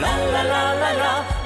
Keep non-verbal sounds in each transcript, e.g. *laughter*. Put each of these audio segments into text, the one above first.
La la la la la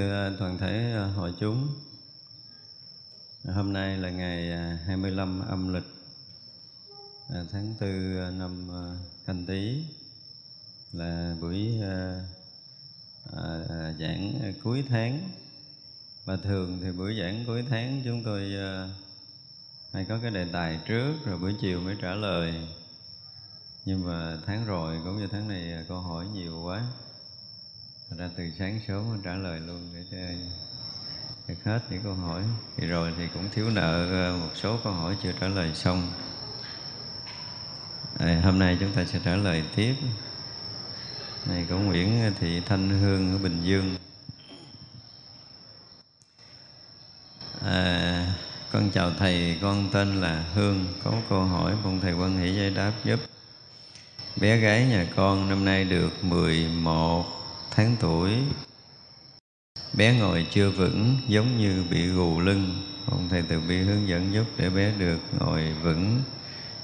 thưa à, toàn thể à, hội chúng. Hôm nay là ngày à, 25 âm lịch tháng 4 năm Canh Tý là buổi giảng cuối tháng. Và thường thì buổi giảng cuối tháng chúng tôi hay có cái đề tài trước, rồi buổi chiều mới trả lời nhưng mà tháng rồi, cũng như tháng này câu hỏi nhiều quá Thành ra từ sáng sớm trả lời luôn để cho được hết những câu hỏi. Thì rồi thì cũng thiếu nợ ờ, một số câu hỏi chưa trả lời xong. À, hôm nay chúng ta sẽ trả lời tiếp. Này của Nguyễn Thị Thanh Hương ở Bình Dương. À, con chào thầy con tên là Hương. Có câu hỏi mong thầy quan hỷ giải đáp giúp. Bé gái nhà con năm nay được 11 tháng tuổi. Bé ngồi chưa vững giống như bị gù lưng. Ông thầy từ bi hướng dẫn giúp để bé được ngồi vững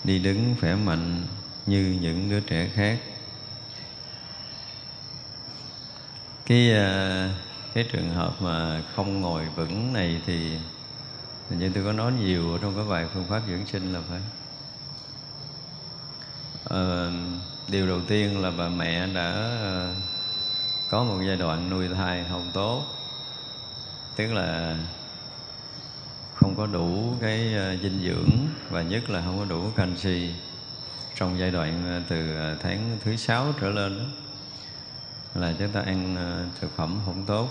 Đi đứng khỏe mạnh như những đứa trẻ khác. Cái à, cái trường hợp mà không ngồi vững này thì Hình như tôi có nói nhiều ở trong cái bài phương pháp dưỡng sinh là phải. Ờ, điều đầu tiên là bà mẹ đã à, có một giai đoạn nuôi thai không tốt. Tức là không có đủ cái ờ, dinh dưỡng và nhất là không có đủ canxi trong giai đoạn ờ, từ ờ, tháng thứ sáu trở lên đó, là chúng ta ăn thực phẩm không tốt.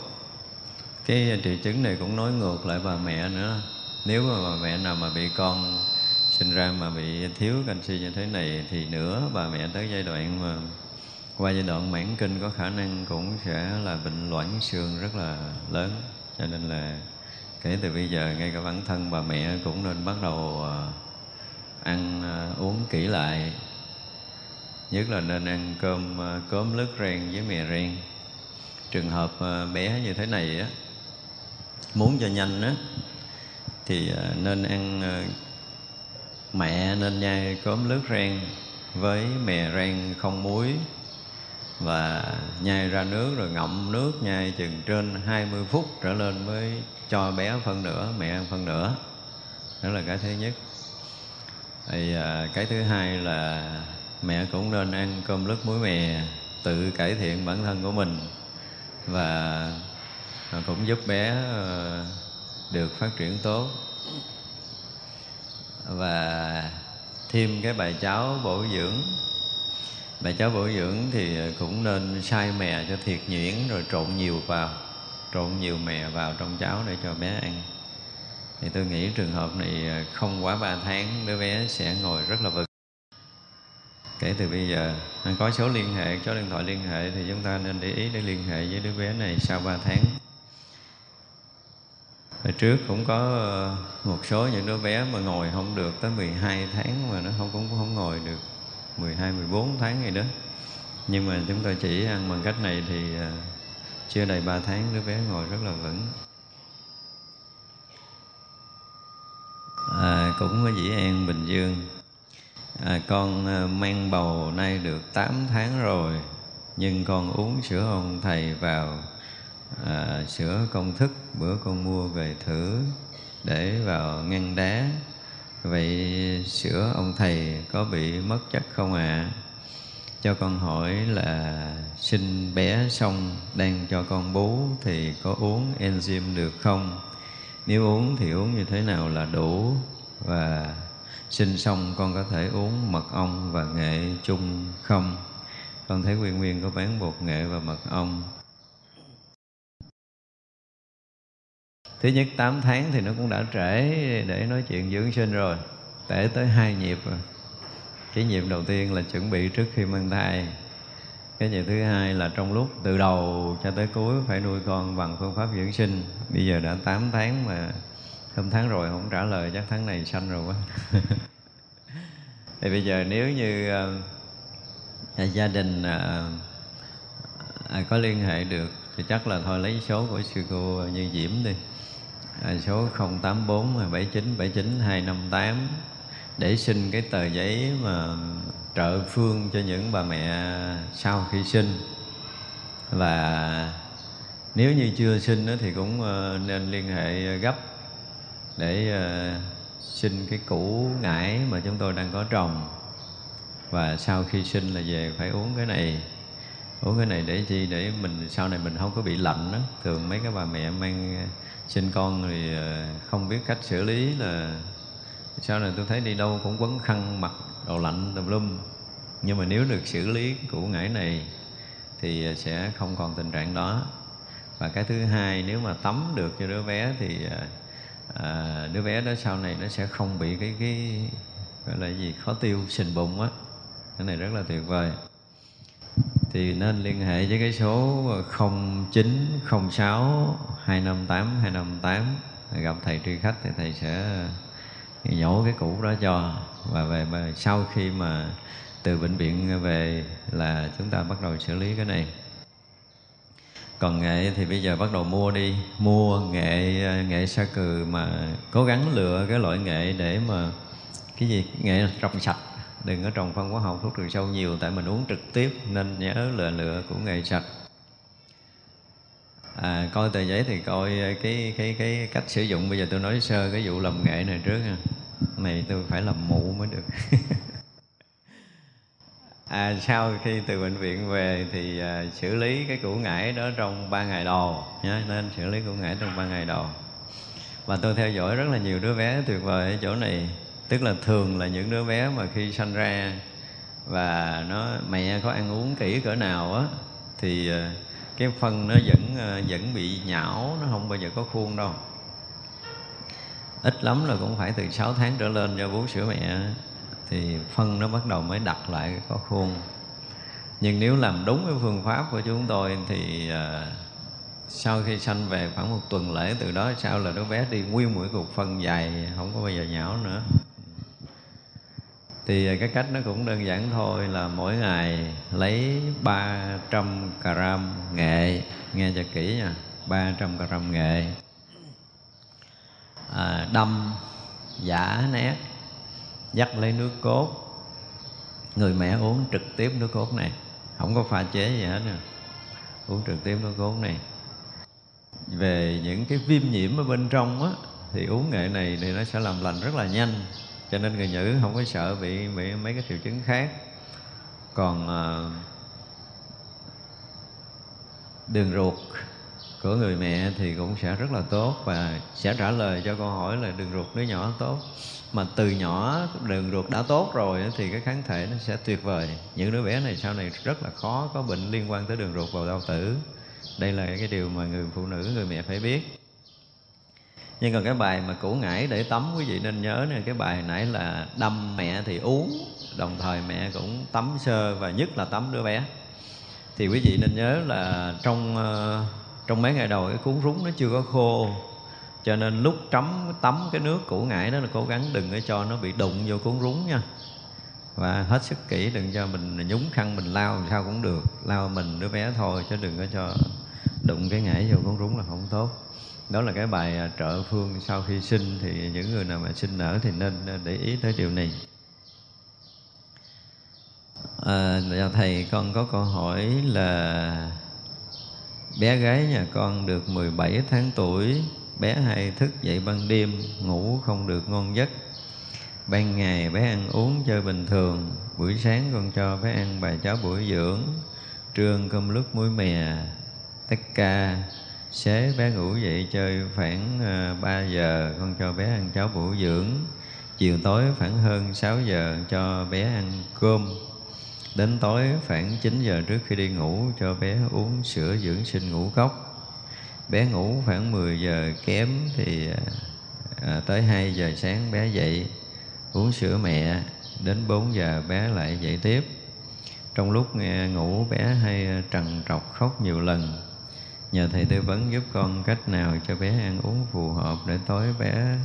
Cái triệu chứng này cũng nói ngược lại bà mẹ nữa. Nếu mà bà mẹ nào mà bị con sinh ra mà bị thiếu canxi như thế này thì nữa bà mẹ tới giai đoạn mà qua giai đoạn mãn kinh có khả năng cũng sẽ là bệnh loãng xương rất là lớn. Cho nên là kể từ bây giờ ngay cả bản thân bà mẹ cũng nên bắt đầu ờ, ăn ờ, uống kỹ lại. Nhất là nên ăn cơm ờ, cốm lứt ren với mè ren trường hợp ờ, bé như thế này á muốn cho nhanh á thì nên ăn mẹ nên nhai cốm lứt ren với mè ren không muối và nhai ra nước rồi ngậm nước nhai chừng trên 20 phút trở lên mới cho bé phân nửa mẹ ăn phân nửa. Đó là cái thứ nhất. Thì à, cái thứ hai là mẹ cũng nên ăn cơm lứt muối mè tự cải thiện bản thân của mình. Và à, cũng giúp bé à, được phát triển tốt. Và thêm cái bài cháo bổ dưỡng mẹ cháu bổ dưỡng thì cũng nên xay mè cho thiệt nhuyễn rồi trộn nhiều vào, trộn nhiều mè vào trong cháo để cho bé ăn. Thì tôi nghĩ trường hợp này không quá 3 tháng, đứa bé sẽ ngồi rất là vững kể từ bây giờ có số liên hệ, số điện thoại liên hệ thì chúng ta nên để ý để liên hệ với đứa bé này sau 3 tháng. Hồi trước cũng có ờ, một số những đứa bé mà ngồi không được tới 12 tháng mà nó không, cũng không ngồi được. 12, 14 tháng gì đó. Nhưng mà chúng tôi chỉ ăn bằng cách này thì à, chưa đầy 3 tháng đứa bé ngồi rất là vững. À, Cũng có Dĩ An, Bình Dương. À, Con à, mang bầu nay được 8 tháng rồi Nhưng con uống sữa ông thầy vào à, sữa công thức bữa con mua về thử để vào ngăn đá vậy sữa ông thầy có bị mất chất không ạ? À? cho con hỏi là sinh bé xong đang cho con bú thì có uống enzyme được không? Nếu uống thì uống như thế nào là đủ? Và sinh xong con có thể uống mật ong và nghệ chung không? Con thấy nguyên nguyên có bán bột nghệ và mật ong. Thứ nhất 8 tháng thì nó cũng đã trễ để nói chuyện dưỡng sinh rồi. Trễ tới hai nhịp rồi. Cái nhịp đầu tiên là chuẩn bị trước khi mang thai. Cái nhịp thứ hai là trong lúc từ đầu cho tới cuối phải nuôi con bằng phương pháp dưỡng sinh. Bây giờ đã 8 tháng mà hôm tháng rồi không trả lời chắc tháng này sanh rồi quá. *laughs* Thì bây giờ nếu như uh, gia đình uh, có liên hệ được thì chắc là thôi lấy số của sư cô như diễm đi à, số 084 79 79 258 để xin cái tờ giấy mà trợ phương cho những bà mẹ sau khi sinh. Và nếu như chưa sinh thì cũng ờ, nên liên hệ gấp để ờ, xin cái củ ngải mà chúng tôi đang có trồng. Và sau khi sinh là về phải uống cái này uống cái này để chi? Để mình sau này mình không có bị lạnh đó thường mấy cái bà mẹ mang sinh con thì ờ, không biết cách xử lý là sau này tôi thấy đi đâu cũng quấn khăn mặc đồ lạnh tùm lum. Nhưng mà nếu được xử lý củ ngải này thì ờ, sẽ không còn tình trạng đó. Và cái thứ hai nếu mà tắm được cho đứa bé thì à, đứa bé đó sau này nó sẽ không bị cái cái gọi là gì khó tiêu sình bụng á. Cái này rất là tuyệt vời. Thì nên liên hệ với cái số 0906 258 258 gặp thầy tri khách thì thầy sẽ ờ, nhổ cái cũ đó cho. Và về mà sau khi mà từ bệnh viện về là chúng ta bắt đầu xử lý cái này. Còn nghệ thì bây giờ bắt đầu mua đi, mua nghệ ờ, nghệ sa cừ mà cố gắng lựa cái loại nghệ để mà cái gì, nghệ trồng sạch. Đừng có trồng phân hóa học, thuốc trừ sâu nhiều, tại mình uống trực tiếp nên nhớ lựa lựa của nghệ sạch à, coi tờ giấy thì coi ờ, cái cái cái cách sử dụng. Bây giờ tôi nói sơ cái vụ làm nghệ này trước ha này tôi phải làm mụ mới được. *laughs* À, sau khi từ bệnh viện về thì à, xử lý cái củ ngải đó trong ba ngày đầu nhá. Nên xử lý củ ngải trong ba ngày đầu. Và tôi theo dõi rất là nhiều đứa bé tuyệt vời ở chỗ này. Tức là thường là những đứa bé mà khi sanh ra và nó mẹ có ăn uống kỹ cỡ nào á thì à, cái phân nó vẫn ờ, vẫn bị nhão nó không bao giờ có khuôn đâu. Ít lắm là cũng phải từ 6 tháng trở lên cho bú sữa mẹ thì phân nó bắt đầu mới đặt lại có khuôn. Nhưng nếu làm đúng cái phương pháp của chúng tôi thì uh, sau khi sanh về khoảng một tuần lễ từ đó sau là đứa bé đi nguyên mũi cục phân dài không có bao giờ nhão nữa thì à, cái cách nó cũng đơn giản thôi là mỗi ngày lấy 300 gram nghệ. Nghe cho kỹ nha 300 gram nghệ. À, đâm giả nét dắt lấy nước cốt. Người mẹ uống trực tiếp nước cốt này. Không có pha chế gì hết nè uống trực tiếp nước cốt này. Về những cái viêm nhiễm ở bên trong á thì uống nghệ này thì nó sẽ làm lành rất là nhanh cho nên người nữ không có sợ bị bị mấy cái triệu chứng khác. Còn ờ, đường ruột của người mẹ thì cũng sẽ rất là tốt và sẽ trả lời cho câu hỏi là đường ruột đứa nhỏ tốt. Mà từ nhỏ đường ruột đã tốt rồi thì cái kháng thể nó sẽ tuyệt vời. Những đứa bé này sau này rất là khó có bệnh liên quan tới đường ruột vào đau tử. Đây là cái điều mà người phụ nữ, người mẹ phải biết nhưng còn cái bài mà củ ngải để tắm, quý vị nên nhớ nè, cái bài nãy là đâm mẹ thì uống, đồng thời mẹ cũng tắm sơ và nhất là tắm đứa bé. Thì quý vị nên nhớ là trong ờ, trong mấy ngày đầu cái cuốn rúng nó chưa có khô, cho nên lúc trắm, tắm cái nước củ ngải đó là cố gắng đừng có cho nó bị đụng vô cuốn rúng nha. Và hết sức kỹ, đừng cho mình nhúng khăn mình lao sao cũng được lao mình đứa bé thôi chứ đừng có cho đụng cái ngải vô cuốn rúng là không tốt đó là cái bài à, trợ phương sau khi sinh thì những người nào mà sinh nở thì nên à, để ý tới điều này. À, dạ thầy con có câu hỏi là bé gái nhà con được 17 tháng tuổi bé hay thức dậy ban đêm ngủ không được ngon giấc. Ban ngày bé ăn uống chơi bình thường buổi sáng con cho bé ăn bài cháo bữa dưỡng trưa cơm lúc muối mè tất ca xế bé ngủ dậy chơi khoảng ờ, 3 giờ con cho bé ăn cháo bổ dưỡng. Chiều tối khoảng hơn 6 giờ cho bé ăn cơm. Đến tối khoảng 9 giờ trước khi đi ngủ cho bé uống sữa dưỡng sinh ngủ cốc. Bé ngủ khoảng 10 giờ kém thì à, tới 2 giờ sáng bé dậy uống sữa mẹ. Đến 4 giờ bé lại dậy tiếp. Trong lúc nghe ngủ bé hay trằn trọc khóc nhiều lần nhờ thầy tư vấn giúp con cách nào cho bé ăn uống phù hợp để tối bé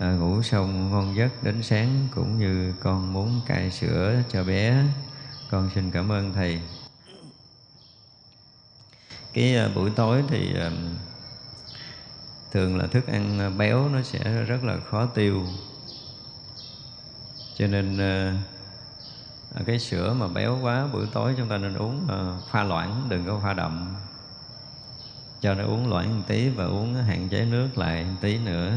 à, ngủ xong ngon giấc đến sáng cũng như con muốn cai sữa cho bé. Con xin cảm ơn thầy. Cái à, buổi tối thì à, thường là thức ăn à, béo nó sẽ rất là khó tiêu. Cho nên à, à, cái sữa mà béo quá buổi tối chúng ta nên uống à, pha loãng đừng có pha đậm cho nó uống loãng một tí và uống hạn chế nước lại một tí nữa.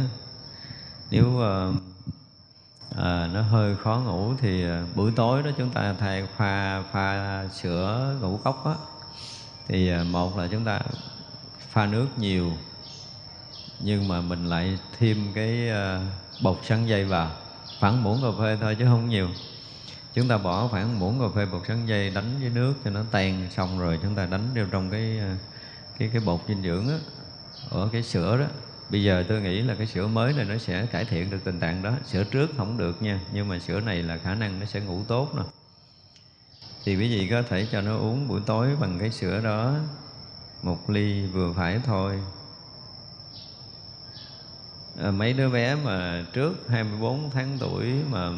Nếu uh, à, nó hơi khó ngủ thì uh, buổi tối đó chúng ta thay pha pha sữa ngũ cốc á. Thì uh, một là chúng ta pha nước nhiều nhưng mà mình lại thêm cái uh, bột sắn dây vào khoảng muỗng cà phê thôi chứ không nhiều. Chúng ta bỏ khoảng muỗng cà phê bột sắn dây đánh với nước cho nó tan xong rồi chúng ta đánh vô trong cái uh, cái cái bột dinh dưỡng á ở cái sữa đó. Bây giờ tôi nghĩ là cái sữa mới này nó sẽ cải thiện được tình trạng đó. Sữa trước không được nha nhưng mà sữa này là khả năng nó sẽ ngủ tốt nè. Thì quý vị có thể cho nó uống buổi tối bằng cái sữa đó một ly vừa phải thôi. À, mấy đứa bé mà trước 24 tháng tuổi mà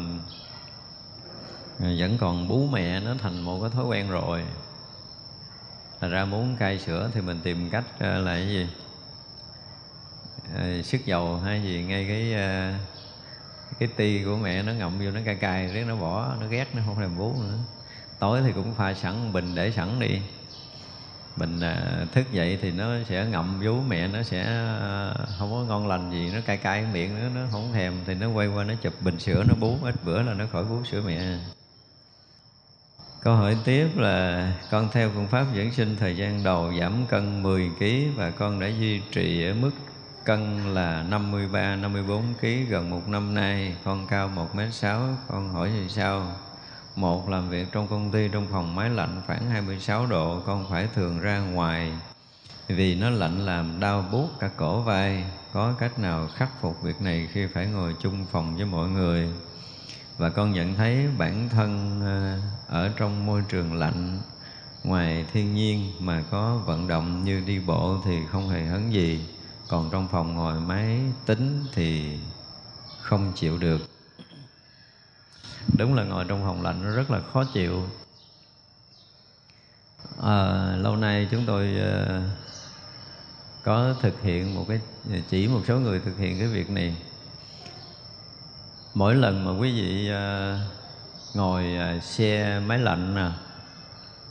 à, vẫn còn bú mẹ nó thành một cái thói quen rồi. Thành ra muốn cai sữa thì mình tìm cách ờ, là cái gì? À, sức dầu hay gì ngay cái ờ, cái ti của mẹ nó ngậm vô nó cay cay riết nó bỏ nó ghét nó không thèm bú nữa. Tối thì cũng pha sẵn bình để sẵn đi. Mình à, thức dậy thì nó sẽ ngậm vú mẹ nó sẽ à, không có ngon lành gì nó cay cay miệng nó nó không thèm thì nó quay qua nó chụp bình sữa nó bú. Ít bữa là nó khỏi bú sữa mẹ. Câu hỏi tiếp là con theo phương pháp dưỡng sinh thời gian đầu giảm cân 10 kg và con đã duy trì ở mức cân là 53 54 kg gần một năm nay. Con cao 1m6, con hỏi như sao? Một làm việc trong công ty trong phòng máy lạnh khoảng 26 độ, con phải thường ra ngoài vì nó lạnh làm đau buốt cả cổ vai. Có cách nào khắc phục việc này khi phải ngồi chung phòng với mọi người? và con nhận thấy bản thân ờ, ở trong môi trường lạnh. Ngoài thiên nhiên mà có vận động như đi bộ thì không hề hấn gì. Còn trong phòng ngồi máy tính thì không chịu được. Đúng là ngồi trong phòng lạnh nó rất là khó chịu. À, lâu nay chúng tôi uh, có thực hiện một cái chỉ một số người thực hiện cái việc này. Mỗi lần mà quý vị uh, ngồi à, xe máy lạnh nè.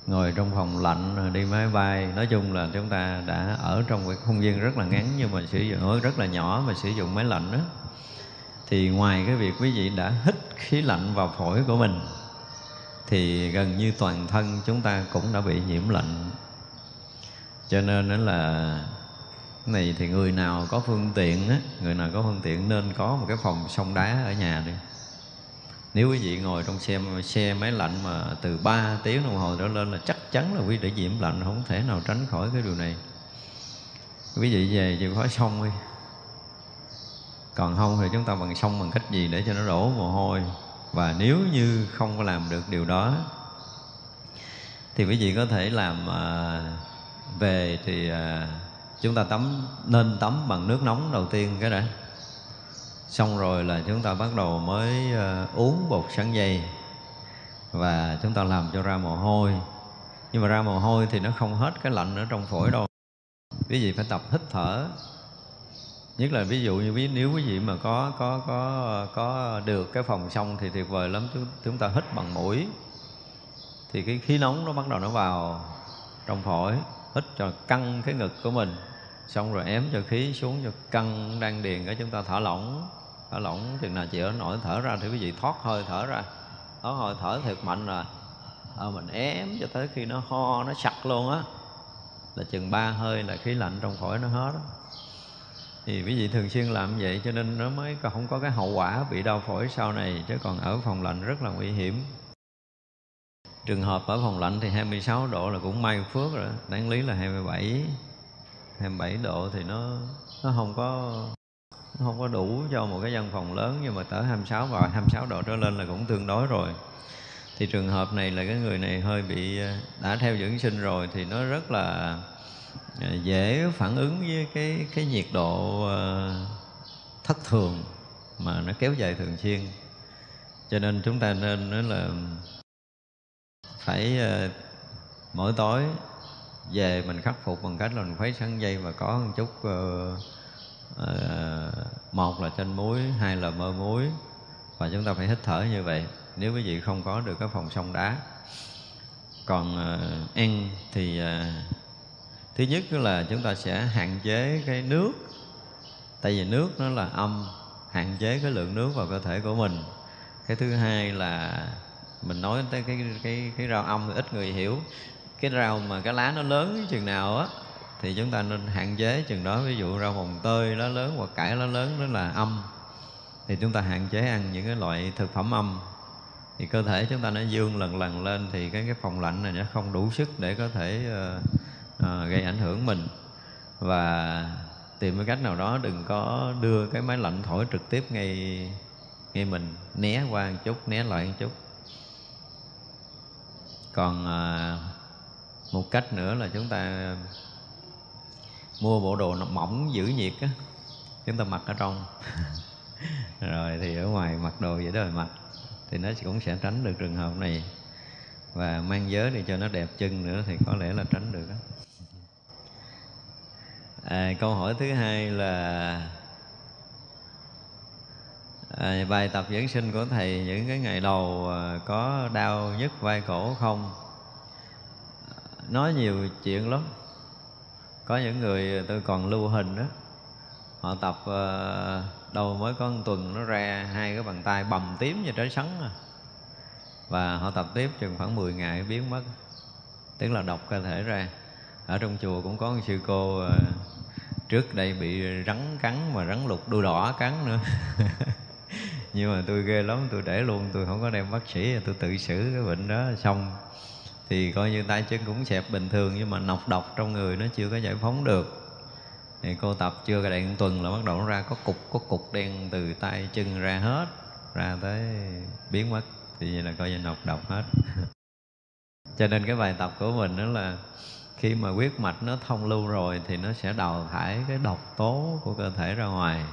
Ngồi trong phòng lạnh à, đi máy bay. Nói chung là chúng ta đã ở trong cái không gian rất là ngắn, nhưng mà sử dụng rất là nhỏ mà sử dụng máy lạnh đó thì ngoài cái việc quý vị đã hít khí lạnh vào phổi của mình, thì gần như toàn thân chúng ta cũng đã bị nhiễm lạnh. Cho nên đó là này thì người nào có phương tiện á, người nào có phương tiện nên có một cái phòng sông đá ở nhà đi nếu quý vị ngồi trong xe xe máy lạnh mà từ 3 tiếng đồng hồ trở lên là chắc chắn là quý vị để nhiễm lạnh không thể nào tránh khỏi cái điều này. Quý vị về chịu khó xong đi. Còn không thì chúng ta bằng xong bằng cách gì để cho nó đổ mồ hôi? Và nếu như không có làm được điều đó thì quý vị có thể làm à, về thì à, chúng ta tắm nên tắm bằng nước nóng đầu tiên cái đã xong rồi là chúng ta bắt đầu mới uh, uống bột sắn dây. Và chúng ta làm cho ra mồ hôi. Nhưng mà ra mồ hôi thì nó không hết cái lạnh ở trong phổi đâu. Quý vị phải tập hít thở. Nhất là ví dụ như ví nếu quý vị mà có có có có được cái phòng xong thì tuyệt vời lắm. Chúng, chúng ta hít bằng mũi. Thì cái khí nóng nó bắt đầu nó vào trong phổi hít cho căng cái ngực của mình xong rồi ém cho khí xuống cho căng đang điền cái chúng ta thở lỏng. Thở lỏng chừng nào chịu nổi thở ra thì quý vị thoát hơi thở ra. Thoát hơi thở thật mạnh rồi. À, mình ém cho tới khi nó ho nó sặc luôn á. Là chừng ba hơi là khí lạnh trong phổi nó hết đó. thì quý vị thường xuyên làm vậy cho nên nó mới không có cái hậu quả bị đau phổi sau này chứ còn ở phòng lạnh rất là nguy hiểm. Trường hợp ở phòng lạnh thì 26 độ là cũng may phước rồi đáng lý là 27 27 độ thì nó nó không có, nó không có đủ cho một cái văn phòng lớn, nhưng mà tới 26 và 26 độ trở lên là cũng tương đối rồi. Thì trường hợp này là cái người này hơi bị ờ, đã theo dưỡng sinh rồi thì nó rất là ờ, dễ phản ứng với cái cái nhiệt độ ờ, thất thường mà nó kéo dài thường xuyên. Cho nên chúng ta nên nói là phải mỗi tối về mình khắc phục bằng cách là mình khuấy sắn dây và có một chút uh, uh, một là chanh muối hai là mơ muối. Và chúng ta phải hít thở như vậy. Nếu quý vị không có được cái phòng sông đá. Còn uh, ăn thì uh, thứ nhất là chúng ta sẽ hạn chế cái nước. Tại vì nước nó là âm hạn chế cái lượng nước vào cơ thể của mình. Cái thứ hai là mình nói tới cái cái cái rau âm thì ít người hiểu cái rau mà cái lá nó lớn chừng nào á thì chúng ta nên hạn chế chừng đó. Ví dụ rau mồng tơi lá lớn hoặc cải lá lớn đó là âm thì chúng ta hạn chế ăn những cái loại thực phẩm âm. Thì cơ thể chúng ta nó dương lần lần lên thì cái cái phòng lạnh này nó không đủ sức để có thể uh, uh, gây ảnh hưởng mình. Và tìm cái cách nào đó đừng có đưa cái máy lạnh thổi trực tiếp ngay ngay mình né qua một chút né lại một chút. Còn uh, một cách nữa là chúng ta mua bộ đồ mỏng giữ nhiệt á chúng ta mặc ở trong. *laughs* Rồi thì ở ngoài mặc đồ vậy đó rồi mặc thì nó cũng sẽ tránh được trường hợp này. Và mang giới để cho nó đẹp chân nữa thì có lẽ là tránh được đó. À, câu hỏi thứ hai là à, bài tập dưỡng sinh của thầy những cái ngày đầu à, có đau nhức vai cổ không? Nói nhiều chuyện lắm. Có những người tôi còn lưu hình đó. Họ tập ờ, đâu đầu mới có một tuần nó ra hai cái bàn tay bầm tím như trái sắn à. Và họ tập tiếp chừng khoảng 10 ngày biến mất. Tức là độc cơ thể ra. Ở trong chùa cũng có một sư cô ờ, trước đây bị rắn cắn mà rắn lục đuôi đỏ cắn nữa. *laughs* Nhưng mà tôi ghê lắm, tôi để luôn, tôi không có đem bác sĩ, tôi tự xử cái bệnh đó xong thì coi như tay chân cũng xẹp bình thường, nhưng mà nọc độc trong người nó chưa có giải phóng được. Thì cô tập chưa cả đèn tuần là bắt đầu nó ra có cục có cục đen từ tay chân ra hết, ra tới biến mất. Thì vậy là coi như nọc độc hết. *laughs* Cho nên cái bài tập của mình đó là khi mà huyết mạch nó thông lưu rồi thì nó sẽ đào thải cái độc tố của cơ thể ra ngoài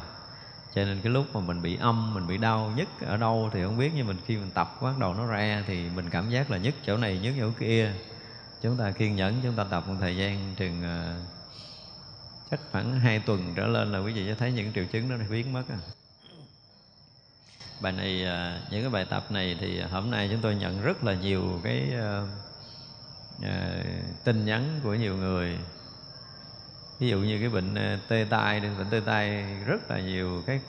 cho nên cái lúc mà mình bị âm mình bị đau nhất ở đâu thì không biết nhưng mình khi mình tập bắt đầu nó ra thì mình cảm giác là nhất chỗ này nhất chỗ kia chúng ta kiên nhẫn chúng ta tập một thời gian chừng uh, chắc khoảng hai tuần trở lên là quý vị sẽ thấy những triệu chứng đó biến mất à. bài này uh, những cái bài tập này thì hôm nay chúng tôi nhận rất là nhiều cái uh, uh, tin nhắn của nhiều người ví dụ như cái bệnh ờ, tê tai đi, bệnh tê tai rất là nhiều. Cái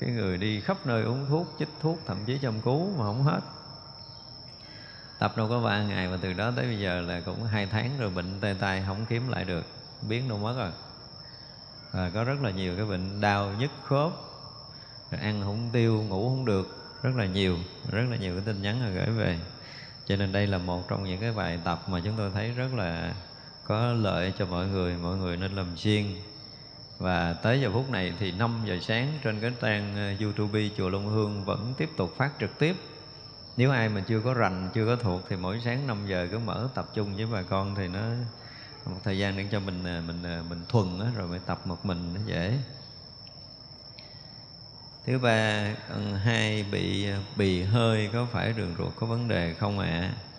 cái người đi khắp nơi uống thuốc, chích thuốc, thậm chí châm cứu mà không hết. Tập đâu có ba ngày và từ đó tới bây giờ là cũng hai tháng rồi bệnh tê tai không kiếm lại được, biến đâu mất rồi. Và có rất là nhiều cái bệnh đau nhức khớp, rồi ăn không tiêu, ngủ không được, rất là nhiều, rất là nhiều cái tin nhắn là gửi về. Cho nên đây là một trong những cái bài tập mà chúng tôi thấy rất là có lợi cho mọi người mọi người nên làm xuyên và tới giờ phút này thì 5 giờ sáng trên cái trang ờ, YouTube chùa Long Hương vẫn tiếp tục phát trực tiếp. Nếu ai mà chưa có rành chưa có thuộc thì mỗi sáng 5 giờ cứ mở tập trung với bà con thì nó một thời gian để cho mình ờ, mình ờ, mình thuần đó, rồi mới tập một mình nó dễ. Thứ ba hai bị bì hơi có phải đường ruột có vấn đề không ạ? à?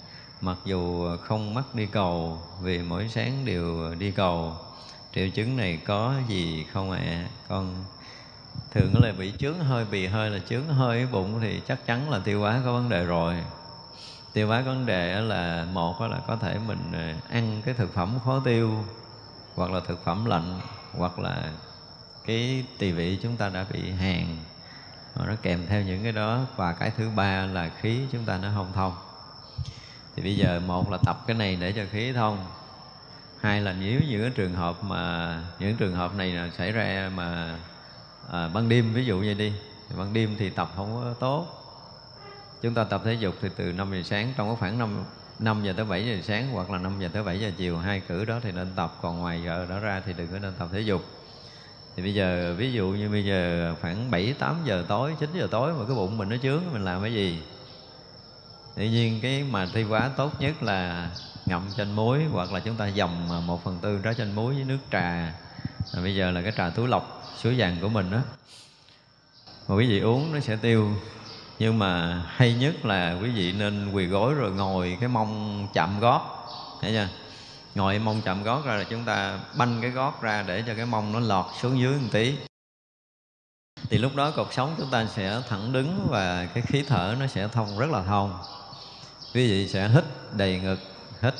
Mặc dù không mắc đi cầu, vì mỗi sáng đều đi cầu. Triệu chứng này có gì không ạ? À? con thường là bị chướng hơi bì hơi là chướng hơi bụng thì chắc chắn là tiêu hóa có vấn đề rồi. Tiêu hóa có vấn đề là một là có thể mình à, ăn cái thực phẩm khó tiêu, hoặc là thực phẩm lạnh, hoặc là cái tỳ vị chúng ta đã bị hàn. Nó kèm theo những cái đó. Và cái thứ ba là khí chúng ta nó không thông thì bây giờ một là tập cái này để cho khí thông. Hai là nếu những cái trường hợp mà những trường hợp này là xảy ra mà à, ban đêm ví dụ như đi ban đêm thì tập không có tốt. Chúng ta tập thể dục thì từ 5 giờ sáng trong cái khoảng 5 5 giờ tới 7 giờ sáng hoặc là 5 giờ tới 7 giờ chiều hai cử đó thì nên tập. Còn ngoài giờ đó ra thì đừng có nên tập thể dục. Thì bây giờ ví dụ như bây giờ khoảng 7 8 giờ tối 9 giờ tối mà cái bụng mình nó chướng mình làm cái gì? Tuy nhiên cái mà thi quá tốt nhất là ngậm chanh muối, hoặc là chúng ta dầm một phần tư trái chanh muối với nước trà. Và bây giờ là cái trà túi lọc suối vàng của mình đó mà quý vị uống nó sẽ tiêu. Nhưng mà hay nhất là quý vị nên quỳ gối rồi ngồi cái mông chạm gót. Thấy chưa? Ngồi mông chạm gót ra là chúng ta banh cái gót ra để cho cái mông nó lọt xuống dưới một tí. Thì lúc đó cột sống chúng ta sẽ thẳng đứng và cái khí thở nó sẽ thông, rất là thông quý vị sẽ hít đầy ngực hít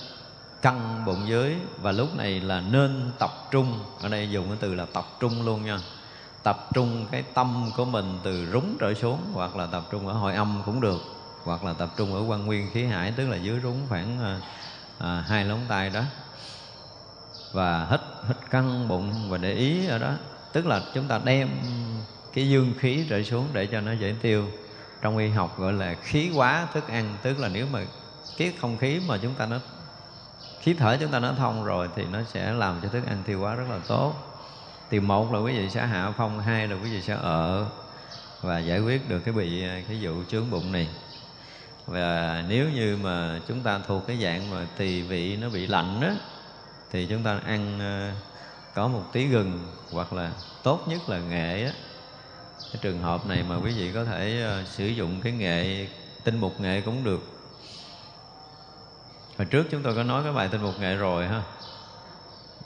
căng bụng dưới và lúc này là nên tập trung. Ở đây dùng cái từ là tập trung luôn nha. Tập trung cái tâm của mình từ rúng trở xuống hoặc là tập trung ở hội âm cũng được hoặc là tập trung ở quan nguyên khí hải tức là dưới rúng khoảng à, à, hai lóng tay đó. Và hít hít căng bụng và để ý ở đó. Tức là chúng ta đem cái dương khí trở xuống để cho nó dễ tiêu trong y học gọi là khí quá thức ăn, tức là nếu mà cái không khí mà chúng ta nó, khí thở chúng ta nó thông rồi thì nó sẽ làm cho thức ăn tiêu hóa rất là tốt. Thì một là quý vị sẽ hạ phong, hai là quý vị sẽ ở và giải quyết được cái bị, cái vụ chướng bụng này. Và nếu như mà chúng ta thuộc cái dạng mà tỳ vị nó bị lạnh đó thì chúng ta ăn ờ, có một tí gừng hoặc là tốt nhất là nghệ á cái trường hợp này mà quý vị có thể uh, sử dụng cái nghệ tinh mục nghệ cũng được. Hồi trước chúng tôi có nói cái bài tinh mục nghệ rồi ha.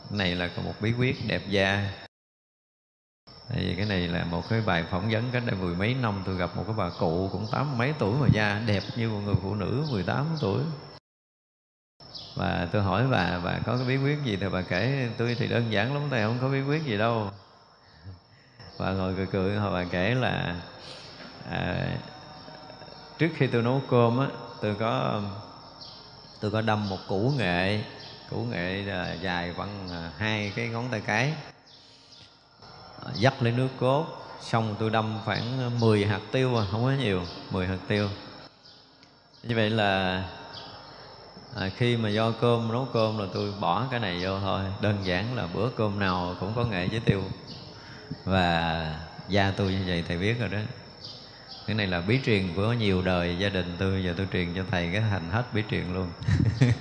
Này là một bí quyết đẹp da. Tại vì cái này là một cái bài phỏng vấn cách đây mười mấy năm tôi gặp một cái bà cụ cũng tám mấy tuổi mà da đẹp như một người phụ nữ 18 tuổi. Và tôi hỏi bà bà có cái bí quyết gì? Thì bà kể tôi thì đơn giản lắm tay không có bí quyết gì đâu và ngồi cười cười họ bà kể là à, trước khi tôi nấu cơm á tôi có tôi có đâm một củ nghệ củ nghệ à, dài bằng à, hai cái ngón tay cái. Ờ, dắt lấy nước cốt xong tôi đâm khoảng 10 hạt tiêu à, không có nhiều 10 hạt tiêu. Như vậy là à, khi mà do cơm nấu cơm là tôi bỏ cái này vô thôi. Đơn giản là bữa cơm nào cũng có nghệ với tiêu và gia tôi như vậy, thầy biết rồi đó. Cái này là bí truyền của nhiều đời gia đình tôi. Giờ tôi truyền cho thầy cái thành hết bí truyền luôn. *laughs*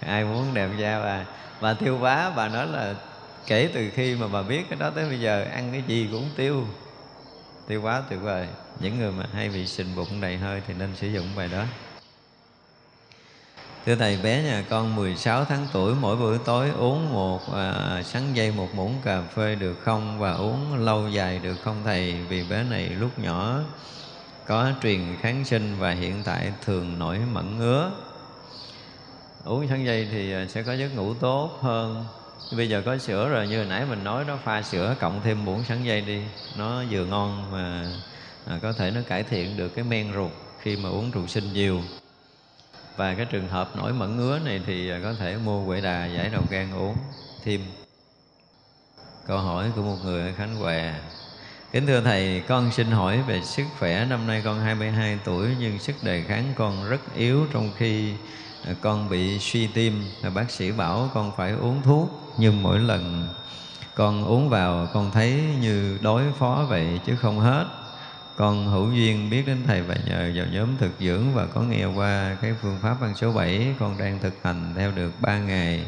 Ai muốn đẹp da bà? Bà tiêu bá, bà nói là kể từ khi mà bà biết cái đó tới bây giờ, ăn cái gì cũng tiêu. Tiêu quá tuyệt vời. Những người mà hay bị sình bụng đầy hơi thì nên sử dụng bài đó. Thưa Thầy, bé nhà con 16 tháng tuổi mỗi buổi tối uống một à, sáng dây một muỗng cà phê được không và uống lâu dài được không Thầy? Vì bé này lúc nhỏ có truyền kháng sinh và hiện tại thường nổi mẩn ngứa. Uống sáng dây thì à, sẽ có giấc ngủ tốt hơn. Bây giờ có sữa rồi như hồi nãy mình nói nó pha sữa cộng thêm muỗng sáng dây đi. Nó vừa ngon mà à, có thể nó cải thiện được cái men ruột khi mà uống rượu sinh nhiều và cái trường hợp nổi mẩn ngứa này thì à, có thể mua quệ đà giải đầu gan uống thêm câu hỏi của một người ở Khánh Hòa Kính thưa Thầy, con xin hỏi về sức khỏe. Năm nay con 22 tuổi nhưng sức đề kháng con rất yếu trong khi à, con bị suy tim. Bác sĩ bảo con phải uống thuốc nhưng mỗi lần con uống vào con thấy như đối phó vậy chứ không hết con hữu duyên biết đến thầy và nhờ vào nhóm thực dưỡng và có nghe qua cái phương pháp ăn số 7 con đang thực hành theo được 3 ngày.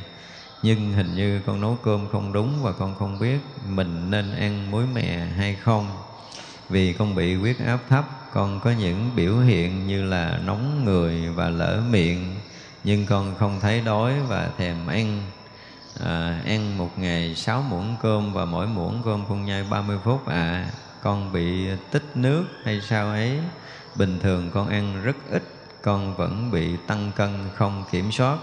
Nhưng hình như con nấu cơm không đúng và con không biết mình nên ăn muối mè hay không. Vì con bị huyết áp thấp con có những biểu hiện như là nóng người và lỡ miệng. Nhưng con không thấy đói và thèm ăn. À, ăn một ngày sáu muỗng cơm và mỗi muỗng cơm con nhai 30 phút à con bị tích nước hay sao ấy. Bình thường con ăn rất ít, con vẫn bị tăng cân không kiểm soát.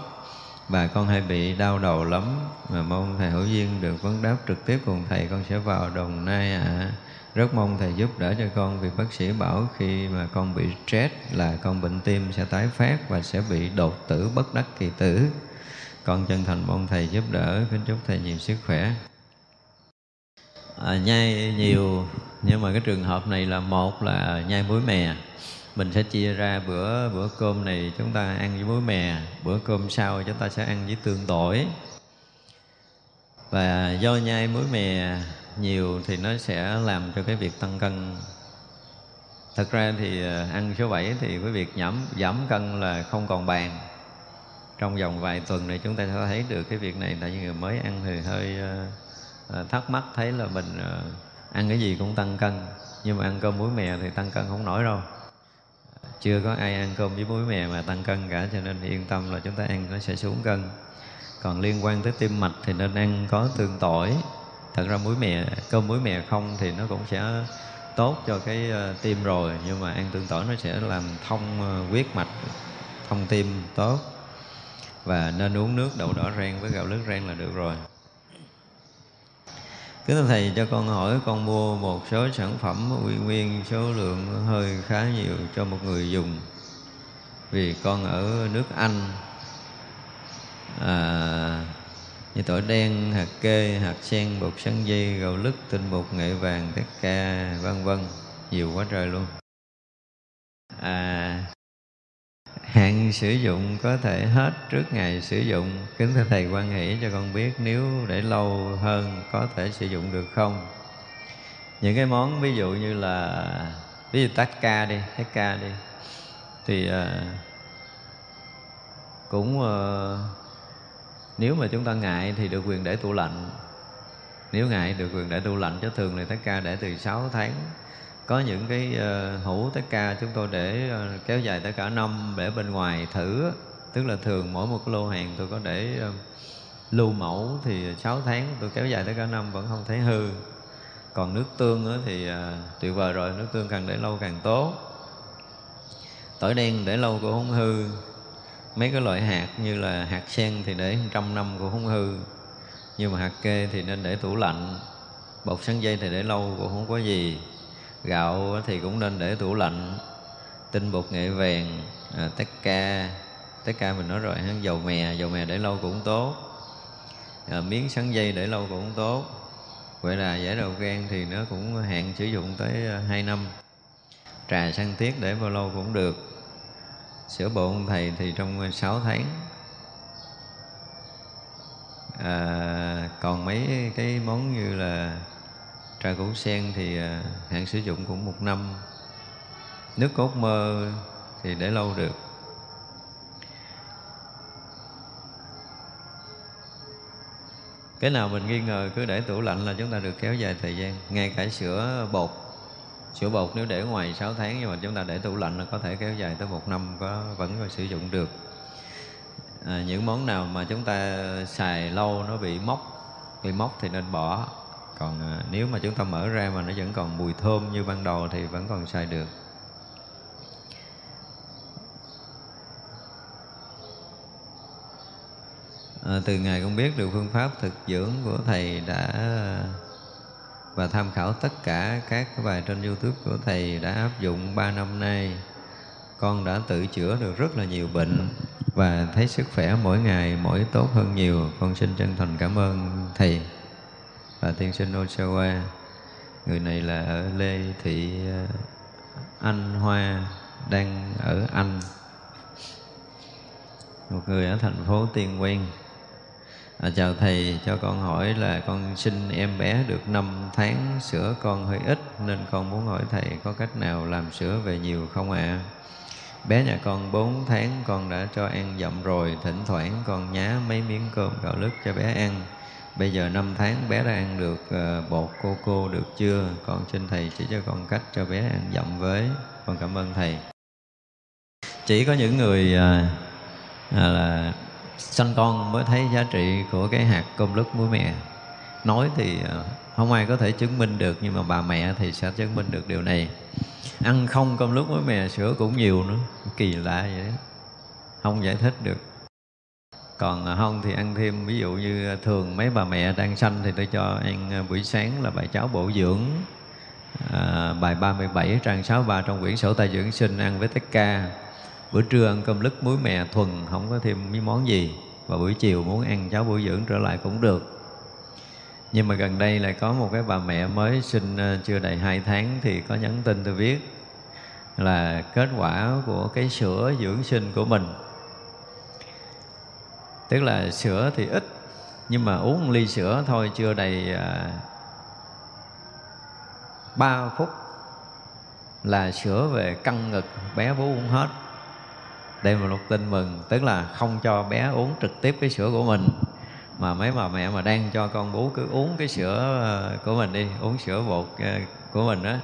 Và con hay bị đau đầu lắm. Mà mong thầy hữu duyên được vấn đáp trực tiếp cùng thầy, con sẽ vào đồng nai ạ. À. rất mong thầy giúp đỡ cho con vì bác sĩ bảo khi mà con bị stress là con bệnh tim sẽ tái phát và sẽ bị đột tử bất đắc kỳ tử. Con chân thành mong thầy giúp đỡ. Kính chúc thầy nhiều sức khỏe à, nhai nhiều nhưng mà cái trường hợp này là một là nhai muối mè. Mình sẽ chia ra bữa bữa cơm này chúng ta ăn với muối mè bữa cơm sau chúng ta sẽ ăn với tương tỏi. Và do nhai muối mè nhiều thì nó sẽ làm cho cái việc tăng cân. Thật ra thì à, ăn số 7 thì cái việc giảm giảm cân là không còn bàn. Trong vòng vài tuần này chúng ta sẽ thấy được cái việc này tại vì người mới ăn thì hơi à, à, thắc mắc thấy là mình ờ, ăn cái gì cũng tăng cân nhưng mà ăn cơm muối mè thì tăng cân không nổi đâu. Ờ, chưa có ai ăn cơm với muối mè mà tăng cân cả cho nên yên tâm là chúng ta ăn nó sẽ xuống cân. Còn liên quan tới tim mạch thì nên ăn có tương tỏi. Thật ra muối mè cơm muối mè không thì nó cũng sẽ tốt cho cái tim rồi nhưng mà ăn tương tỏi nó sẽ làm thông huyết mạch thông tim tốt. Và nên uống nước đậu đỏ rang với gạo lứt rang là được rồi. Kính thưa Thầy cho con hỏi con mua một số sản phẩm uy nguyên số lượng hơi khá nhiều cho một người dùng. Vì con ở nước Anh à, như tỏi đen, hạt kê, hạt sen, bột sắn dây, gạo lứt, tinh bột nghệ vàng, tất ca, vân vân. Nhiều quá trời luôn. À, hạn sử dụng có thể hết trước ngày sử dụng. Kính thưa thầy quan hỷ cho con biết nếu để lâu hơn có thể sử dụng được không? Những cái món ví dụ như là ví dụ tách ca đi tách ca đi thì uh, cũng uh, nếu mà chúng ta ngại thì được quyền để tủ lạnh. Nếu ngại được quyền để tủ lạnh cho thường thì tất ca để từ 6 tháng có những cái uh, hũ tất ca chúng tôi để uh, kéo dài tới cả năm để bên ngoài thử tức là thường mỗi một cái lô hàng tôi có để uh, lưu mẫu thì 6 tháng tôi kéo dài tới cả năm vẫn không thấy hư. Còn nước tương thì uh, tuyệt vời rồi nước tương càng để lâu càng tốt. Tỏi đen để lâu cũng không hư. Mấy cái loại hạt như là hạt sen thì để trăm năm cũng không hư. Nhưng mà hạt kê thì nên để tủ lạnh. Bột sắn dây thì để lâu cũng không có gì gạo thì cũng nên để tủ lạnh. Tinh bột nghệ vàng à, tất ca. Tất ca mình nói rồi dầu mè dầu mè để lâu cũng tốt. À, miếng sắn dây để lâu cũng tốt. Vậy là giải đầu gan thì nó cũng hạn sử dụng tới à, 2 năm. Trà săn tiết để bao lâu cũng được. Sữa bột thầy thì trong 6 tháng. À, còn mấy cái món như là trà củ sen thì à, hạn sử dụng cũng một năm. Nước cốt mơ thì để lâu được. Cái nào mình nghi ngờ cứ để tủ lạnh là chúng ta được kéo dài thời gian. Ngay cả sữa bột sữa bột nếu để ngoài 6 tháng nhưng mà chúng ta để tủ lạnh là có thể kéo dài tới một năm có vẫn có sử dụng được. À, những món nào mà chúng ta xài lâu nó bị mốc bị mốc thì nên bỏ còn à, nếu mà chúng ta mở ra mà nó vẫn còn mùi thơm như ban đầu thì vẫn còn xài được. À, từ ngày con biết được phương pháp thực dưỡng của thầy đã và tham khảo tất cả các bài trên youtube của thầy đã áp dụng 3 năm nay con đã tự chữa được rất là nhiều bệnh và thấy sức khỏe mỗi ngày mỗi tốt hơn nhiều. Con xin chân thành cảm ơn thầy và tiên sinh Osawa người này là ở Lê Thị ờ, Anh Hoa đang ở Anh một người ở thành phố Tiên Quen À, chào thầy, cho con hỏi là con sinh em bé được 5 tháng, sữa con hơi ít nên con muốn hỏi thầy có cách nào làm sữa về nhiều không ạ? À? Bé nhà con 4 tháng con đã cho ăn dặm rồi, thỉnh thoảng con nhá mấy miếng cơm gạo lứt cho bé ăn. Bây giờ năm tháng bé đã ăn được ờ, bột cô cô được chưa? Con xin thầy chỉ cho con cách cho bé ăn dặm với. Con cảm ơn thầy. Chỉ có những người ờ, à, là sanh con mới thấy giá trị của cái hạt cơm lứt muối mè nói thì ờ, không ai có thể chứng minh được nhưng mà bà mẹ thì sẽ chứng minh được điều này ăn không cơm lứt muối mè sữa cũng nhiều nữa kỳ lạ vậy đó không giải thích được còn à, không thì ăn thêm ví dụ như à, thường mấy bà mẹ đang sanh thì tôi cho ăn à, buổi sáng là bài cháo bổ dưỡng à, bài 37 trang 63 trong quyển sổ tay dưỡng sinh ăn với tất ca. Bữa trưa ăn cơm lứt muối mè thuần không có thêm mấy món gì. Và buổi chiều muốn ăn cháo bổ dưỡng trở lại cũng được. Nhưng mà gần đây lại có một cái bà mẹ mới sinh chưa đầy 2 tháng thì có nhắn tin tôi viết là kết quả của cái sữa dưỡng sinh của mình tức là sữa thì ít nhưng mà uống một ly sữa thôi chưa đầy à, 3 phút là sữa về căng ngực bé bú uống hết. Đây là một tin mừng tức là không cho bé uống trực tiếp cái sữa của mình mà mấy bà mẹ mà đang cho con bú cứ uống cái sữa à, của mình đi uống sữa bột à, của mình á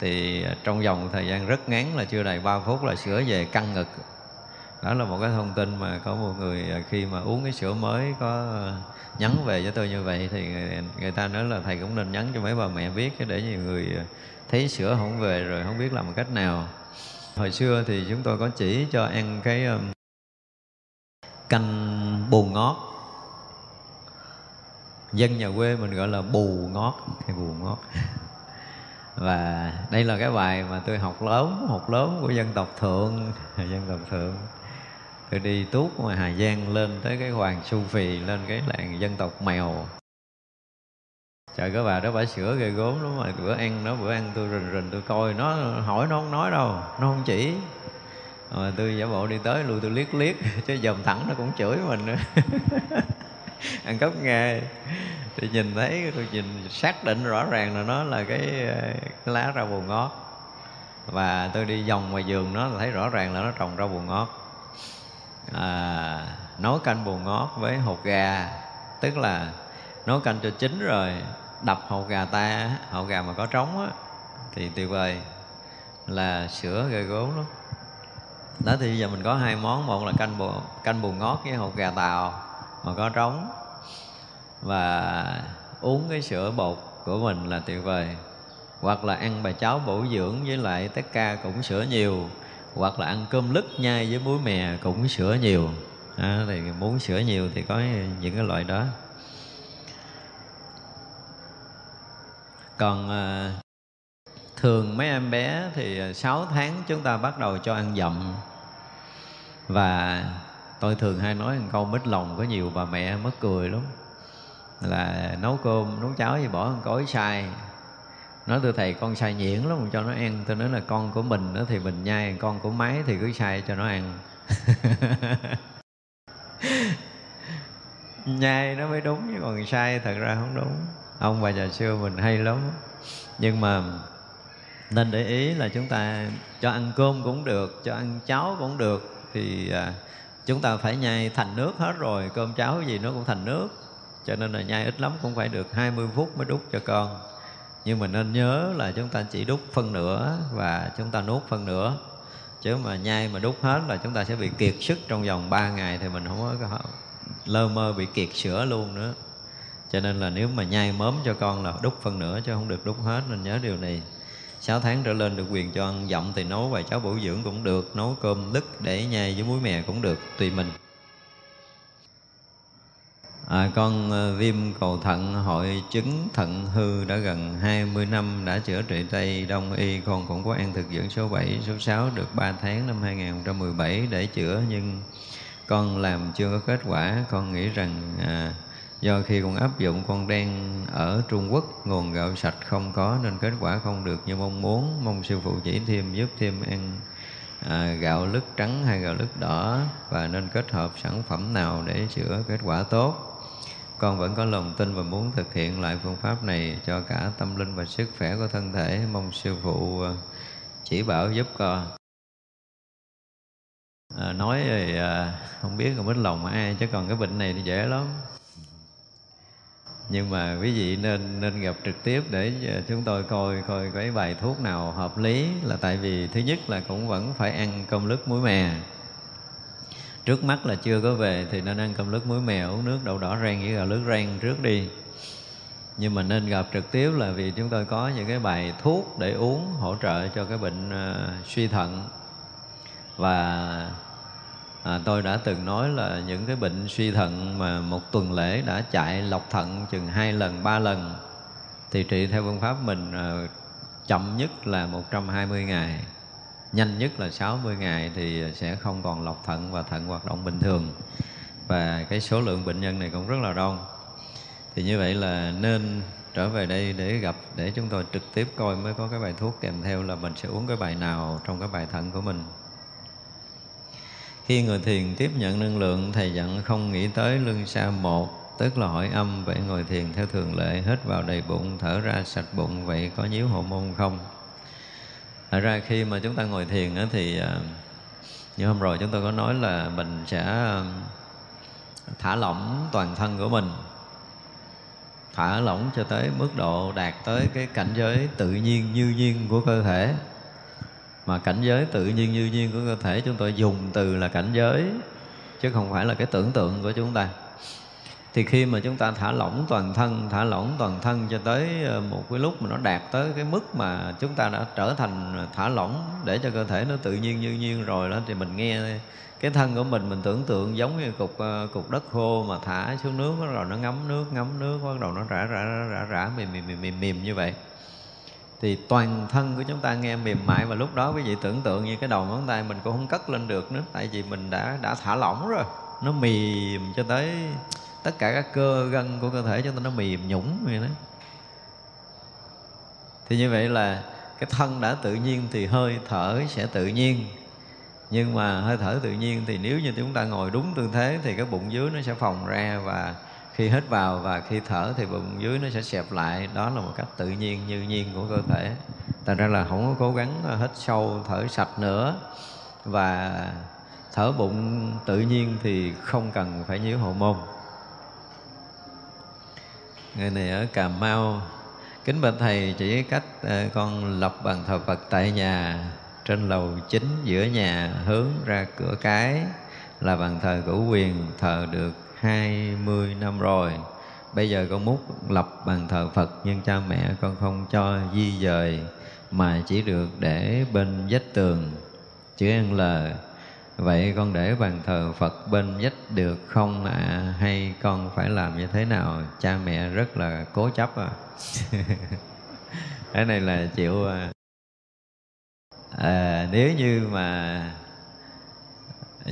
thì trong vòng thời gian rất ngắn là chưa đầy 3 phút là sữa về căng ngực đó là một cái thông tin mà có một người à, khi mà uống cái sữa mới có à, nhắn về cho tôi như vậy thì người, người ta nói là thầy cũng nên nhắn cho mấy bà mẹ biết để nhiều người à, thấy sữa không về rồi không biết làm cách nào. Hồi xưa thì chúng tôi có chỉ cho ăn cái canh bù ngót. Dân nhà quê mình gọi là bù ngót hay bù ngót. *laughs* Và đây là cái bài mà tôi học lớn học lớn của dân tộc thượng *laughs* dân tộc thượng tôi đi tuốt ngoài hà giang lên tới cái hoàng su phì lên cái làng dân tộc mèo. Trời cái bà đó bà sửa ghê gốm lắm mà bữa ăn nó bữa ăn tôi rình rình tôi coi nó hỏi nó không nói đâu nó không chỉ. Mà tôi giả bộ đi tới lui tôi liếc liếc *laughs* chứ dòm thẳng nó cũng chửi mình nữa. *laughs* Ăn cắp nghe. Thì nhìn thấy tôi nhìn xác định rõ ràng là nó là cái, cái lá rau bù ngót. Và tôi đi vòng ngoài giường nó thấy rõ ràng là nó trồng rau bù ngót à, nấu canh bù ngót với hột gà. Tức là nấu canh cho chín rồi đập hột gà ta hột gà mà có trống á thì tuyệt vời. Là sữa ghê gốm lắm. Đó thì giờ mình có hai món. Một là canh bù canh bù ngót với hột gà tàu mà có trống. Và uống cái sữa bột của mình là tuyệt vời. Hoặc là ăn bài cháo bổ dưỡng với lại tất ca cũng sữa nhiều hoặc là ăn cơm lứt nhai với muối mè cũng sữa nhiều. À, thì muốn sữa nhiều thì có những cái loại đó. Còn à, thường mấy em bé thì à, 6 tháng chúng ta bắt đầu cho ăn dặm. Và tôi thường hay nói một câu mít lòng có nhiều bà mẹ mất cười lắm. Là nấu cơm nấu cháo gì bỏ một cối sai nói tôi thầy, con xài nhuyễn lắm, cho nó ăn. Tôi nói là, con của mình đó thì mình nhai, con của máy thì cứ xài cho nó ăn. *laughs* Nhai nó mới đúng, chứ còn sai thật ra không đúng. Ông bà già xưa mình hay lắm. Nhưng mà nên để ý là chúng ta cho ăn cơm cũng được, cho ăn cháo cũng được, thì à, chúng ta phải nhai thành nước hết rồi, cơm cháo gì nó cũng thành nước. Cho nên là nhai ít lắm cũng phải được 20 phút mới đút cho con nhưng mà nên nhớ là chúng ta chỉ đút phân nửa và chúng ta nuốt phân nửa. Chứ mà nhai mà đút hết là chúng ta sẽ bị kiệt sức trong vòng 3 ngày thì mình không có lơ mơ bị kiệt sữa luôn nữa. Cho nên là nếu mà nhai mớm cho con là đút phân nửa chứ không được đút hết, nên nhớ điều này. 6 tháng trở lên được quyền cho ăn dặm thì nấu vài cháo bổ dưỡng cũng được, nấu cơm đứt để nhai với muối mè cũng được, tùy mình. À, con ờ, viêm cầu thận hội chứng thận hư đã gần 20 năm đã chữa trị Tây Đông Y. Con cũng có ăn thực dưỡng số 7, số 6 được 3 tháng năm 2017 để chữa nhưng con làm chưa có kết quả. Con nghĩ rằng à, do khi con áp dụng con đang ở Trung Quốc nguồn gạo sạch không có nên kết quả không được như mong muốn. Mong sư phụ chỉ thêm giúp thêm ăn à, gạo lứt trắng hay gạo lứt đỏ và nên kết hợp sản phẩm nào để chữa kết quả tốt con vẫn có lòng tin và muốn thực hiện lại phương pháp này cho cả tâm linh và sức khỏe của thân thể. Mong sư phụ à, chỉ bảo giúp con. À, nói thì à, không biết không biết lòng ai chứ còn cái bệnh này thì dễ lắm. Nhưng mà quý vị nên nên gặp trực tiếp để à, chúng tôi coi coi cái bài thuốc nào hợp lý. Là tại vì thứ nhất là cũng vẫn phải ăn cơm lứt muối mè trước mắt là chưa có về thì nên ăn cơm lứt muối mè uống nước đậu đỏ rang với gạo lứt rang trước đi. Nhưng mà nên gặp trực tiếp là vì chúng tôi có những cái bài thuốc để uống hỗ trợ cho cái bệnh uh, suy thận. Và à, tôi đã từng nói là những cái bệnh suy thận mà một tuần lễ đã chạy lọc thận chừng hai lần ba lần thì trị theo phương pháp mình à, chậm nhất là 120 ngày nhanh nhất là 60 ngày thì sẽ không còn lọc thận và thận hoạt động bình thường. Và cái số lượng bệnh nhân này cũng rất là đông. Thì như vậy là nên trở về đây để gặp, để chúng tôi trực tiếp coi mới có cái bài thuốc kèm theo là mình sẽ uống cái bài nào trong cái bài thận của mình. Khi người thiền tiếp nhận năng lượng, thầy dặn không nghĩ tới lưng xa một, tức là hỏi âm, vậy ngồi thiền theo thường lệ hết vào đầy bụng, thở ra sạch bụng, vậy có nhíu hộ môn không? Thật ra khi mà chúng ta ngồi thiền á, thì à, như hôm rồi chúng tôi có nói là mình sẽ à, thả lỏng toàn thân của mình. Thả lỏng cho tới mức độ đạt tới cái cảnh giới tự nhiên như nhiên của cơ thể. Mà cảnh giới tự nhiên như nhiên của cơ thể chúng tôi dùng từ là cảnh giới chứ không phải là cái tưởng tượng của chúng ta thì khi mà chúng ta thả lỏng toàn thân thả lỏng toàn thân cho tới ờ, một cái lúc mà nó đạt tới cái mức mà chúng ta đã trở thành thả lỏng để cho cơ thể nó tự nhiên như nhiên rồi đó thì mình nghe cái thân của mình mình tưởng tượng giống như cục ờ, cục đất khô mà thả xuống nước bắt đầu nó ngấm nước ngấm nước bắt đầu nó rã rã rã rã, rã mềm, mềm mềm mềm mềm như vậy. Thì toàn thân của chúng ta nghe mềm mại và lúc đó quý vị tưởng tượng như cái đầu ngón tay mình cũng không cất lên được nữa tại vì mình đã đã thả lỏng rồi nó mềm cho tới tất cả các cơ gân của cơ thể chúng ta nó mềm nhũng vậy đó thì như vậy là cái thân đã tự nhiên thì hơi thở sẽ tự nhiên. Nhưng mà hơi thở tự nhiên thì nếu như chúng ta ngồi đúng tư thế thì cái bụng dưới nó sẽ phồng ra và khi hít vào và khi thở thì bụng dưới nó sẽ xẹp lại. Đó là một cách tự nhiên, như nhiên của cơ thể. Thành ra là không có cố gắng hít sâu, thở sạch nữa. Và thở bụng tự nhiên thì không cần phải nhíu hậu môn người này ở cà mau. Kính bạch thầy chỉ cách ờ, con lập bàn thờ phật tại nhà, trên lầu chính giữa nhà, hướng ra cửa cái, là bàn thờ cửu quyền, thờ được 20 năm rồi. Bây giờ con múc lập bàn thờ Phật, Nhưng cha mẹ con không cho di dời, Mà chỉ được để bên vách tường. Chữ N L Vậy con để bàn thờ Phật bên vách được không ạ? À? Hay con phải làm như thế nào? Cha mẹ rất là cố chấp à *laughs* Cái này là chịu à. à, nếu như mà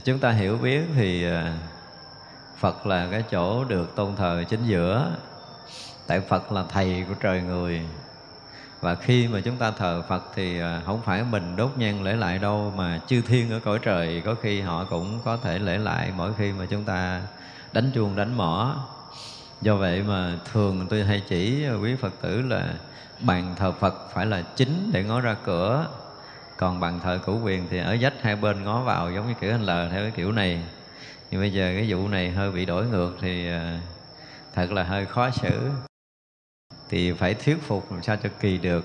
chúng ta hiểu biết thì à, Phật là cái chỗ được tôn thờ chính giữa Tại Phật là thầy của trời người và khi mà chúng ta thờ Phật thì à, không phải mình đốt nhang lễ lại đâu, Mà chư thiên ở cõi trời có khi họ cũng có thể lễ lại Mỗi khi mà chúng ta đánh chuông, đánh mỏ Do vậy mà thường tôi hay chỉ quý Phật tử là Bàn thờ Phật phải là chính để ngó ra cửa. Còn bàn thờ cửu quyền thì ở dách hai bên ngó vào giống như kiểu anh lờ theo cái kiểu này. Nhưng bây giờ cái vụ này hơi bị đổi ngược thì à, thật là hơi khó xử thì phải thuyết phục làm sao cho kỳ được.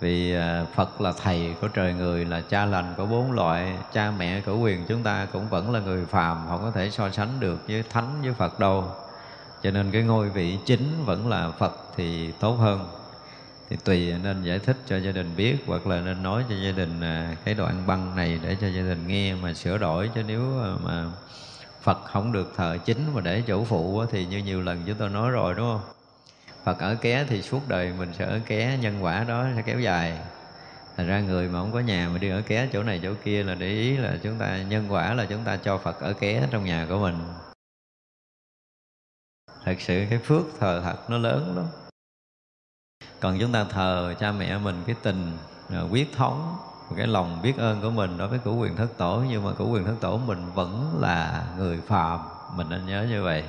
Vì à, Phật là thầy của trời người, là cha lành của bốn loại, cha mẹ của quyền chúng ta cũng vẫn là người phàm, không có thể so sánh được với thánh, với Phật đâu. Cho nên cái ngôi vị chính vẫn là Phật thì tốt hơn. Thì tùy nên giải thích cho gia đình biết, hoặc là nên nói cho gia đình à, cái đoạn băng này để cho gia đình nghe mà sửa đổi. Chứ nếu à, mà Phật không được thờ chính mà để chỗ phụ thì như nhiều lần chúng tôi nói rồi, đúng không? Phật ở ké thì suốt đời mình sẽ ở ké, nhân quả đó sẽ kéo dài. Thành ra người mà không có nhà mà đi ở ké chỗ này chỗ kia là để ý là chúng ta, nhân quả là chúng ta cho Phật ở ké trong nhà của mình. Thật sự cái phước thờ thật nó lớn lắm. Còn chúng ta thờ cha mẹ mình cái tình à, quyết thống, cái lòng biết ơn của mình đối với cửu quyền thất tổ. Nhưng mà cửu quyền thất tổ mình vẫn là người phàm, mình nên nhớ như vậy.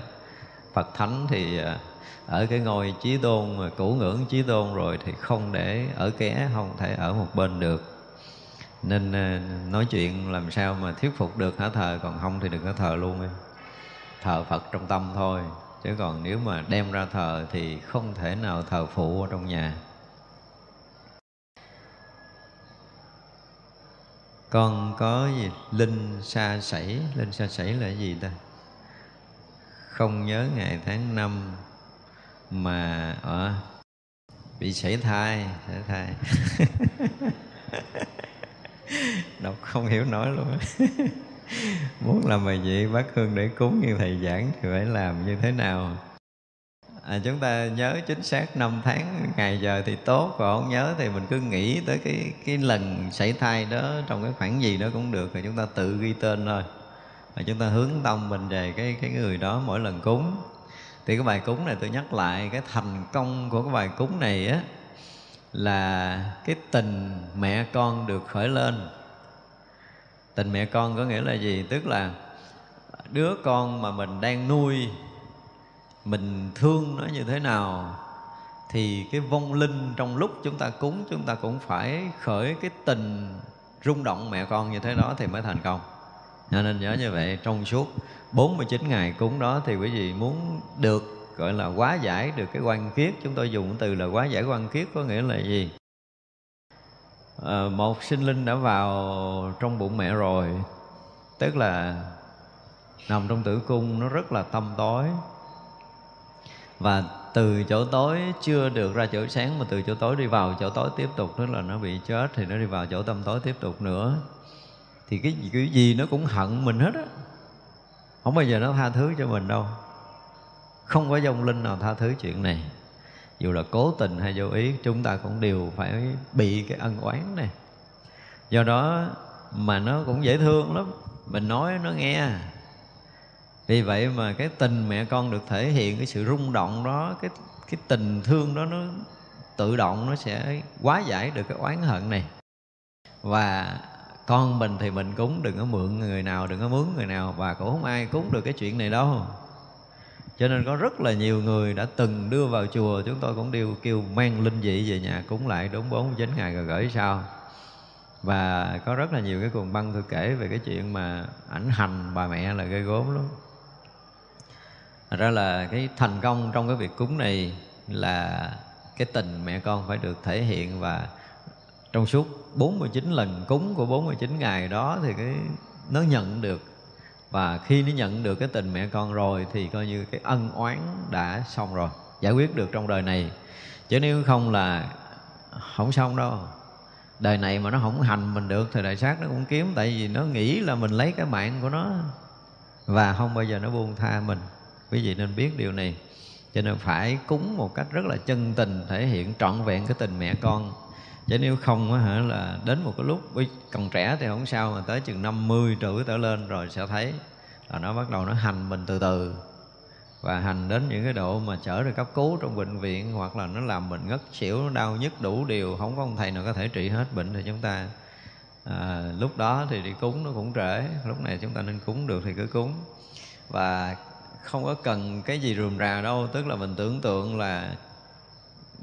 Phật thánh thì à, ở cái ngôi trí tôn mà cũ ngưỡng trí tôn rồi thì không để ở ké không thể ở một bên được. Nên ờ, nói chuyện làm sao mà thuyết phục được hả thờ, còn không thì đừng có thờ luôn em. Thờ Phật trong tâm thôi, chứ còn nếu mà đem ra thờ thì không thể nào thờ phụ ở trong nhà. Con có gì? Linh xa sảy. Linh xa sảy là gì ta? Không nhớ ngày tháng năm mà ở bị sảy thai sảy thai. *laughs* Đọc không hiểu nổi luôn. *laughs* Muốn làm bài vị bác hương để cúng như thầy giảng thì phải làm như thế nào? À, chúng ta nhớ chính xác năm tháng ngày giờ thì tốt còn không nhớ thì mình cứ nghĩ tới cái cái lần xảy thai đó trong cái khoảng gì đó cũng được rồi chúng ta tự ghi tên thôi. Và chúng ta hướng tâm mình về cái cái người đó mỗi lần cúng thì cái bài cúng này tôi nhắc lại, cái thành công của cái bài cúng này á, là cái tình mẹ con được khởi lên. Tình mẹ con có nghĩa là gì? Tức là đứa con mà mình đang nuôi, mình thương nó như thế nào, thì cái vong linh trong lúc chúng ta cúng, chúng ta cũng phải khởi cái tình rung động mẹ con như thế đó thì mới thành công cho nên nhớ như vậy trong suốt 49 ngày cúng đó thì quý vị muốn được gọi là quá giải được cái quan kiết chúng tôi dùng từ là quá giải quan kiết có nghĩa là gì? À, một sinh linh đã vào trong bụng mẹ rồi tức là nằm trong tử cung nó rất là tâm tối. Và từ chỗ tối chưa được ra chỗ sáng mà từ chỗ tối đi vào chỗ tối tiếp tục tức là nó bị chết thì nó đi vào chỗ tâm tối tiếp tục nữa thì cái gì, cái gì nó cũng hận mình hết á. Không bao giờ nó tha thứ cho mình đâu. Không có dông linh nào tha thứ chuyện này. Dù là cố tình hay vô ý chúng ta cũng đều phải bị cái ân oán này. Do đó mà nó cũng dễ thương lắm. Mình nói nó nghe. Vì vậy mà cái tình mẹ con được thể hiện cái sự rung động đó cái cái tình thương đó nó tự động nó sẽ quá giải được cái oán hận này. Và con mình thì mình cúng, đừng có mượn người nào, đừng có mướn người nào và cũng không ai cúng được cái chuyện này đâu. Cho nên có rất là nhiều người đã từng đưa vào chùa, chúng tôi cũng đều kêu mang linh dị về nhà cúng lại đúng bốn chín ngày rồi gửi sau. Và có rất là nhiều cái cuồng băng tôi kể về cái chuyện mà ảnh hành bà mẹ là gây gốm lắm. Thật ra là cái thành công trong cái việc cúng này là cái tình mẹ con phải được thể hiện và trong suốt. 49 lần cúng của 49 ngày đó thì cái, nó nhận được. Và khi nó nhận được cái tình mẹ con rồi thì coi như cái ân oán đã xong rồi, giải quyết được trong đời này. Chứ nếu không là không xong đâu. Đời này mà nó không hành mình được thì đại sát nó cũng kiếm, tại vì nó nghĩ là mình lấy cái mạng của nó và không bao giờ nó buông tha mình. Quý vị nên biết điều này. Cho nên phải cúng một cách rất là chân tình, thể hiện trọn vẹn cái tình mẹ con chứ nếu không á hả là đến một cái lúc còn trẻ thì không sao mà tới chừng 50 tuổi trở lên rồi sẽ thấy là nó bắt đầu nó hành mình từ từ. Và hành đến những cái độ mà chở được cấp cứu trong bệnh viện hoặc là nó làm mình ngất xỉu nó đau nhức đủ điều không có ông thầy nào có thể trị hết bệnh thì chúng ta. À, lúc đó thì đi cúng nó cũng trễ lúc này chúng ta nên cúng được thì cứ cúng. Và không có cần cái gì rườm rà đâu tức là mình tưởng tượng là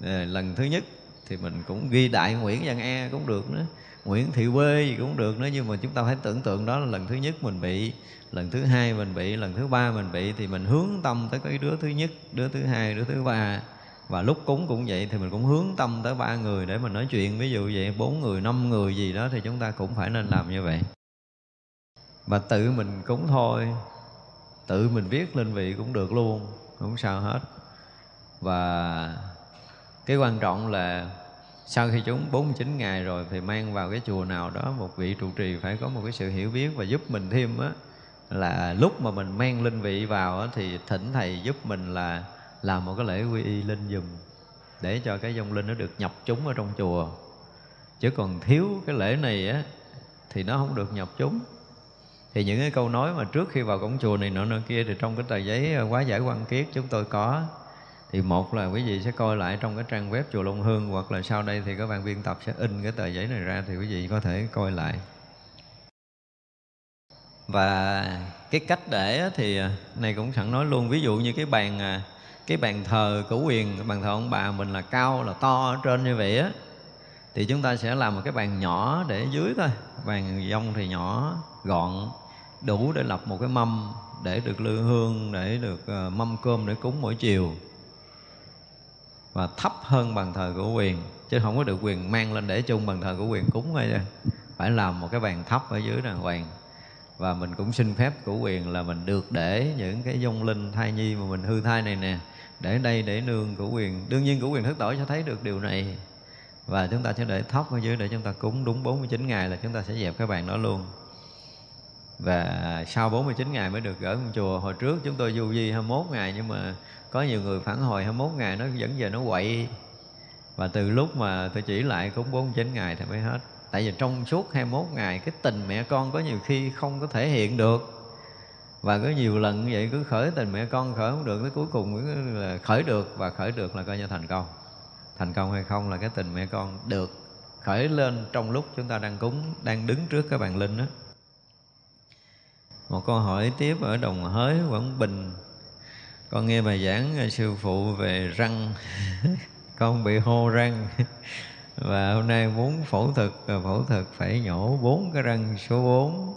à, lần thứ nhất thì mình cũng ghi đại Nguyễn Văn E cũng được nữa. Nguyễn Thị Quê gì cũng được nữa, nhưng mà chúng ta phải tưởng tượng đó là lần thứ nhất mình bị, lần thứ hai mình bị, lần thứ ba mình bị, thì mình hướng tâm tới cái đứa thứ nhất, đứa thứ hai, đứa thứ ba. Và lúc cúng cũng vậy thì mình cũng hướng tâm tới ba người để mình nói chuyện. Ví dụ vậy, bốn người, năm người gì đó thì chúng ta cũng phải nên làm như vậy. Và tự mình cúng thôi. Tự mình viết lên vị cũng được luôn, không sao hết. Và cái quan trọng là sau khi chúng 49 ngày rồi thì mang vào cái chùa nào đó một vị trụ trì phải có một cái sự hiểu biết và giúp mình thêm á là lúc mà mình mang linh vị vào á, thì thỉnh thầy giúp mình là làm một cái lễ quy y linh dùm để cho cái dông linh nó được nhập chúng ở trong chùa. Chứ còn thiếu cái lễ này á thì nó không được nhập chúng. Thì những cái câu nói mà trước khi vào cổng chùa này nọ nọ kia thì trong cái tờ giấy ờ, quá giải quan kiết chúng tôi có thì một là quý vị sẽ coi lại trong cái trang web chùa Long Hương, hoặc là sau đây thì các bạn biên tập sẽ in cái tờ giấy này ra thì quý vị có thể coi lại. Và cái cách để thì à, này cũng sẵn nói luôn, ví dụ như cái bàn à, cái bàn thờ cửu quyền cái bàn thờ ông bà mình là cao, là to ở trên như vậy á, thì chúng ta sẽ làm một cái bàn nhỏ để dưới thôi. Bàn dông thì nhỏ, gọn, đủ để lập một cái mâm để được lư hương, để được ờ, mâm cơm để cúng mỗi chiều và thấp hơn bàn thờ của quyền, chứ không có được quyền mang lên để chung bàn thờ của quyền cúng thôi phải làm một cái bàn thấp ở dưới đàng hoàng. Và mình cũng xin phép của quyền là mình được để những cái dung linh thai nhi mà mình hư thai này nè, để đây để nương của quyền. Đương nhiên của quyền thức tổ sẽ thấy được điều này. Và chúng ta sẽ để thóc ở dưới để chúng ta cúng. Đúng 49 ngày là chúng ta sẽ dẹp cái bàn đó luôn. Và sau 49 ngày mới được gửi trong chùa. Hồi trước chúng tôi du di 21 ngày nhưng mà có nhiều người phản hồi 21 ngày nó vẫn về nó quậy. Và từ lúc mà tôi chỉ lại cúng 49 ngày thì mới hết. Tại vì trong suốt 21 ngày, cái tình mẹ con có nhiều khi không có thể hiện được. Và có nhiều lần như vậy cứ khởi tình mẹ con khởi không được, tới cuối cùng là khởi được. Và khởi được là coi như thành công. Thành công hay không là cái tình mẹ con được khởi lên trong lúc chúng ta đang cúng, đang đứng trước cái bàn linh đó một câu hỏi tiếp ở đồng hới quảng bình con nghe bài giảng ờ, sư phụ về răng. *laughs* Con bị hô răng. *laughs* Và hôm nay muốn phẫu thuật ờ, phẫu thuật phải nhổ bốn cái răng số 4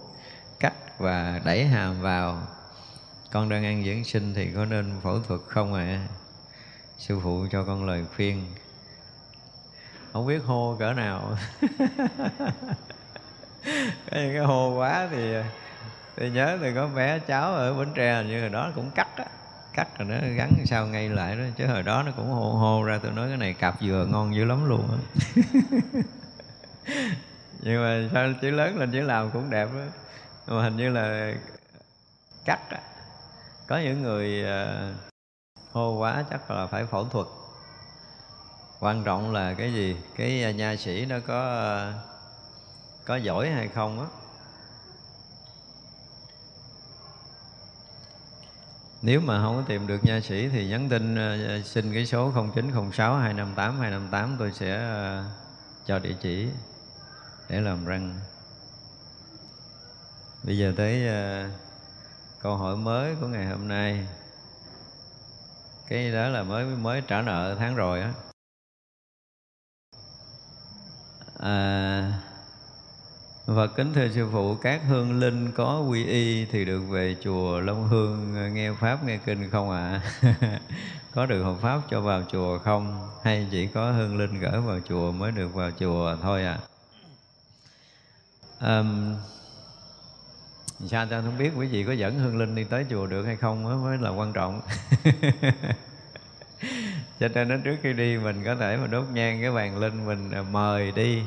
cắt và đẩy hàm vào. Con đang ăn dưỡng sinh thì có nên phẫu thuật không ạ? À? sư phụ cho con lời khuyên. Không biết hô cỡ nào. Cái *laughs* cái hô quá thì ờ, tôi nhớ thì có bé cháu ở bến tre như là đó cũng cắt á cắt rồi nó gắn sao ngay lại đó. Chứ hồi đó nó cũng hô hô ra tôi nói cái này cặp dừa ngon dữ lắm luôn á. *laughs* Nhưng mà sao chữ lớn lên chữ làm cũng đẹp đó mà hình như là cắt á có những người ờ, hô quá chắc là phải phẫu thuật. Quan trọng là cái gì? Cái nha sĩ nó có ờ, có giỏi hay không á nếu mà không có tìm được nha sĩ thì nhắn tin ờ, xin cái số 0906 258 258 tôi sẽ ờ, cho địa chỉ để làm răng. Bây giờ tới ờ, câu hỏi mới của ngày hôm nay. Cái đó là mới mới trả nợ tháng rồi á. À, và kính thưa sư phụ, các hương linh có quy y thì được về chùa Long Hương nghe pháp nghe kinh không ạ? À? *laughs* có được hộ pháp cho vào chùa không? Hay chỉ có hương linh gửi vào chùa mới được vào chùa thôi à? Um, sao ta không biết quý vị có dẫn hương linh đi tới chùa được hay không mới, mới là quan trọng *laughs* cho nên đến trước khi đi mình có thể mà đốt nhang cái bàn linh mình à, mời đi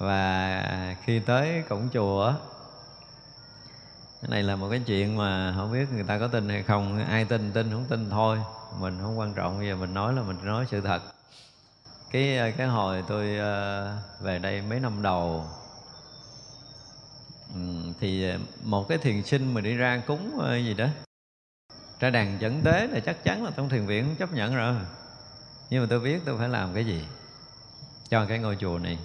và khi tới cổng chùa cái này là một cái chuyện mà không biết người ta có tin hay không. Ai tin tin, không tin thôi. Mình không quan trọng, bây giờ mình nói là mình nói sự thật. Cái cái hồi tôi ờ, về đây mấy năm đầu ừ, thì một cái thiền sinh mà đi ra cúng ờ, gì đó, ra đàn dẫn tế là chắc chắn là trong thiền viện không chấp nhận rồi. Nhưng mà tôi biết tôi phải làm cái gì cho cái ngôi chùa này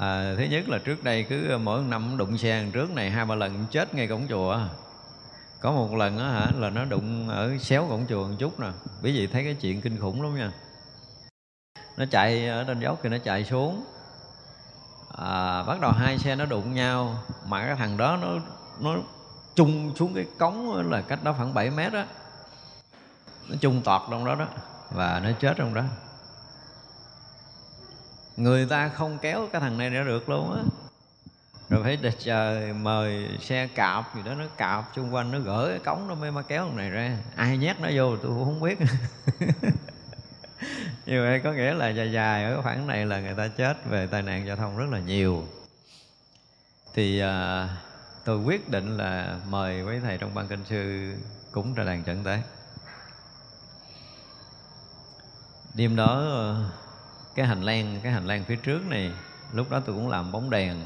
à, thứ nhất là trước đây cứ mỗi năm đụng xe trước này hai ba lần chết ngay cổng chùa. Có một lần á hả là nó đụng ở xéo cổng chùa một chút nè. Quý vị thấy cái chuyện kinh khủng lắm nha. Nó chạy ở trên dốc thì nó chạy xuống. À, bắt đầu hai xe nó đụng nhau. Mà cái thằng đó nó nó chung xuống cái cống là cách đó khoảng 7 mét đó nó chung tọt trong đó đó. Và nó chết trong đó người ta không kéo cái thằng này ra được luôn á. Rồi phải đợi chờ mời xe cạp gì đó nó cạp xung quanh nó gỡ cái cống nó mới mà kéo thằng này ra. Ai nhét nó vô tôi cũng không biết. *laughs* Như vậy có nghĩa là dài dài ở khoảng này là người ta chết về tai nạn giao thông rất là nhiều. Thì à, tôi quyết định là mời quý thầy trong ban kinh sư cũng ra đàn trận tế. Đêm đó cái hành lang, cái hành lang phía trước này, lúc đó tôi cũng làm bóng đèn.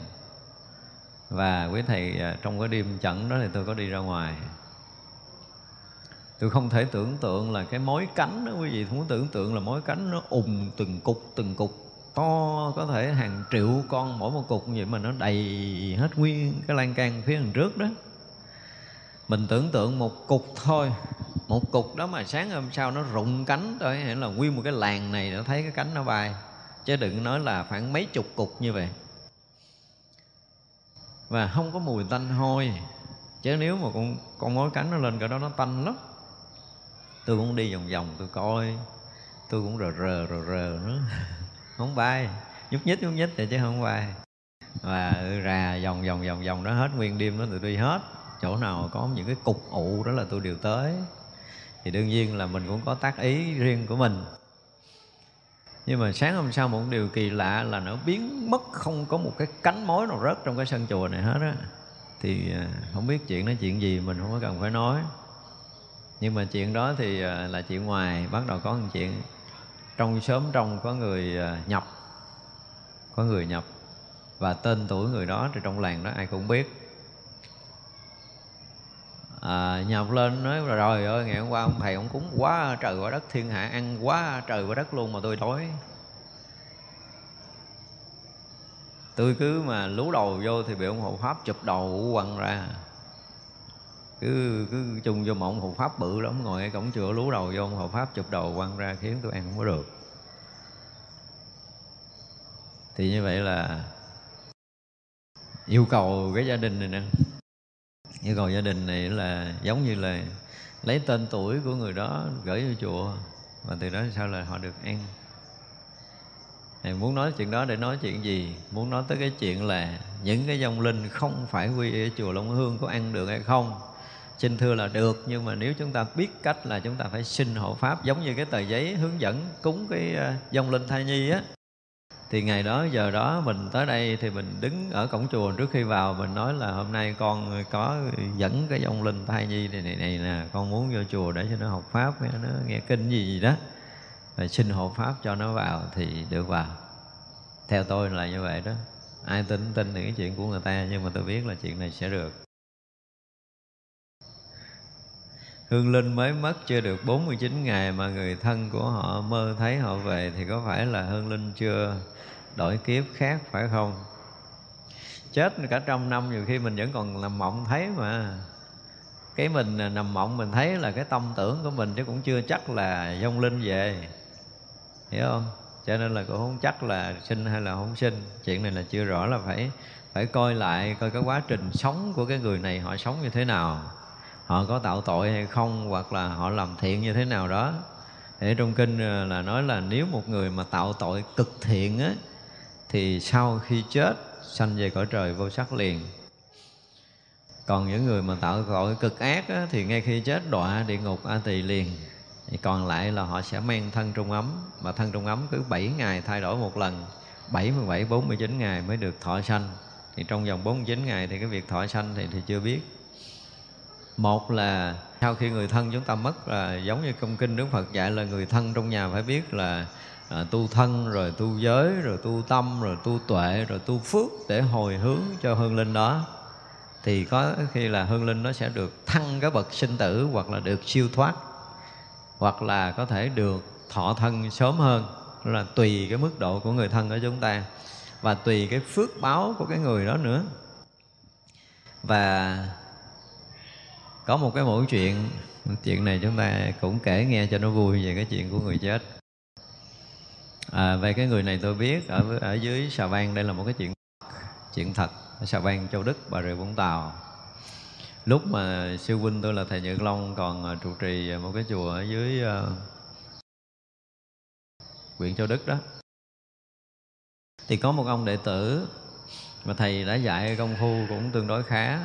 Và quý thầy à, trong cái đêm chẩn đó thì tôi có đi ra ngoài. Tôi không thể tưởng tượng là cái mối cánh đó, quý vị không có tưởng tượng là mối cánh nó ùng từng cục từng cục, to có thể hàng triệu con mỗi một cục như vậy mà nó đầy hết nguyên cái lan can phía đằng trước đó. Mình tưởng tượng một cục thôi một cục đó mà sáng hôm sau nó rụng cánh thôi, hay là nguyên một cái làng này nó thấy cái cánh nó bay. Chứ đừng nói là khoảng mấy chục cục như vậy. Và không có mùi tanh hôi. Chứ nếu mà con con mối cánh nó lên cỡ đó nó tanh lắm. Tôi cũng đi vòng vòng, tôi coi. Tôi cũng rờ rờ rờ rờ nữa. *laughs* Không bay. Nhúc nhích nhúc nhích thì chứ không bay. Và ra vòng vòng vòng vòng đó hết nguyên đêm đó, tôi đi hết. Chỗ nào có những cái cục ụ đó là tôi đều tới thì đương nhiên là mình cũng có tác ý riêng của mình. Nhưng mà sáng hôm sau một điều kỳ lạ là nó biến mất, không có một cái cánh mối nào rớt trong cái sân chùa này hết á. Thì à, không biết chuyện đó chuyện gì mình không có cần phải nói. Nhưng mà chuyện đó thì à, là chuyện ngoài, bắt đầu có một chuyện. Trong sớm trong có người à, nhập. Có người nhập và tên tuổi người đó thì trong làng đó ai cũng biết à, nhọc lên nói là rồi ơi ngày hôm qua ông thầy ông cúng quá trời quá đất thiên hạ ăn quá trời quá đất luôn mà tôi đói. Tôi cứ mà lú đầu vô thì bị ông hộ pháp chụp đầu quăng ra. Cứ cứ chung vô một hộ pháp bự lắm ngồi ở cổng chùa lú đầu vô ông hộ pháp chụp đầu quăng ra khiến tôi ăn không có được. Thì như vậy là yêu cầu cái gia đình này nè yêu cầu gia đình này là giống như là lấy tên tuổi của người đó gửi vô chùa. Và từ đó sau là họ được ăn? Này muốn nói chuyện đó để nói chuyện gì? Muốn nói tới cái chuyện là những cái dòng linh không phải quy ở chùa long hương có ăn được hay không? Xin thưa là được, nhưng mà nếu chúng ta biết cách là chúng ta phải xin hộ pháp giống như cái tờ giấy hướng dẫn cúng cái ờ, dòng linh thai nhi á thì ngày đó, giờ đó mình tới đây thì mình đứng ở cổng chùa trước khi vào, mình nói là hôm nay con có dẫn cái ông linh thai nhi này này này nè, con muốn vô chùa để cho nó học pháp nó nghe kinh gì gì đó và xin hộ pháp cho nó vào thì được vào. Theo tôi là như vậy đó. Ai tin tin thì cái chuyện của người ta, nhưng mà tôi biết là chuyện này sẽ được. Hương Linh mới mất chưa được 49 ngày mà người thân của họ mơ thấy họ về thì có phải là Hương Linh chưa? Đổi kiếp khác, phải không? Chết cả trăm năm, nhiều khi mình vẫn còn nằm mộng thấy mà. Cái mình nằm mộng, mình thấy là cái tâm tưởng của mình chứ cũng chưa chắc là vong linh về. Hiểu không? Cho nên là cũng không chắc là sinh hay là không sinh. Chuyện này là chưa rõ là phải phải coi lại, coi cái quá trình sống của cái người này họ sống như thế nào. Họ có tạo tội hay không, hoặc là họ làm thiện như thế nào đó. Để trong kinh ờ, là nói là nếu một người mà tạo tội cực thiện á thì sau khi chết sanh về cõi trời vô sắc liền. Còn những người mà tạo tội cực ác á, thì ngay khi chết đọa địa ngục a tỳ liền. Thì còn lại là họ sẽ mang thân trung ấm mà thân trung ấm cứ 7 ngày thay đổi một lần 77 49 ngày mới được thọ sanh. Thì trong vòng 49 ngày thì cái việc thọ sanh thì thì chưa biết. Một là sau khi người thân chúng ta mất là giống như công kinh đức phật dạy là người thân trong nhà phải biết là à, tu thân rồi tu giới rồi tu tâm rồi tu tuệ rồi tu phước để hồi hướng cho hương linh đó. Thì có khi là hương linh nó sẽ được thăng cái bậc sinh tử hoặc là được siêu thoát hoặc là có thể được thọ thân sớm hơn. Là tùy cái mức độ của người thân của chúng ta và tùy cái phước báo của cái người đó nữa. Và có một cái mẫu chuyện chuyện này chúng ta cũng kể nghe cho nó vui về cái chuyện của người chết à, về cái người này tôi biết ở ở dưới Sà bang đây là một cái chuyện chuyện thật. Ở Sà bang châu đức bà rịa vũng tàu. Lúc mà sư huynh tôi là thầy nhật long còn à, trụ trì một cái chùa ở dưới uh, huyện châu đức đó. Thì có một ông đệ tử mà thầy đã dạy công phu cũng tương đối khá.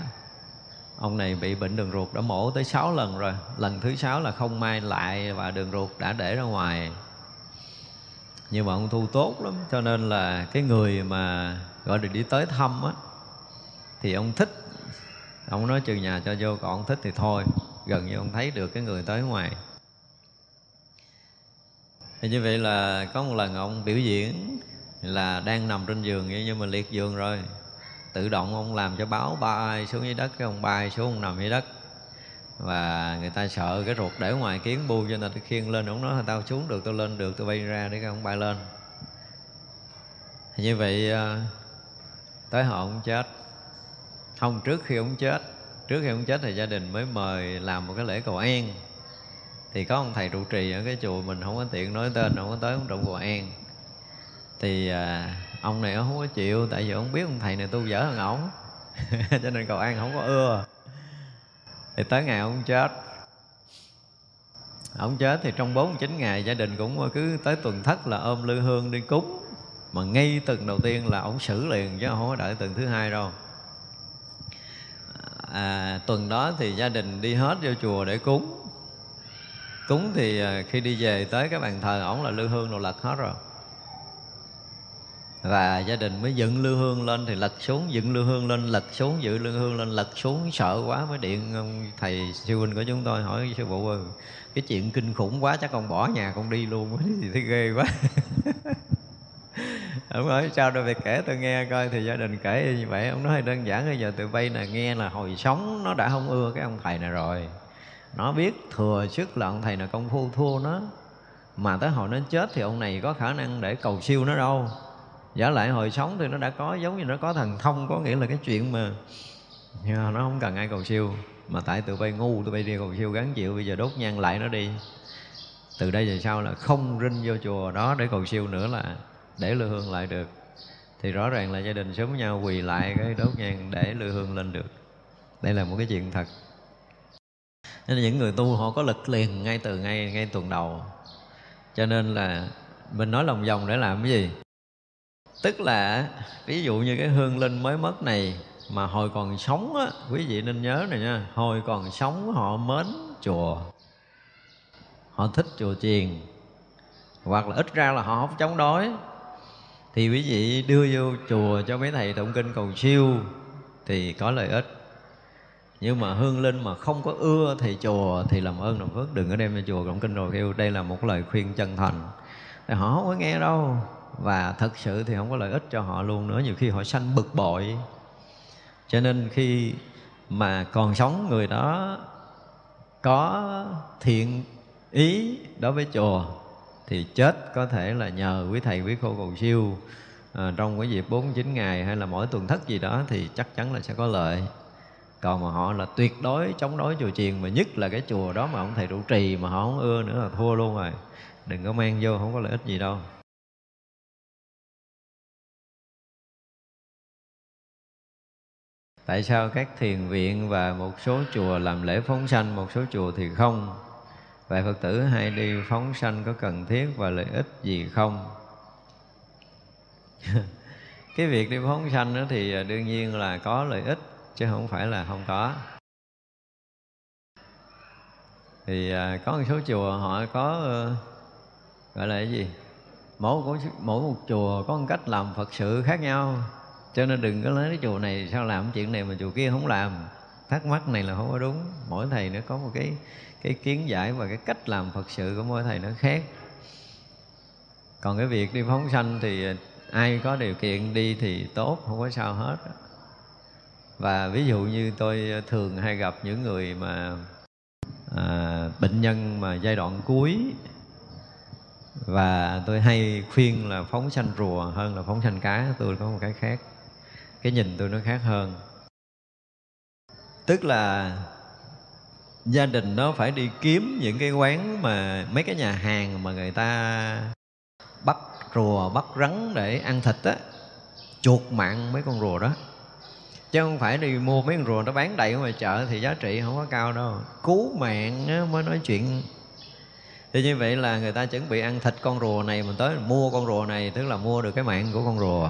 Ông này bị bệnh đường ruột đã mổ tới 6 lần rồi. Lần thứ sáu là không may lại và đường ruột đã để ra ngoài nhưng mà ông thu tốt lắm. Cho nên là cái người mà, gọi được đi tới thăm á, thì ông thích. Ông nói trừ nhà cho vô, còn ông thích thì thôi. Gần như ông thấy được cái người tới ngoài. Thì như vậy là có một lần ông biểu diễn là đang nằm trên giường nhưng mà liệt giường rồi. Tự động ông làm cho báo bay xuống dưới đất, cái ông bay xuống, ông nằm dưới đất và người ta sợ cái ruột để ngoài kiến bu cho nên khiêng lên. Ông nói tao xuống được tao lên được tao bay ra để không ông bay lên. Như vậy ờ, tới họ ông chết không trước khi ông chết trước khi ông chết thì gia đình mới mời làm một cái lễ cầu an. Thì có ông thầy trụ trì ở cái chùa mình không có tiện nói tên không có tới ông trụ cầu an. Thì à, ông này ông không có chịu tại vì ông biết ông thầy này tu dở hơn ổng. *laughs* Cho nên cầu an không có ưa thì tới ngày ông chết. Ông chết thì trong 49 ngày gia đình cũng cứ tới tuần thất là ôm lư hương đi cúng. Mà ngay tuần đầu tiên là ông xử liền chứ không có đợi tuần thứ hai đâu. À, tuần đó thì gia đình đi hết vô chùa để cúng. Cúng thì à, khi đi về tới cái bàn thờ ổng là lư hương đồ lật hết rồi và gia đình mới dựng lư hương lên thì lật xuống, dựng lư hương lên, lật xuống dựng lư hương lên, lật xuống. Sợ quá mới điện, ông thầy sư huynh của chúng tôi hỏi sư phụ ơi, cái chuyện kinh khủng quá, chắc con bỏ nhà con đi luôn thì thấy ghê quá. *laughs* Ông nói, sao đâu về kể tôi nghe coi thì gia đình kể như vậy. Ông nói, đơn giản bây giờ tụi bay là nghe là hồi sống nó đã không ưa cái ông thầy này rồi. Nó biết thừa sức là ông thầy là công phu thua nó. Mà tới hồi nó chết thì ông này có khả năng để cầu siêu nó đâu giả lại hồi sống thì nó đã có giống như nó có thần thông có nghĩa là cái chuyện mà yeah, nó không cần ai cầu siêu. Mà tại tụi bay ngu tụi bay đi cầu siêu gắn chịu bây giờ đốt nhang lại nó đi. Từ đây về sau là không rinh vô chùa đó để cầu siêu nữa là để lư hương lại được. Thì rõ ràng là gia đình sớm nhau quỳ lại cái đốt nhang để lư hương lên được. Đây là một cái chuyện thật. Nên là những người tu họ có lực liền ngay từ ngay ngay tuần đầu. Cho nên là mình nói lòng vòng để làm cái gì? Tức là, ví dụ như cái hương linh mới mất này mà hồi còn sống á, quý vị nên nhớ này nha, hồi còn sống họ mến chùa, họ thích chùa chiền, hoặc là ít ra là họ không chống đối. Thì quý vị đưa vô chùa cho mấy thầy tụng kinh cầu siêu thì có lợi ích. Nhưng mà hương linh mà không có ưa thầy chùa thì làm ơn làm phước, đừng có đem cho chùa cộng kinh rồi kêu đây là một lời khuyên chân thành. Thì họ không có nghe đâu và thật sự thì không có lợi ích cho họ luôn nữa. Nhiều khi họ sanh bực bội. Cho nên khi mà còn sống người đó có thiện ý đối với chùa thì chết có thể là nhờ quý thầy quý cô cầu siêu. À, trong cái dịp 49 ngày hay là mỗi tuần thất gì đó thì chắc chắn là sẽ có lợi. Còn mà họ là tuyệt đối chống đối chùa chiền mà nhất là cái chùa đó mà ông thầy trụ trì mà họ không ưa nữa là thua luôn rồi. Đừng có mang vô không có lợi ích gì đâu. Tại sao các thiền viện và một số chùa làm lễ phóng sanh, một số chùa thì không? Vậy phật tử hay đi phóng sanh có cần thiết và lợi ích gì không? *laughs* Cái việc đi phóng sanh đó thì à, đương nhiên là có lợi ích, chứ không phải là không có. Thì à, có một số chùa họ có ờ, gọi là cái gì? Mỗi mỗi một chùa có một cách làm phật sự khác nhau cho nên đừng có lấy cái chùa này sao làm chuyện này mà chùa kia không làm. Thắc mắc này là không có đúng. Mỗi thầy nó có một cái cái kiến giải và cái cách làm phật sự của mỗi thầy nó khác. Còn cái việc đi phóng sanh thì ai có điều kiện đi thì tốt không có sao hết. Và ví dụ như tôi thường hay gặp những người mà à, bệnh nhân mà giai đoạn cuối. Và tôi hay khuyên là phóng sanh rùa hơn là phóng sanh cá. Tôi có một cái khác cái nhìn tôi nó khác hơn. Tức là gia đình nó phải đi kiếm những cái quán mà mấy cái nhà hàng mà người ta bắt rùa bắt rắn để ăn thịt á chuột mạng mấy con rùa đó. Chứ không phải đi mua mấy con rùa nó bán đầy ở ngoài chợ thì giá trị không có cao đâu. Cứu mạng á, mới nói chuyện. Thì như vậy là người ta chuẩn bị ăn thịt con rùa này mình tới mua con rùa này tức là mua được cái mạng của con rùa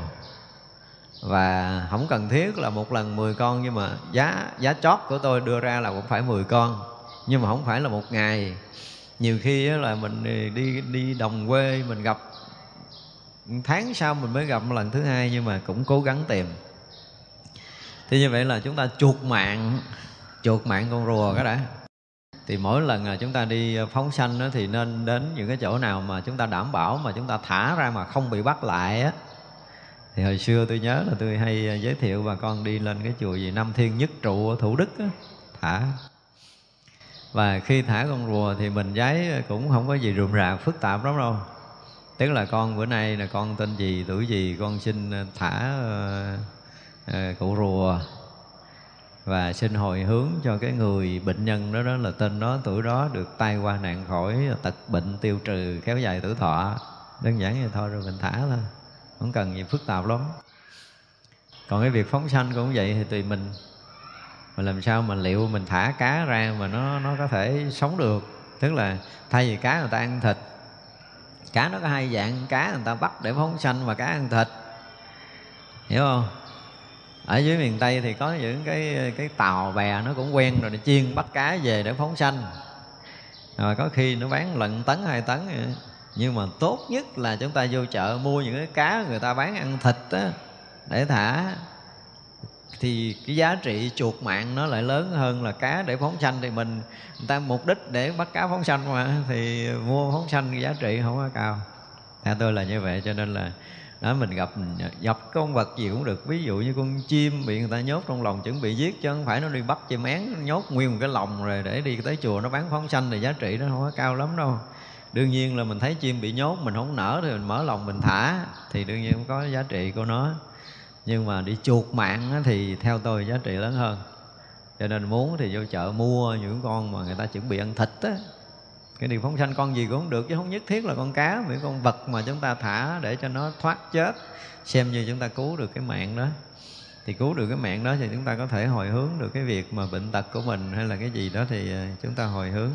và không cần thiết là một lần 10 con nhưng mà giá giá chót của tôi đưa ra là cũng phải 10 con. Nhưng mà không phải là một ngày. Nhiều khi là mình đi đi đồng quê mình gặp tháng sau mình mới gặp một lần thứ hai nhưng mà cũng cố gắng tìm. Thì như vậy là chúng ta chuột mạng chuột mạng con rùa cái đã. Thì mỗi lần là chúng ta đi ờ, phóng sanh đó, thì nên đến những cái chỗ nào mà chúng ta đảm bảo mà chúng ta thả ra mà không bị bắt lại á thì hồi xưa tôi nhớ là tôi hay à, giới thiệu bà con đi lên cái chùa gì Nam Thiên Nhất Trụ ở Thủ Đức á, thả. Và khi thả con rùa thì mình giấy cũng không có gì rườm rà phức tạp lắm đâu. Tức là con bữa nay là con tên gì tuổi gì con xin à, thả uh, uh, cụ rùa. Và xin hồi hướng cho cái người bệnh nhân đó đó là tên đó tuổi đó được tai qua nạn khỏi tật bệnh tiêu trừ kéo dài tuổi thọ. Đơn giản vậy thôi rồi mình thả thôi không cần gì phức tạp lắm. Còn cái việc phóng sanh cũng vậy, thì tùy mình. Mình làm sao mà liệu mình thả cá ra mà nó nó có thể sống được? Tức là thay vì cá người ta ăn thịt. Cá nó có hai dạng, cá người ta bắt để phóng sanh và cá ăn thịt. Hiểu không? Ở dưới miền tây thì có những cái cái tàu bè nó cũng quen rồi để chiên bắt cá về để phóng sanh. Rồi có khi nó bán lần tấn, hai tấn nhưng mà tốt nhất là chúng ta vô chợ mua những cái cá người ta bán ăn thịt á, để thả. Thì cái giá trị chuột mạng nó lại lớn hơn là cá để phóng sanh. Thì mình, người ta mục đích để bắt cá phóng sanh mà, thì mua phóng sanh giá trị không có cao. Theo tôi là như vậy, cho nên là đó mình gặp gặp con vật gì cũng được. Ví dụ như con chim bị người ta nhốt trong lòng chuẩn bị giết, chứ không phải nó đi bắt chim én, nhốt nguyên một cái lồng rồi để đi tới chùa nó bán phóng sanh thì giá trị nó không có cao lắm đâu đương nhiên là mình thấy chim bị nhốt, mình không nở thì mình mở lòng mình thả, thì đương nhiên có giá trị của nó. Nhưng mà đi chuột mạng thì theo tôi giá trị lớn hơn. Cho nên muốn thì vô chợ mua những con mà người ta chuẩn bị ăn thịt á. Cái điều phóng sanh con gì cũng được, chứ không nhất thiết là con cá những con vật mà chúng ta thả để cho nó thoát chết. Xem như chúng ta cứu được cái mạng đó. Thì cứu được cái mạng đó thì chúng ta có thể hồi hướng được cái việc mà bệnh tật của mình hay là cái gì đó thì ờ, chúng ta hồi hướng.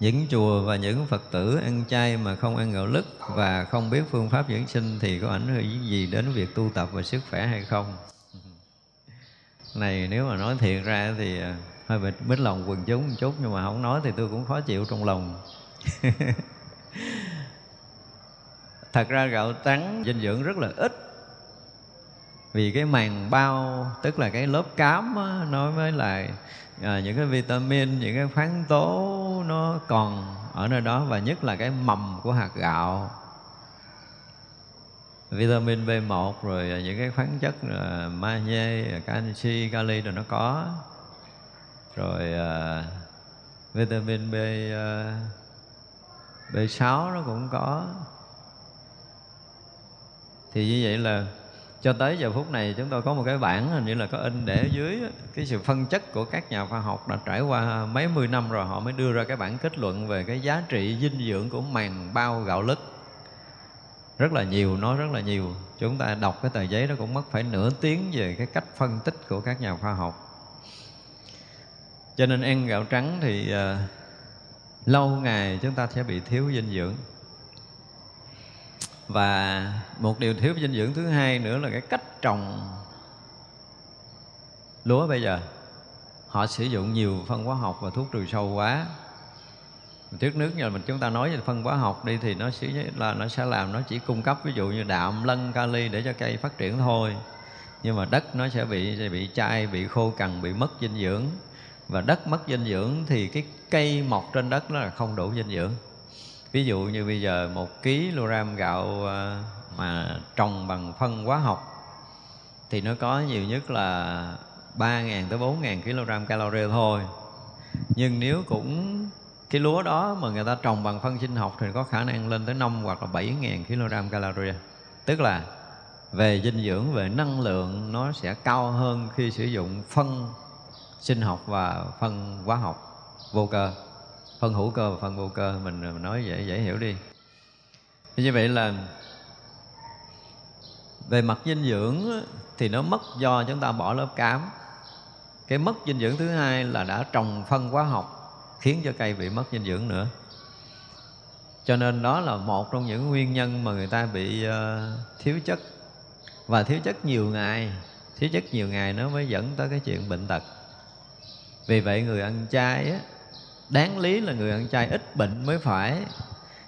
Những chùa và những phật tử ăn chay mà không ăn gạo lứt và không biết phương pháp dưỡng sinh thì có ảnh hưởng gì đến việc tu tập và sức khỏe hay không? Này, nếu mà nói thiệt ra thì à, hơi bị mít lòng quần chúng một chút nhưng mà không nói thì tôi cũng khó chịu trong lòng. *laughs* Thật ra gạo trắng dinh dưỡng rất là ít. Vì cái màng bao, tức là cái lớp cám nói nó mới là à, những cái vitamin những cái khoáng tố nó còn ở nơi đó và nhất là cái mầm của hạt gạo. Vitamin B1 rồi những cái khoáng chất là magie, canxi, kali rồi nó có. Rồi uh, vitamin B ờ, uh, B6 nó cũng có. Thì như vậy là cho tới giờ phút này chúng tôi có một cái bản hình như là có in để ở dưới cái sự phân chất của các nhà khoa học đã trải qua mấy mươi năm rồi họ mới đưa ra cái bản kết luận về cái giá trị dinh dưỡng của màng bao gạo lứt. Rất là nhiều nói rất là nhiều. Chúng ta đọc cái tờ giấy đó cũng mất phải nửa tiếng về cái cách phân tích của các nhà khoa học. Cho nên ăn gạo trắng thì uh, lâu ngày chúng ta sẽ bị thiếu dinh dưỡng và một điều thiếu dinh dưỡng thứ hai nữa là cái cách trồng lúa bây giờ. Họ sử dụng nhiều phân hóa học và thuốc trừ sâu quá. Trước nước như mình chúng ta nói về phân hóa học đi thì nó sẽ là nó sẽ làm, nó chỉ cung cấp ví dụ như đạm, lân, kali để cho cây phát triển thôi. Nhưng mà đất nó sẽ bị sẽ bị chai, bị khô cằn, bị mất dinh dưỡng. Và đất mất dinh dưỡng thì cái cây mọc trên đất nó là không đủ dinh dưỡng ví dụ như bây giờ một ký kg gạo ờ, mà trồng bằng phân hóa học, thì nó có nhiều nhất là 3.000 tới 4.000 kg calorie thôi. Nhưng nếu cũng cái lúa đó mà người ta trồng bằng phân sinh học thì có khả năng lên tới 5 hoặc là 7.000 kg calorie. Tức là về dinh dưỡng, về năng lượng nó sẽ cao hơn khi sử dụng phân sinh học và phân hóa học vô cơ phân hữu cơ và phân vô cơ mình, mình nói dễ dễ hiểu đi. Như vậy là về mặt dinh dưỡng thì nó mất do chúng ta bỏ lớp cám. Cái mất dinh dưỡng thứ hai là đã trồng phân hóa học khiến cho cây bị mất dinh dưỡng nữa. Cho nên đó là một trong những nguyên nhân mà người ta bị uh, thiếu chất. Và thiếu chất nhiều ngày thiếu chất nhiều ngày nó mới dẫn tới cái chuyện bệnh tật. Vì vậy người ăn chay á đáng lý là người ăn chay ít bệnh mới phải.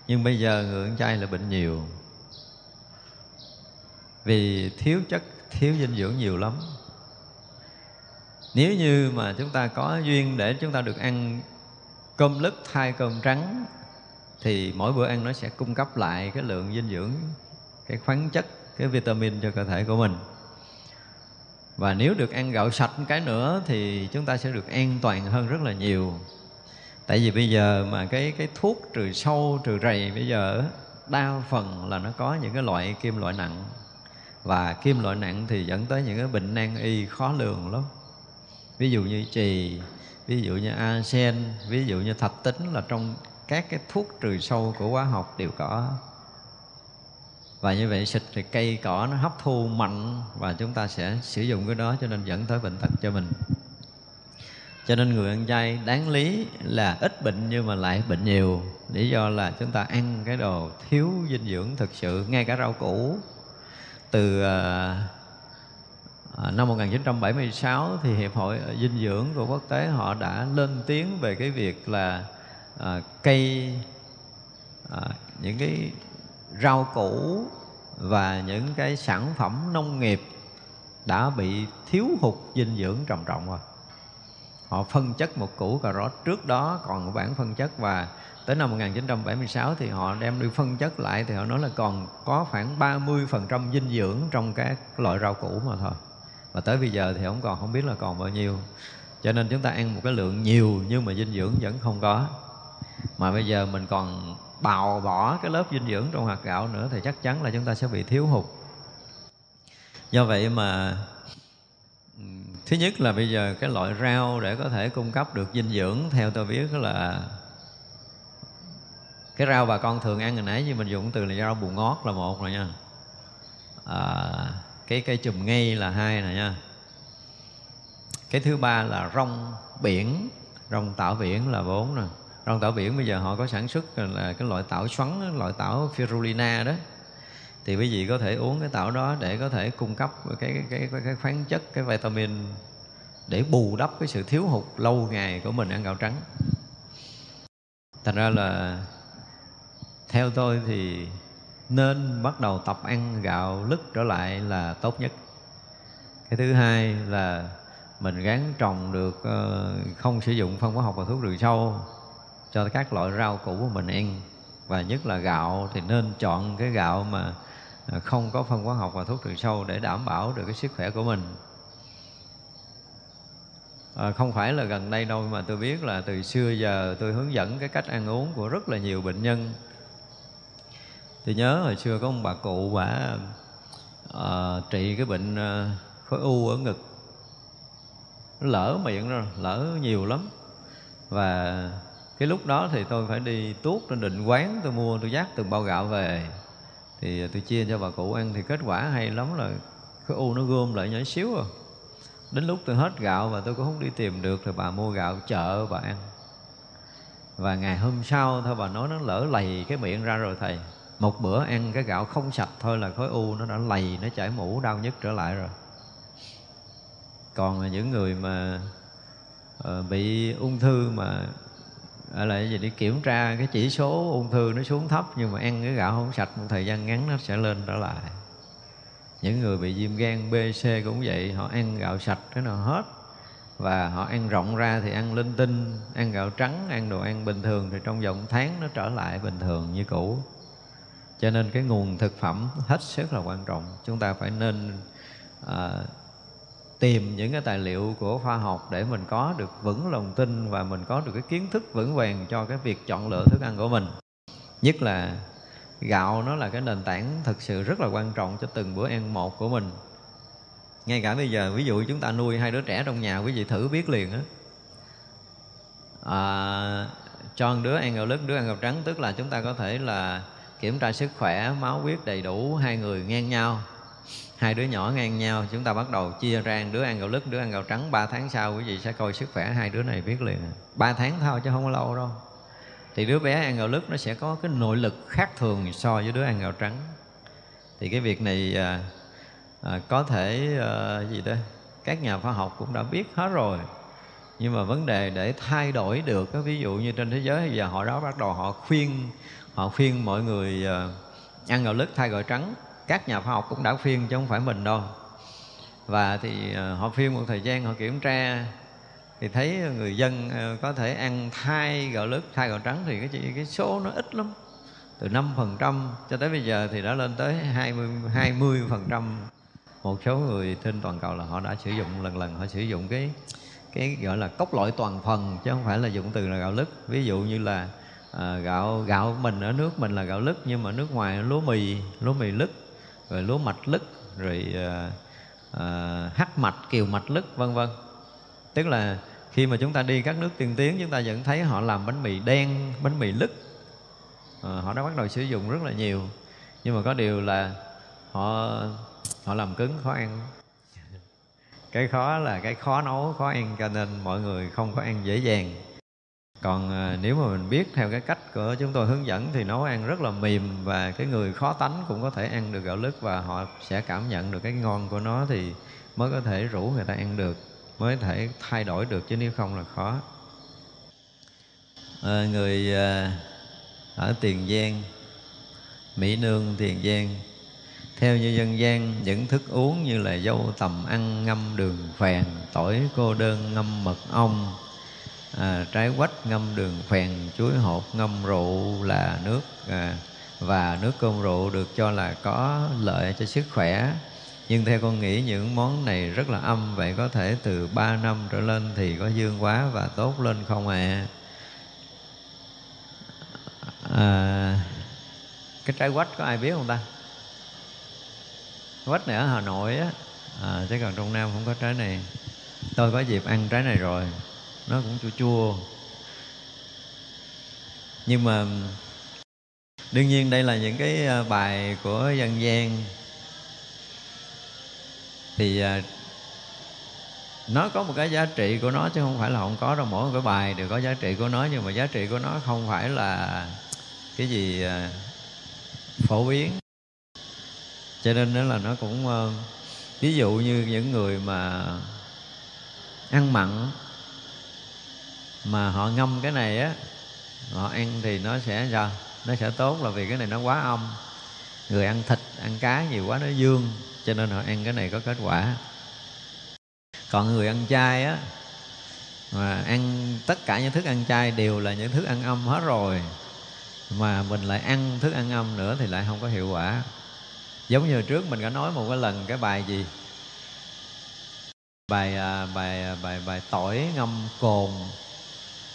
Nhưng bây giờ người ăn chay là bệnh nhiều. Vì thiếu chất, thiếu dinh dưỡng nhiều lắm. Nếu như mà chúng ta có duyên để chúng ta được ăn cơm lứt thay cơm trắng, thì mỗi bữa ăn nó sẽ cung cấp lại cái lượng dinh dưỡng, cái khoáng chất, cái vitamin cho cơ thể của mình. Và nếu được ăn gạo sạch cái nữa thì chúng ta sẽ được an toàn hơn rất là nhiều tại vì bây giờ mà cái cái thuốc trừ sâu, trừ rầy bây giờ đa phần là nó có những cái loại kim loại nặng. Và kim loại nặng thì dẫn tới những cái bệnh nan y khó lường lắm. Ví dụ như trì ví dụ như arsen ví dụ như thạch tính là trong các cái thuốc trừ sâu của hóa học đều có. Và như vậy xịt thì cây cỏ nó hấp thu mạnh và chúng ta sẽ sử dụng cái đó cho nên dẫn tới bệnh tật cho mình cho nên người ăn chay đáng lý là ít bệnh nhưng mà lại bệnh nhiều. Lý do là chúng ta ăn cái đồ thiếu dinh dưỡng thực sự ngay cả rau củ. Từ uh, năm 1976 thì hiệp hội dinh dưỡng của quốc tế họ đã lên tiếng về cái việc là uh, cây uh, những cái rau củ và những cái sản phẩm nông nghiệp đã bị thiếu hụt dinh dưỡng trầm trọng rồi họ phân chất một củ cà rốt trước đó, còn bản phân chất. Và tới năm 1976 thì họ đem đi phân chất lại, thì họ nói là còn có khoảng 30% dinh dưỡng trong các loại rau củ mà thôi. Và tới bây giờ thì không còn, không biết là còn bao nhiêu. Cho nên chúng ta ăn một cái lượng nhiều nhưng mà dinh dưỡng vẫn không có. Mà bây giờ mình còn bào bỏ cái lớp dinh dưỡng trong hạt gạo nữa thì chắc chắn là chúng ta sẽ bị thiếu hụt. Do vậy mà thứ nhất là bây giờ cái loại rau để có thể cung cấp được dinh dưỡng theo tôi biết là cái rau bà con thường ăn hồi nãy như mình dùng từ là rau bù ngót là một rồi nha. À, cái cây chùm ngây là hai nè nha. Cái thứ ba là rong biển rong tảo biển là bốn nè. Rong tảo biển bây giờ họ có sản xuất là cái loại tảo xoắn loại tảo spirulina đó thì quý vị có thể uống cái tảo đó để có thể cung cấp cái cái cái, cái khoáng chất cái vitamin để bù đắp cái sự thiếu hụt lâu ngày của mình ăn gạo trắng. Thành ra là theo tôi thì nên bắt đầu tập ăn gạo lứt trở lại là tốt nhất. Cái thứ hai là mình gắn trồng được ờ, không sử dụng phân hóa học và thuốc trừ sâu cho các loại rau củ của mình ăn. Và nhất là gạo thì nên chọn cái gạo mà À, không có phân hóa học và thuốc trừ sâu để đảm bảo được cái sức khỏe của mình. À, không phải là gần đây đâu mà tôi biết là từ xưa giờ tôi hướng dẫn cái cách ăn uống của rất là nhiều bệnh nhân. Tôi nhớ hồi xưa có một bà cụ bà à, trị cái bệnh à, khối u ở ngực. Nó lỡ miệng rồi lỡ nhiều lắm. Và cái lúc đó thì tôi phải đi tuốt trên định quán tôi mua tôi dắt từng bao gạo về thì à, tôi chia cho bà cụ ăn thì kết quả hay lắm là khối u nó gom lại nhỏ xíu à. Đến lúc tôi hết gạo và tôi cũng không đi tìm được thì bà mua gạo chợ bà ăn. Và ngày hôm sau thôi bà nói nó lỡ lầy cái miệng ra rồi thầy. Một bữa ăn cái gạo không sạch thôi là khối u nó đã lầy nó chảy mũ đau nhất trở lại rồi. Còn những người mà uh, bị ung thư mà ở lại gì đi kiểm tra cái chỉ số ung thư nó xuống thấp nhưng mà ăn cái gạo không sạch một thời gian ngắn nó sẽ lên trở lại. Những người bị viêm gan B, C cũng vậy họ ăn gạo sạch cái nào hết và họ ăn rộng ra thì ăn linh tinh ăn gạo trắng ăn đồ ăn bình thường thì trong vòng tháng nó trở lại bình thường như cũ. Cho nên cái nguồn thực phẩm hết sức là quan trọng. Chúng ta phải nên à, tìm những cái tài liệu của khoa học để mình có được vững lòng tin và mình có được cái kiến thức vững vàng cho cái việc chọn lựa thức ăn của mình. Nhất là gạo nó là cái nền tảng thực sự rất là quan trọng cho từng bữa ăn một của mình. Ngay cả bây giờ ví dụ chúng ta nuôi hai đứa trẻ trong nhà quý vị thử biết liền á. À, cho đứa ăn gạo lứt đứa ăn gạo trắng tức là chúng ta có thể là kiểm tra sức khỏe máu huyết đầy đủ hai người ngang nhau hai đứa nhỏ ngang nhau chúng ta bắt đầu chia ra. Đứa ăn gạo lứt đứa ăn gạo trắng. Ba tháng sau quý vị sẽ coi sức khỏe hai đứa này biết liền. Ba tháng thôi chứ không có lâu đâu. Thì đứa bé ăn gạo lứt nó sẽ có cái nội lực khác thường so với đứa ăn gạo trắng. Thì cái việc này à, à, có thể à, gì đó các nhà khoa học cũng đã biết hết rồi. Nhưng mà vấn đề để thay đổi được ví dụ như trên thế giới bây giờ họ đó bắt đầu họ khuyên họ khuyên mọi người à, ăn gạo lứt thay gạo trắng các nhà khoa học cũng đã phiên chứ không phải mình đâu. Và thì ờ, họ phiên một thời gian họ kiểm tra thì thấy người dân ờ, có thể ăn thai gạo lứt thai gạo trắng thì cái cái số nó ít lắm từ 5% cho tới bây giờ thì đã lên tới 20 20% một số người trên toàn cầu là họ đã sử dụng lần lần họ sử dụng cái cái gọi là cốc loại toàn phần chứ không phải là dụng từ là gạo lứt. Ví dụ như là à, gạo gạo mình ở nước mình là gạo lứt nhưng mà nước ngoài lúa mì lúa mì lứt rồi lúa mạch lứt rồi à, à, hắc mạch kiều mạch lứt vân vân. Tức là khi mà chúng ta đi các nước tiên tiến chúng ta vẫn thấy họ làm bánh mì đen bánh mì lứt. À, họ đã bắt đầu sử dụng rất là nhiều. Nhưng mà có điều là họ họ làm cứng khó ăn. Cái khó là cái khó nấu khó ăn cho nên mọi người không có ăn dễ dàng còn ờ, nếu mà mình biết theo cái cách của chúng tôi hướng dẫn thì nấu ăn rất là mềm và cái người khó tánh cũng có thể ăn được gạo lứt và họ sẽ cảm nhận được cái ngon của nó thì mới có thể rủ người ta ăn được mới thể thay đổi được chứ nếu không là khó. À, người à, ở tiền giang mỹ nương tiền giang theo như dân gian những thức uống như là dâu tầm ăn ngâm đường phèn tỏi cô đơn ngâm mật ong à, trái quách ngâm đường phèn chuối hột ngâm rượu là nước. À, và nước cơm rượu được cho là có lợi cho sức khỏe. Nhưng theo con nghĩ những món này rất là âm vậy có thể từ 3 năm trở lên thì có dương quá và tốt lên không ạ? À? à, cái trái quách có ai biết không ta? Quách này ở hà nội á. À, chứ còn trong nam không có trái này. Tôi có dịp ăn trái này rồi nó cũng chua chua. Nhưng mà, đương nhiên đây là những cái à, bài của dân gian. Thì à, nó có một cái giá trị của nó chứ không phải là không có đâu. Mỗi một cái bài đều có giá trị của nó, nhưng mà giá trị của nó không phải là cái gì à, phổ biến. Cho nên đó là nó cũng ví dụ như những người mà ăn mặn mà họ ngâm cái này á, họ ăn thì nó sẽ sao? Nó sẽ tốt là vì cái này nó quá âm. Người ăn thịt, ăn cá nhiều quá nó dương, cho nên họ ăn cái này có kết quả. Còn người ăn chay á, mà ăn tất cả những thức ăn chay đều là những thức ăn âm hết rồi. Mà mình lại ăn thức ăn âm nữa thì lại không có hiệu quả. Giống như trước mình đã nói một cái lần cái bài gì? Bài à, bài à, bài bài tỏi ngâm cồn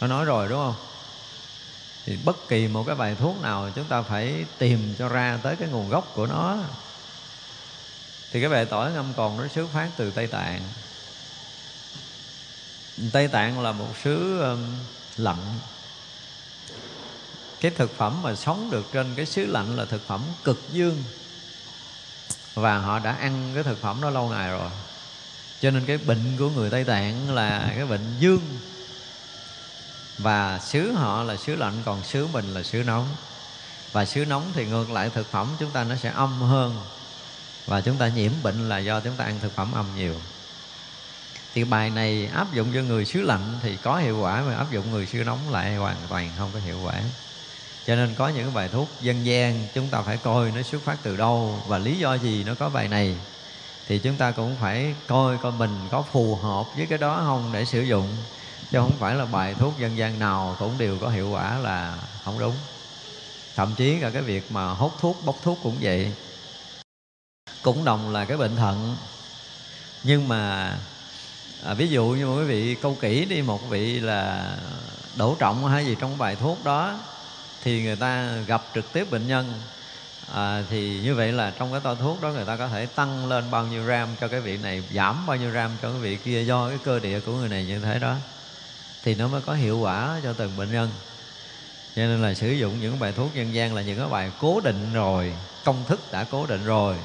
nó nói rồi đúng không? Thì bất kỳ một cái bài thuốc nào chúng ta phải tìm cho ra tới cái nguồn gốc của nó. Thì cái bài tỏi ngâm còn nó xuất phát từ tây tạng. Tây tạng là một xứ um, lạnh. Cái thực phẩm mà sống được trên cái xứ lạnh là thực phẩm cực dương. Và họ đã ăn cái thực phẩm đó lâu ngày rồi. Cho nên cái bệnh của người tây tạng là cái bệnh dương và xứ họ là xứ lạnh, còn xứ mình là xứ nóng. Và xứ nóng thì ngược lại thực phẩm, chúng ta nó sẽ âm hơn. Và chúng ta nhiễm bệnh là do chúng ta ăn thực phẩm âm nhiều. Thì bài này áp dụng cho người xứ lạnh thì có hiệu quả, mà áp dụng người xứ nóng lại hoàn toàn không có hiệu quả. Cho nên có những bài thuốc dân gian, chúng ta phải coi nó xuất phát từ đâu và lý do gì nó có bài này. Thì chúng ta cũng phải coi coi mình có phù hợp với cái đó không để sử dụng chứ không phải là bài thuốc dân gian nào cũng đều có hiệu quả là không đúng. Thậm chí cả cái việc mà hút thuốc bốc thuốc cũng vậy. Cũng đồng là cái bệnh thận. Nhưng mà à, ví dụ như quý vị câu kỹ đi một vị là đổ trọng hay gì trong bài thuốc đó thì người ta gặp trực tiếp bệnh nhân. À, thì như vậy là trong cái toa thuốc đó người ta có thể tăng lên bao nhiêu gram cho cái vị này giảm bao nhiêu gram cho cái vị kia do cái cơ địa của người này như thế đó thì nó mới có hiệu quả cho từng bệnh nhân. Cho nên là sử dụng những bài thuốc dân gian là những cái bài cố định rồi, công thức đã cố định rồi,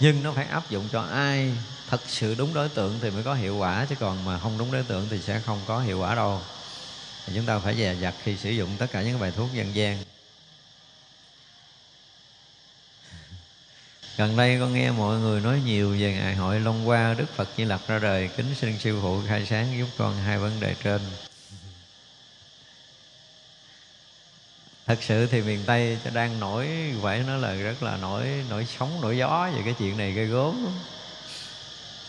nhưng nó phải áp dụng cho ai thật sự đúng đối tượng thì mới có hiệu quả, chứ còn mà không đúng đối tượng thì sẽ không có hiệu quả đâu. Thì chúng ta phải dè dặt khi sử dụng tất cả những bài thuốc dân gian. *laughs* Gần đây con nghe mọi người nói nhiều về ngày hội Long qua Đức Phật Di Lặc ra đời, kính xin sư phụ khai sáng giúp con hai vấn đề trên. Thật sự thì miền tây đang nổi, phải nói là rất là nổi nổi sóng, nổi gió về cái chuyện này gây gốm.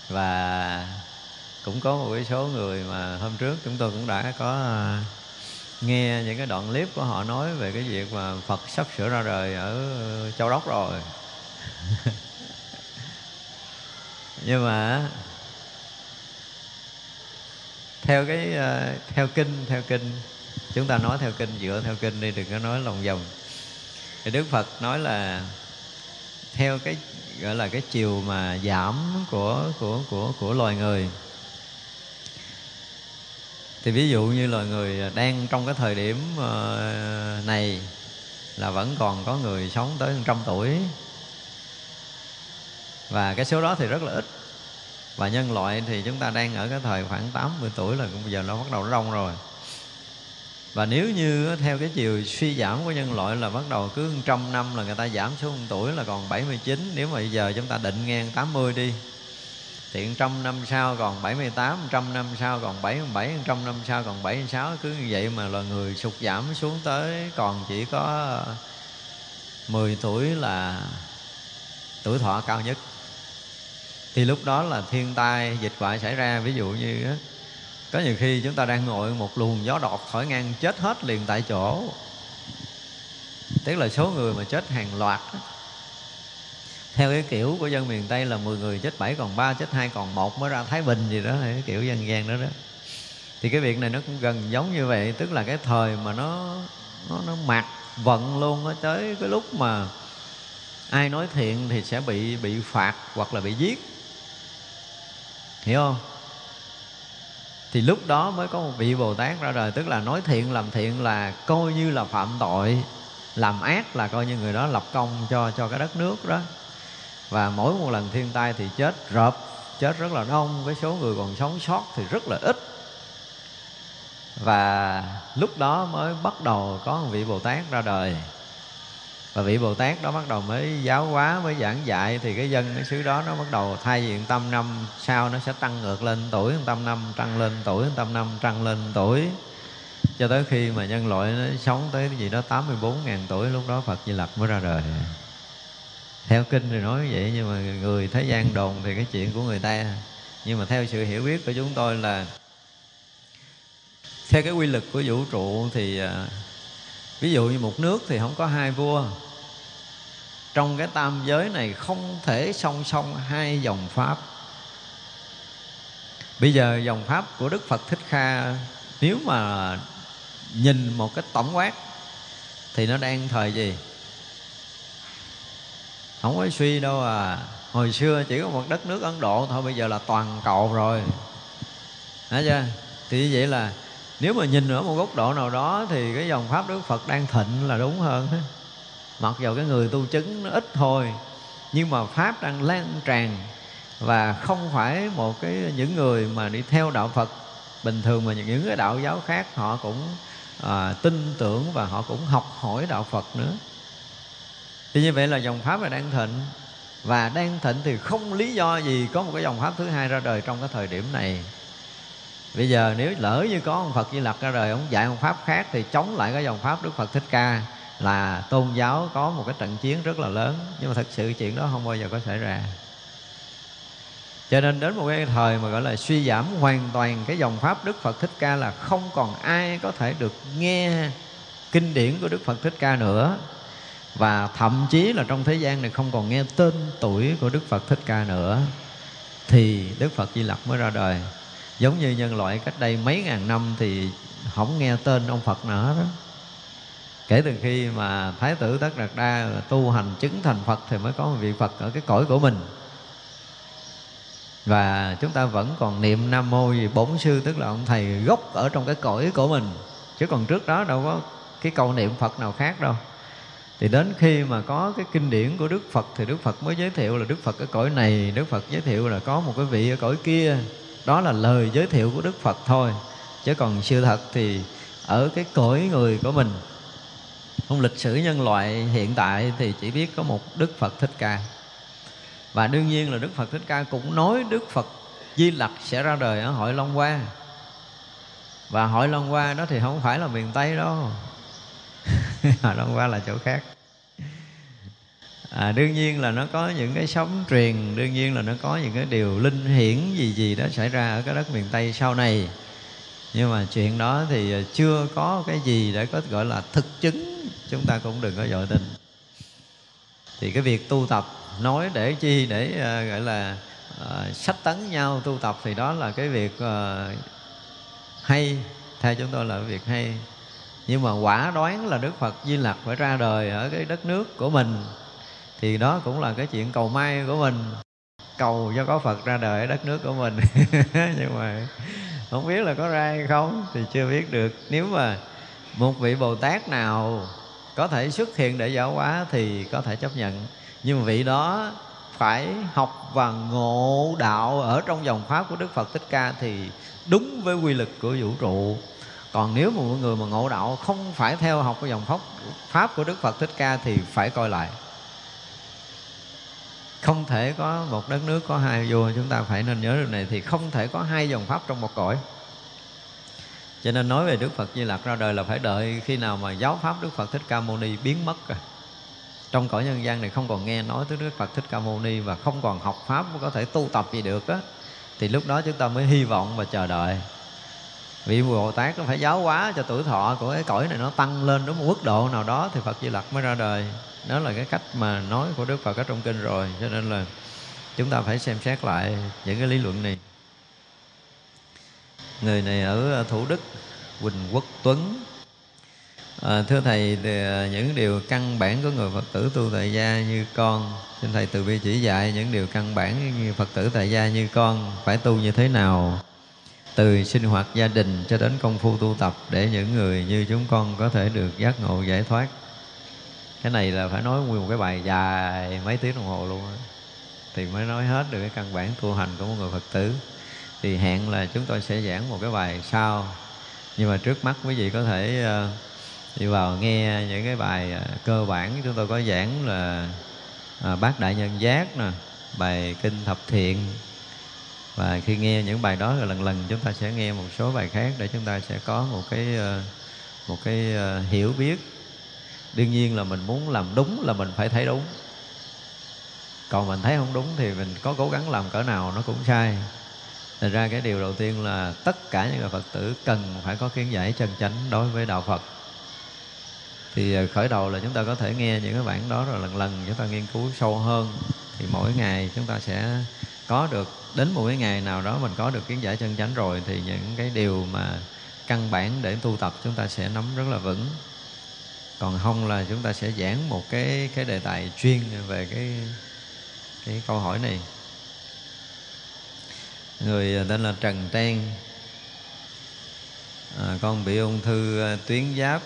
Và cũng có một cái số người mà hôm trước chúng tôi cũng đã có à, nghe những cái đoạn clip của họ nói về cái việc mà Phật sắp sửa ra đời ở Châu Đốc rồi. *laughs* Nhưng mà theo cái à, theo kinh theo kinh chúng ta nói theo kinh, dựa theo kinh đi, đừng có nói lòng vòng. Thì đức phật nói là theo cái, gọi là cái chiều mà giảm của của của của loài người. Thì ví dụ như loài người đang trong cái thời điểm ờ, này là vẫn còn có người sống tới trăm tuổi. Và cái số đó thì rất là ít. Và nhân loại thì chúng ta đang ở cái thời khoảng 80 tuổi là cũng bây giờ nó bắt đầu nó rồi và nếu như theo cái chiều suy giảm của nhân loại là bắt đầu cứ trăm năm là người ta giảm xuống tuổi là còn 79 nếu mà bây giờ chúng ta định ngang 80 đi thì trăm năm sau còn 78, trăm năm sau còn 77, trăm năm sau còn 76 cứ như vậy mà loài người sụt giảm xuống tới còn chỉ có 10 tuổi là tuổi thọ cao nhất. Thì lúc đó là thiên tai dịch hoại xảy ra ví dụ như có nhiều khi chúng ta đang ngồi một luồng gió đột thổi ngang chết hết liền tại chỗ. Tức là số người mà chết hàng loạt đó. theo cái kiểu của dân miền tây là 10 người chết bảy còn ba, chết hai còn một mới ra thái bình gì đó, cái kiểu dân gian đó đó. Thì cái việc này nó cũng gần giống như vậy, tức là cái thời mà nó nó nó mặc vận luôn nó tới cái lúc mà ai nói thiện thì sẽ bị bị phạt hoặc là bị giết. Hiểu không? Thì lúc đó mới có một vị bồ tát ra đời, tức là nói thiện làm thiện là coi như là phạm tội, làm ác là coi như người đó lập công cho cho cái đất nước đó. Và mỗi một lần thiên tai thì chết rợp, chết rất là đông với số người còn sống sót thì rất là ít. Và lúc đó mới bắt đầu có một vị bồ tát ra đời và vị bồ tát đó bắt đầu mới giáo hóa, mới giảng dạy, thì cái dân, cái xứ đó nó bắt đầu thay vì tâm năm sau nó sẽ tăng ngược lên tuổi tâm năm tăng lên tuổi tâm năm tăng lên tuổi. Cho tới khi mà nhân loại nó sống tới cái gì đó 84 ngàn tuổi, lúc đó Phật Di Lặc mới ra đời. Theo kinh thì nói vậy, nhưng mà người thế gian đồn thì cái chuyện của người ta. Nhưng mà theo sự hiểu biết của chúng tôi là theo cái quy luật của vũ trụ thì à, ví dụ như một nước thì không có hai vua. Trong cái tam giới này không thể song song hai dòng pháp. Bây giờ dòng pháp của đức phật thích kha, nếu mà nhìn một cái tổng quát, thì nó đang thời gì? Không có suy đâu à. Hồi xưa chỉ có một đất nước ấn độ thôi, bây giờ là toàn cầu rồi. Thấy chưa? Thì như vậy là nếu mà nhìn ở một góc độ nào đó thì cái dòng pháp đức phật đang thịnh là đúng hơn mặc dù cái người tu chứng nó ít thôi nhưng mà pháp đang lan tràn và không phải một cái những người mà đi theo đạo phật. Bình thường mà những cái đạo giáo khác họ cũng à, tin tưởng và họ cũng học hỏi đạo phật nữa. Thì như vậy là dòng pháp là đang thịnh. Và đang thịnh thì không lý do gì có một cái dòng pháp thứ hai ra đời trong cái thời điểm này bây giờ nếu lỡ như có ông phật di lặc ra đời, ông dạy ông pháp khác thì chống lại cái dòng pháp đức phật thích ca là tôn giáo có một cái trận chiến rất là lớn. Nhưng mà thật sự chuyện đó không bao giờ có xảy ra. Cho nên đến một cái thời mà gọi là suy giảm hoàn toàn cái dòng pháp đức phật thích ca là không còn ai có thể được nghe kinh điển của đức phật thích ca nữa. Và thậm chí là trong thế gian này không còn nghe tên tuổi của đức phật thích ca nữa. Thì đức phật di lặc mới ra đời giống như nhân loại cách đây mấy ngàn năm thì không nghe tên ông phật nữa đó kể từ khi mà thái tử tất đạt đa tu hành chứng thành phật thì mới có một vị phật ở cái cõi của mình. Và chúng ta vẫn còn niệm nam mô gì bổn sư, tức là ông thầy gốc ở trong cái cõi của mình. Chứ còn trước đó đâu có cái câu niệm phật nào khác đâu. Thì đến khi mà có cái kinh điển của đức phật thì đức phật mới giới thiệu là đức phật ở cõi này, đức phật giới thiệu là có một cái vị ở cõi kia đó là lời giới thiệu của đức phật thôi. Chứ còn sự thật thì ở cái cõi người của mình trong lịch sử nhân loại hiện tại thì chỉ biết có một đức phật thích ca. Và đương nhiên là đức phật thích ca cũng nói đức phật di lặc sẽ ra đời ở hội long hoa. Và hội long hoa đó thì không phải là miền tây đâu. *laughs* Hội long hoa là chỗ khác à, đương nhiên là nó có những cái sóng truyền đương nhiên là nó có những cái điều linh hiển gì gì đó xảy ra ở cái đất miền tây sau này. Nhưng mà chuyện đó thì à, chưa có cái gì để có gọi là thực chứng chúng ta cũng đừng có dội tin thì cái việc tu tập nói để chi để uh, gọi là uh, sách tấn nhau tu tập thì đó là cái việc uh, hay theo chúng tôi là cái việc hay. Nhưng mà quả đoán là đức phật di lặc phải ra đời ở cái đất nước của mình thì đó cũng là cái chuyện cầu may của mình. Cầu cho có phật ra đời ở đất nước của mình. *laughs* Nhưng mà không biết là có ra hay không thì chưa biết được. Nếu mà một vị bồ tát nào có thể xuất hiện để giáo hóa thì có thể chấp nhận. Nhưng vị đó phải học và ngộ đạo ở trong dòng pháp của đức phật thích ca thì đúng với quy lực của vũ trụ. Còn nếu mà mọi người mà ngộ đạo không phải theo học cái dòng pháp pháp của đức phật thích ca thì phải coi lại không thể có một đất nước có hai vua, chúng ta phải nên nhớ điều này thì không thể có hai dòng pháp trong một cõi. Cho nên nói về đức phật di lặc ra đời là phải đợi khi nào mà giáo pháp đức phật thích ca mâu ni biến mất rồi. Trong cõi nhân gian này không còn nghe nói tới đức phật thích ca mâu ni và không còn học pháp có thể tu tập gì được á, thì lúc đó chúng ta mới hy vọng và chờ đợi vị bồ tát nó phải giáo hóa cho tuổi thọ của cái cõi này nó tăng lên đến một mức độ nào đó thì phật di lặc mới ra đời. Đó là cái cách mà nói của đức phật ở trong kinh rồi cho nên là chúng ta phải xem xét lại những cái lý luận này. Người này ở thủ đức quỳnh quốc tuấn. À, thưa thầy thì à, những điều căn bản của người phật tử tu tại gia như con xin thầy từ bi chỉ dạy những điều căn bản như phật tử tại gia như con phải tu như thế nào? Từ sinh hoạt gia đình cho đến công phu tu tập để những người như chúng con có thể được giác ngộ, giải thoát. Cái này là phải nói nguyên một cái bài dài mấy tiếng đồng hồ luôn thì mới nói hết được cái căn bản tu hành của một người phật tử. Thì hẹn là chúng tôi sẽ giảng một cái bài sau. Nhưng mà trước mắt quý vị có thể ờ, đi vào nghe những cái bài ờ, cơ bản chúng tôi có giảng là ờ, bát đại nhân giác nè, bài kinh thập thiện và khi nghe những bài đó rồi lần lần, chúng ta sẽ nghe một số bài khác để chúng ta sẽ có một cái ờ, một cái ờ, hiểu biết. Đương nhiên là mình muốn làm đúng là mình phải thấy đúng. Còn mình thấy không đúng thì mình có cố gắng làm cỡ nào nó cũng sai. Thành ra cái điều đầu tiên là tất cả những người Phật tử cần phải có kiến giải chân chánh đối với Đạo Phật. Thì ờ, khởi đầu là chúng ta có thể nghe những cái bản đó rồi lần lần chúng ta nghiên cứu sâu hơn. Thì mỗi ngày chúng ta sẽ có được đến một cái ngày nào đó mình có được kiến giải chân chánh rồi Thì những cái điều mà căn bản để tu tập chúng ta sẽ nắm rất là vững. Còn không là chúng ta sẽ giảng một cái cái đề tài chuyên về cái cái câu hỏi này. Người tên là Trần Trang. À, con bị ung thư à, tuyến giáp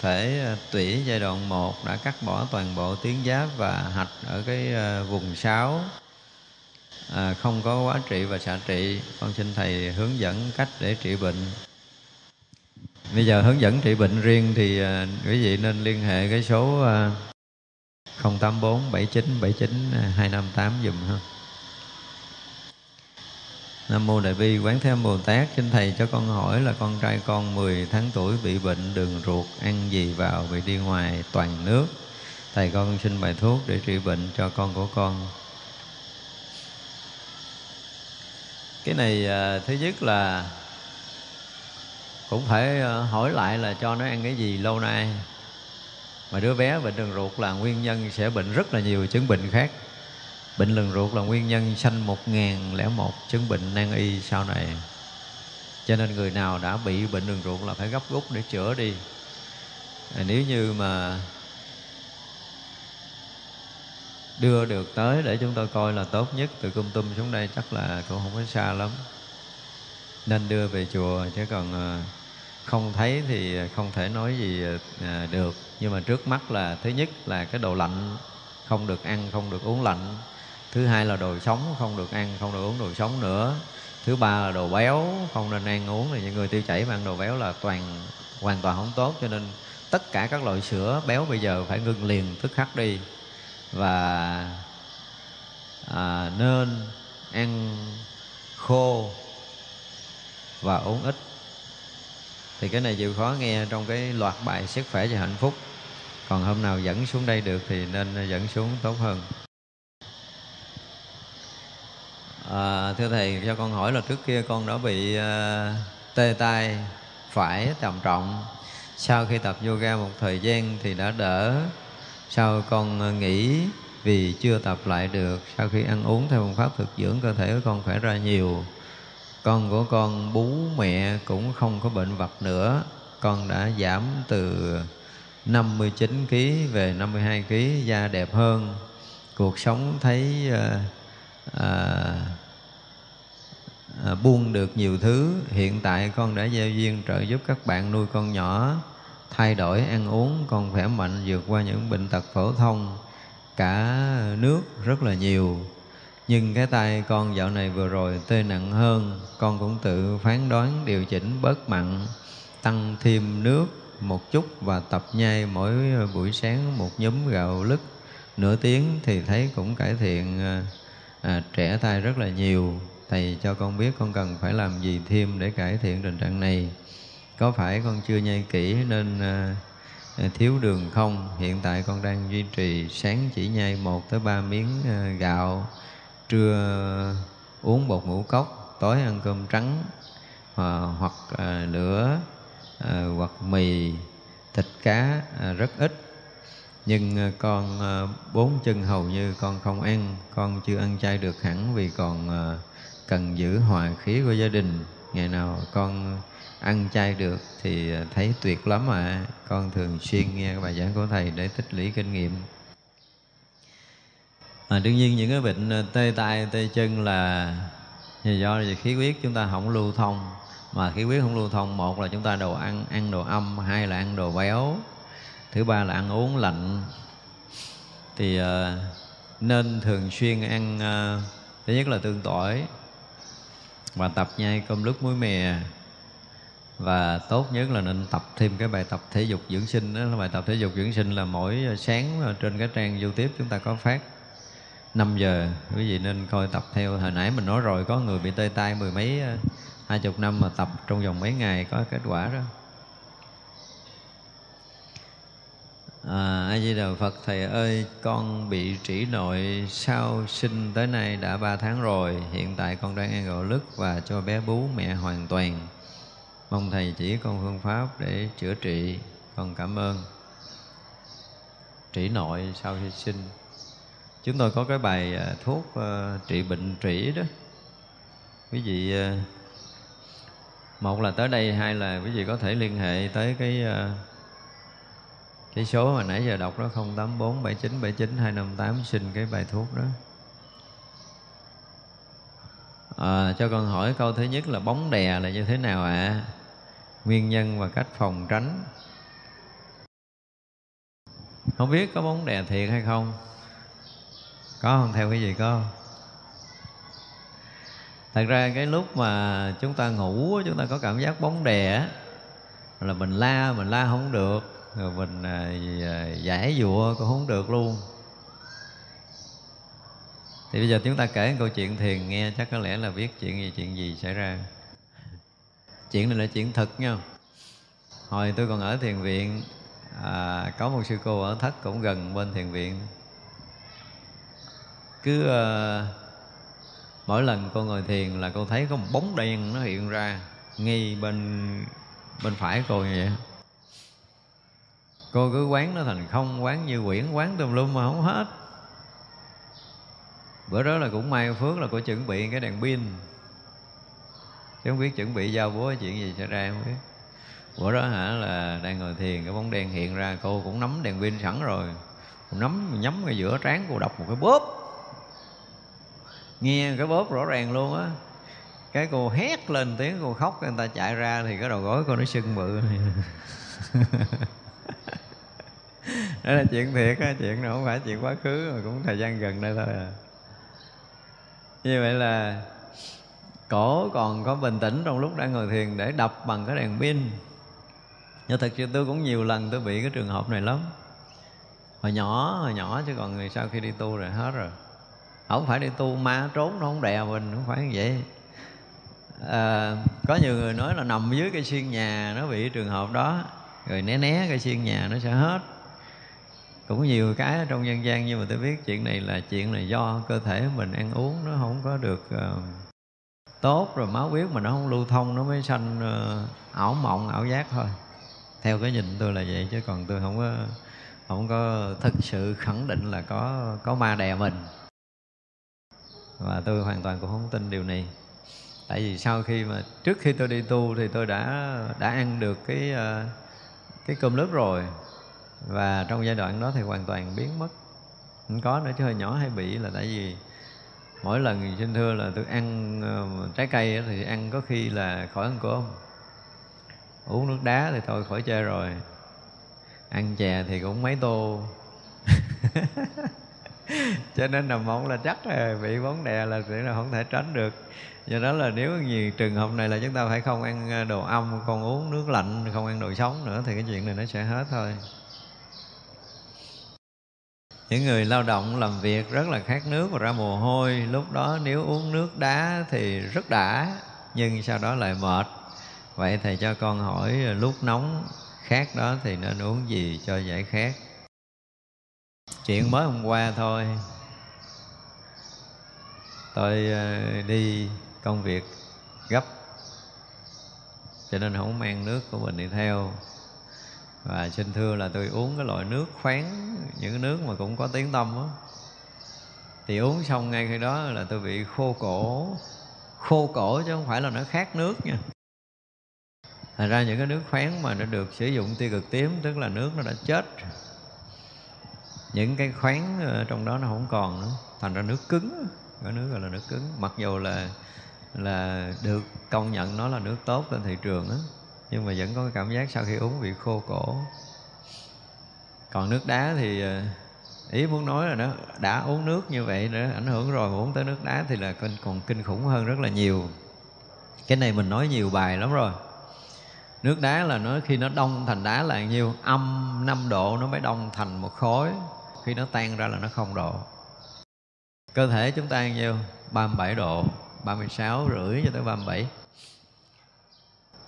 thể à, tủy giai đoạn 1 đã cắt bỏ toàn bộ tuyến giáp và hạch ở cái à, vùng sáu à, không có quá trị và xạ trị con xin thầy hướng dẫn cách để trị bệnh. Bây giờ hướng dẫn trị bệnh riêng thì à, quý vị nên liên hệ cái số à, 084 79 79 258 dùm ha. Nam mô Đại bi Quán Thế Âm Bồ Tát Xin Thầy cho con hỏi là con trai con 10 tháng tuổi bị bệnh đường ruột Ăn gì vào bị đi ngoài toàn nước. Thầy con xin bài thuốc để trị bệnh cho con của con. Cái này à, thứ nhất là cũng phải à, hỏi lại là cho nó ăn cái gì lâu nay. Mà đứa bé bệnh đường ruột là nguyên nhân sẽ bệnh rất là nhiều chứng bệnh khác. Bệnh đường ruột là nguyên nhân sanh một ngàn lẻ một chứng bệnh nan y sau này. Cho nên người nào đã bị bệnh đường ruột là phải gấp rút để chữa đi. À, nếu như mà đưa được tới để chúng tôi coi là tốt nhất từ cung tum xuống đây, chắc là cũng không có xa lắm. Nên đưa về chùa, chứ còn ờ, không thấy thì không thể nói gì ờ, được. Nhưng mà trước mắt là, thứ nhất là cái đồ lạnh, không được ăn, không được uống lạnh. Thứ hai là đồ sống, không được ăn, không được uống đồ sống nữa. Thứ ba là đồ béo, không nên ăn uống. Thì những người tiêu chảy mà ăn đồ béo là toàn, hoàn toàn không tốt. Cho nên tất cả các loại sữa béo bây giờ phải ngưng liền, tức khắc đi và à, nên ăn khô và uống ít. Thì cái này chịu khó nghe trong cái loạt bài sức khỏe và hạnh phúc. Còn hôm nào dẫn xuống đây được thì nên dẫn xuống tốt hơn. À, thưa thầy cho con hỏi là trước kia con đã bị à, tê tay phải trầm trọng. Sau khi tập yoga một thời gian thì đã đỡ sau con ờ, nghĩ vì chưa tập lại được sau khi ăn uống theo phương pháp thực dưỡng cơ thể của con khỏe ra nhiều? Con của con bú mẹ cũng không có bệnh vặt nữa. Con đã giảm từ 59 kg về 52 kg da đẹp hơn. Cuộc sống thấy à, à, à, buông được nhiều thứ. Hiện tại con đã gieo duyên trợ giúp các bạn nuôi con nhỏ thay đổi ăn uống còn khỏe mạnh vượt qua những bệnh tật phổ thông cả nước rất là nhiều. Nhưng cái tay con dạo này vừa rồi tê nặng hơn con cũng tự phán đoán điều chỉnh bớt mặn tăng thêm nước một chút và tập nhai mỗi buổi sáng một nhúm gạo lứt. Nửa tiếng thì thấy cũng cải thiện à, à, trẻ tay rất là nhiều. Thầy cho con biết con cần phải làm gì thêm để cải thiện tình trạng này có phải con chưa nhai kỹ nên ờ, ờ, thiếu đường không? Hiện tại con đang duy trì sáng chỉ nhai một tới ba miếng ờ, gạo, trưa uống bột ngũ cốc, tối ăn cơm trắng hoặc nửa lửa hoặc mì, thịt cá rất ít. Nhưng con bốn chân hầu như con không ăn. Con chưa ăn chay được hẳn vì còn cần giữ hòa khí của gia đình. Ngày nào con ăn chay được thì ờ, thấy tuyệt lắm à con thường xuyên nghe bài giảng của thầy để tích lũy kinh nghiệm. À, đương nhiên những cái bệnh ờ, tê tay tê chân là do khí huyết chúng ta không lưu thông. Mà khí huyết không lưu thông một là chúng ta đồ ăn ăn đồ âm hai là ăn đồ béo thứ ba là ăn uống lạnh. Thì uh, nên thường xuyên ăn uh, thứ nhất là tương tỏi và tập nhai cơm lúc muối mè và tốt nhất là nên tập thêm cái bài tập thể dục dưỡng sinh đó. Là bài tập thể dục dưỡng sinh là mỗi sáng trên cái trang youtube chúng ta có phát. 5 giờ quý vị nên coi tập theo. Hồi nãy mình nói rồi có người bị tê tay mười mấy ờ, hai chục năm mà tập trong vòng mấy ngày có kết quả đó. À, A Di Đà Phật Thầy ơi con bị trĩ nội sau sinh tới nay đã ba tháng rồi. Hiện tại con đang ăn gạo lứt và cho bé bú mẹ hoàn toàn. Mong Thầy chỉ con phương pháp để chữa trị. Con cảm ơn. Trị nội sau khi sinh. Chúng tôi có cái bài à, thuốc uh, trị bệnh trĩ đó. Quý vị uh, một là tới đây hai là quý vị có thể liên hệ tới cái uh, cái số mà nãy giờ đọc đó 084 79 79 258 xin cái bài thuốc đó à, cho con hỏi câu thứ nhất là bóng đè là như thế nào ạ? À? nguyên nhân và cách phòng tránh. Không biết có bóng đè thiệt hay không? Có không? Theo cái gì có thật ra cái lúc mà chúng ta ngủ chúng ta có cảm giác bóng đè là mình la mình la không được rồi mình à, à, giải dụa cũng không được luôn thì bây giờ chúng ta kể một câu chuyện thiền nghe chắc có lẽ là biết chuyện gì chuyện gì xảy ra. Chuyện này là chuyện thật nha. Hồi tôi còn ở thiền viện à, có một sư cô ở thất cũng gần bên thiền viện. Cứ à, mỗi lần cô ngồi thiền là cô thấy có một bóng đen nó hiện ra ngay bên bên phải cô như vậy. Cô cứ quán nó thành không quán như quyển quán tùm lum mà không hết bữa đó là cũng may phước là cô chuẩn bị cái đèn pin. Chứ không biết chuẩn bị giao búa chuyện gì xảy ra không biết. Bữa đó hả là đang ngồi thiền, cái bóng đen hiện ra, cô cũng nắm đèn pin sẵn rồi. Cô nắm nhắm ngay giữa trán cô đọc một cái bóp. Nghe cái bóp rõ ràng luôn á. Cái cô hét lên tiếng cô khóc người ta chạy ra thì cái đầu gối cô nó sưng bự. *laughs* Đó là chuyện thiệt á, chuyện này không phải chuyện quá khứ, mà cũng thời gian gần đây thôi à như vậy là cổ còn có bình tĩnh trong lúc đang ngồi thiền để đập bằng cái đèn pin. Nhưng thật sự tôi cũng nhiều lần tôi bị cái trường hợp này lắm. Hồi nhỏ hồi nhỏ chứ còn người sau khi đi tu rồi hết rồi. Không phải đi tu ma trốn nó không đè mình không phải như vậy. À, có nhiều người nói là nằm dưới cây xiên nhà nó bị trường hợp đó. Rồi né né cây xiên nhà nó sẽ hết cũng nhiều cái trong nhân gian nhưng mà tôi biết chuyện này là chuyện là do cơ thể mình ăn uống nó không có được uh, tốt rồi máu huyết mà nó không lưu thông nó mới sanh uh, ảo mộng ảo giác thôi. Theo cái nhìn tôi là vậy chứ còn tôi không có không có thực sự khẳng định là có có ma đè mình. Và tôi hoàn toàn cũng không tin điều này. Tại vì sau khi mà trước khi tôi đi tu thì tôi đã đã ăn được cái uh, cái cơm nước rồi và trong giai đoạn đó thì hoàn toàn biến mất. Không có nữa, chứ hơi nhỏ hay bị là tại vì mỗi lần xin thưa là tôi ăn ờ, trái cây thì ăn có khi là khỏi ăn cơm. Uống nước đá thì thôi, khỏi chơi rồi. Ăn chè thì cũng mấy tô. *laughs* Cho nên nằm mộng là chắc là bị bóng đè là sẽ là không thể tránh được. Do đó là nếu như trường hợp này là chúng ta phải không ăn ờ, đồ âm còn uống nước lạnh, không ăn đồ sống nữa thì cái chuyện này nó sẽ hết thôi những người lao động làm việc rất là khát nước và ra mồ hôi, lúc đó nếu uống nước đá thì rất đã, nhưng sau đó lại mệt. Vậy thầy cho con hỏi, lúc nóng khát đó thì nên uống gì cho giải khát? Chuyện mới hôm qua thôi. Tôi ờ, đi công việc gấp, cho nên không mang nước của mình đi theo và xin thưa là tôi uống cái loại nước khoáng, những cái nước mà cũng có tiếng tâm á. Thì uống xong ngay khi đó là tôi bị khô cổ. Khô cổ chứ không phải là nó khát nước nha. Thành ra những cái nước khoáng mà nó được sử dụng tiêu cực tím, tức là nước nó đã chết những cái khoáng ờ, trong đó nó không còn nữa, thành ra nước cứng cái nước gọi là nước cứng. Mặc dù là là được công nhận nó là nước tốt trên thị trường á nhưng mà vẫn có cái cảm giác sau khi uống bị khô cổ. Còn nước đá thì ờ, ý muốn nói là nó đã uống nước như vậy nữa ảnh hưởng rồi, mà uống tới nước đá thì là còn kinh khủng hơn rất là nhiều. Cái này mình nói nhiều bài lắm rồi. Nước đá là nó, khi nó đông thành đá là nhiêu? Âm 5 độ nó mới đông thành một khối. Khi nó tan ra là nó không độ. Cơ thể chúng ta nhiêu? 37 độ 36 rưỡi cho tới 37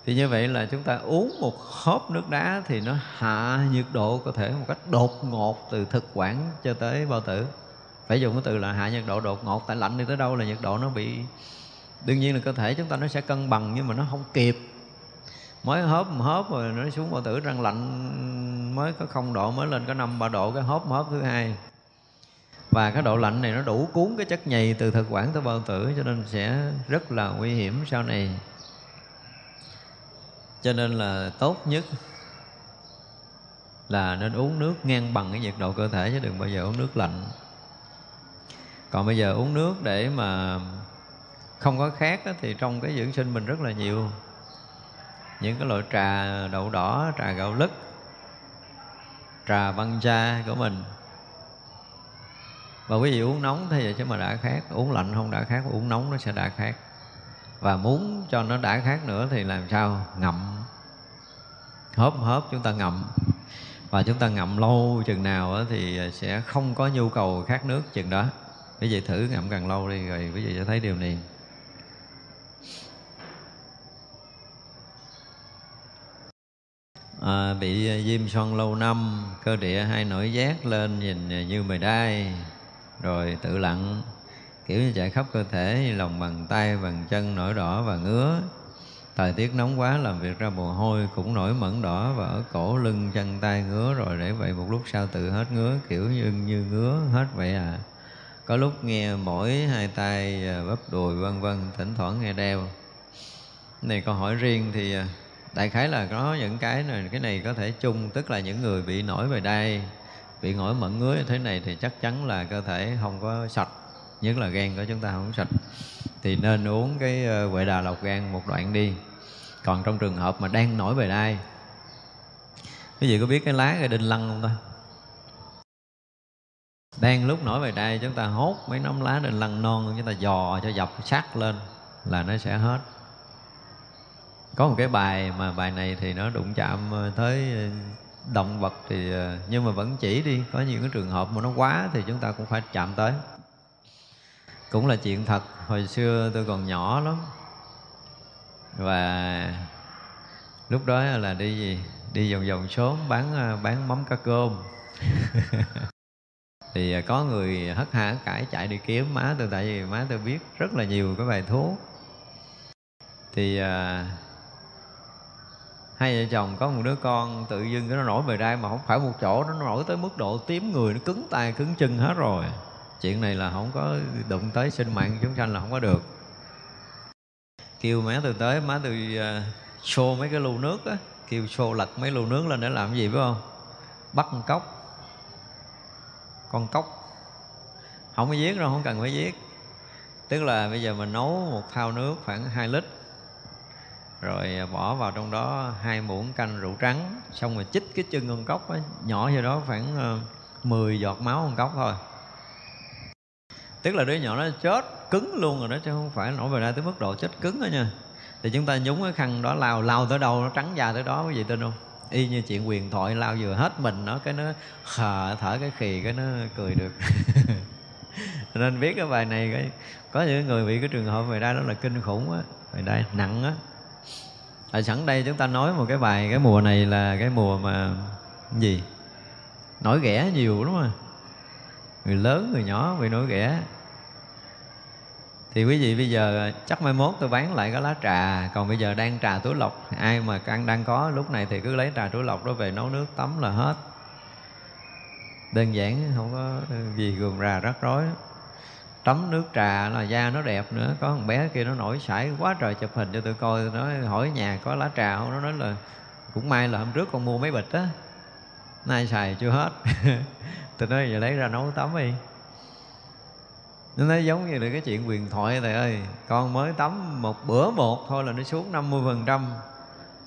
thì như vậy là chúng ta uống một hớp nước đá thì nó hạ nhiệt độ cơ thể một cách đột ngột từ thực quản cho tới bao tử. Phải dùng cái từ là hạ nhiệt độ đột ngột, tại lạnh đi tới đâu là nhiệt độ nó bị, đương nhiên là cơ thể chúng ta nó sẽ cân bằng nhưng mà nó không kịp. Mới hớp một hớp rồi nó xuống bao tử răng lạnh, mới có không độ, mới lên có năm, ba độ, cái hớp hớp thứ hai. Và cái độ lạnh này nó đủ cuốn cái chất nhầy từ thực quản tới bao tử cho nên sẽ rất là nguy hiểm sau này cho nên là tốt nhất là nên uống nước ngang bằng cái nhiệt độ cơ thể chứ đừng bao giờ uống nước lạnh. Còn bây giờ uống nước để mà không có khát đó, thì trong cái dưỡng sinh mình rất là nhiều. Những cái loại trà đậu đỏ trà gạo lứt trà văn cha của mình. Và quý vị uống nóng thế vậy chứ mà đã khát uống lạnh không đã khát uống nóng nó sẽ đã khát và muốn cho nó đã khác nữa thì làm sao? Ngậm. Hớp hớp chúng ta ngậm. Và chúng ta ngậm lâu chừng nào thì sẽ không có nhu cầu khát nước chừng đó. Quý vị thử ngậm càng lâu đi rồi quý vị sẽ thấy điều này. À, bị viêm son lâu năm cơ địa hay nổi giác lên nhìn như mày đai rồi tự lặng kiểu như chạy khắp cơ thể, lòng bàn tay, bàn chân nổi đỏ và ngứa. Thời tiết nóng quá làm việc ra mồ hôi cũng nổi mẩn đỏ và ở cổ lưng, chân tay ngứa rồi để vậy một lúc sau tự hết ngứa, kiểu như như ngứa hết vậy à. Có lúc nghe mỗi hai tay à, bắp đùi, vân vân, thỉnh thoảng nghe đeo. Này, câu hỏi riêng thì à, đại khái là có những cái này cái này có thể chung, tức là những người bị nổi về đây, bị nổi mẩn ngứa như thế này thì chắc chắn là cơ thể không có sạch nhất là gan của chúng ta không sạch. Thì nên uống cái ờ, vệ đà lọc gan một đoạn đi. Còn trong trường hợp mà đang nổi về đai, quý vị có biết cái lá cây đinh lăng không ta? Đang lúc nổi về đai chúng ta hốt mấy nắm lá đinh lăng non, chúng ta dò cho dập sát lên là nó sẽ hết. Có một cái bài mà bài này thì nó đụng chạm ờ, tới ờ, động vật thì nhưng mà vẫn chỉ đi. Có những cái trường hợp mà nó quá thì chúng ta cũng phải chạm tới cũng là chuyện thật hồi xưa tôi còn nhỏ lắm. Và lúc đó là đi gì đi vòng vòng xóm bán à, bán mắm cá cơm. *laughs* Thì à, có người hất hả cãi chạy đi kiếm. Má tôi tại vì má tôi biết rất là nhiều cái bài thuốc. Thì à, hai vợ chồng có một đứa con tự dưng nó nổi bề đai mà không phải một chỗ nó nổi tới mức độ tím người nó cứng tay cứng chân hết rồi chuyện này là không có đụng tới sinh mạng chúng sanh là không có được. Kêu má từ tới má từ uh, à, xô mấy cái lu nước á kêu xô lật mấy lu nước lên để làm gì phải không? Bắt con cốc con cốc không có giết đâu không cần phải giết. Tức là bây giờ mình nấu một thao nước khoảng 2 lít rồi à, bỏ vào trong đó hai muỗng canh rượu trắng xong rồi chích cái chân con cốc á, nhỏ vô đó khoảng à, 10 giọt máu con cốc thôi tức là đứa nhỏ nó chết cứng luôn rồi đó, chứ không phải nổi về ra tới mức độ chết cứng đó nha. Thì chúng ta nhúng cái khăn đó lao lao tới đâu nó trắng da tới đó, quý vị tin không? Y như chuyện quyền thoại lao vừa hết mình nó, cái nó khờ, thở cái khì, cái nó cười được. *laughs* Nên biết cái bài này, cái có những người bị cái trường hợp về đây đó là kinh khủng á, về đây, nặng á. Ở sẵn đây chúng ta nói một cái bài, cái mùa này là cái mùa mà gì? Nổi ghẻ nhiều đúng không người lớn, người nhỏ bị nổi ghẻ. Thì quý vị bây giờ à, chắc mai mốt tôi bán lại cái lá trà. Còn bây giờ đang trà túi lọc. Ai mà căn đang có, lúc này thì cứ lấy trà túi lọc đó về nấu nước tắm là hết. Đơn giản, không có gì gườm rà rắc rối. Tắm nước trà là da nó đẹp nữa. Có thằng bé kia nó nổi sải quá trời chụp hình cho tôi coi. Tôi nói hỏi nhà có lá trà không? Nó nói là, cũng may là hôm trước con mua mấy bịch á. Nay xài chưa hết. *laughs* tôi nói, giờ lấy ra nấu tắm đi. Nó nói giống như là cái chuyện quyền thoại thầy ơi. Con mới tắm một bữa một thôi là nó xuống 50 phần trăm.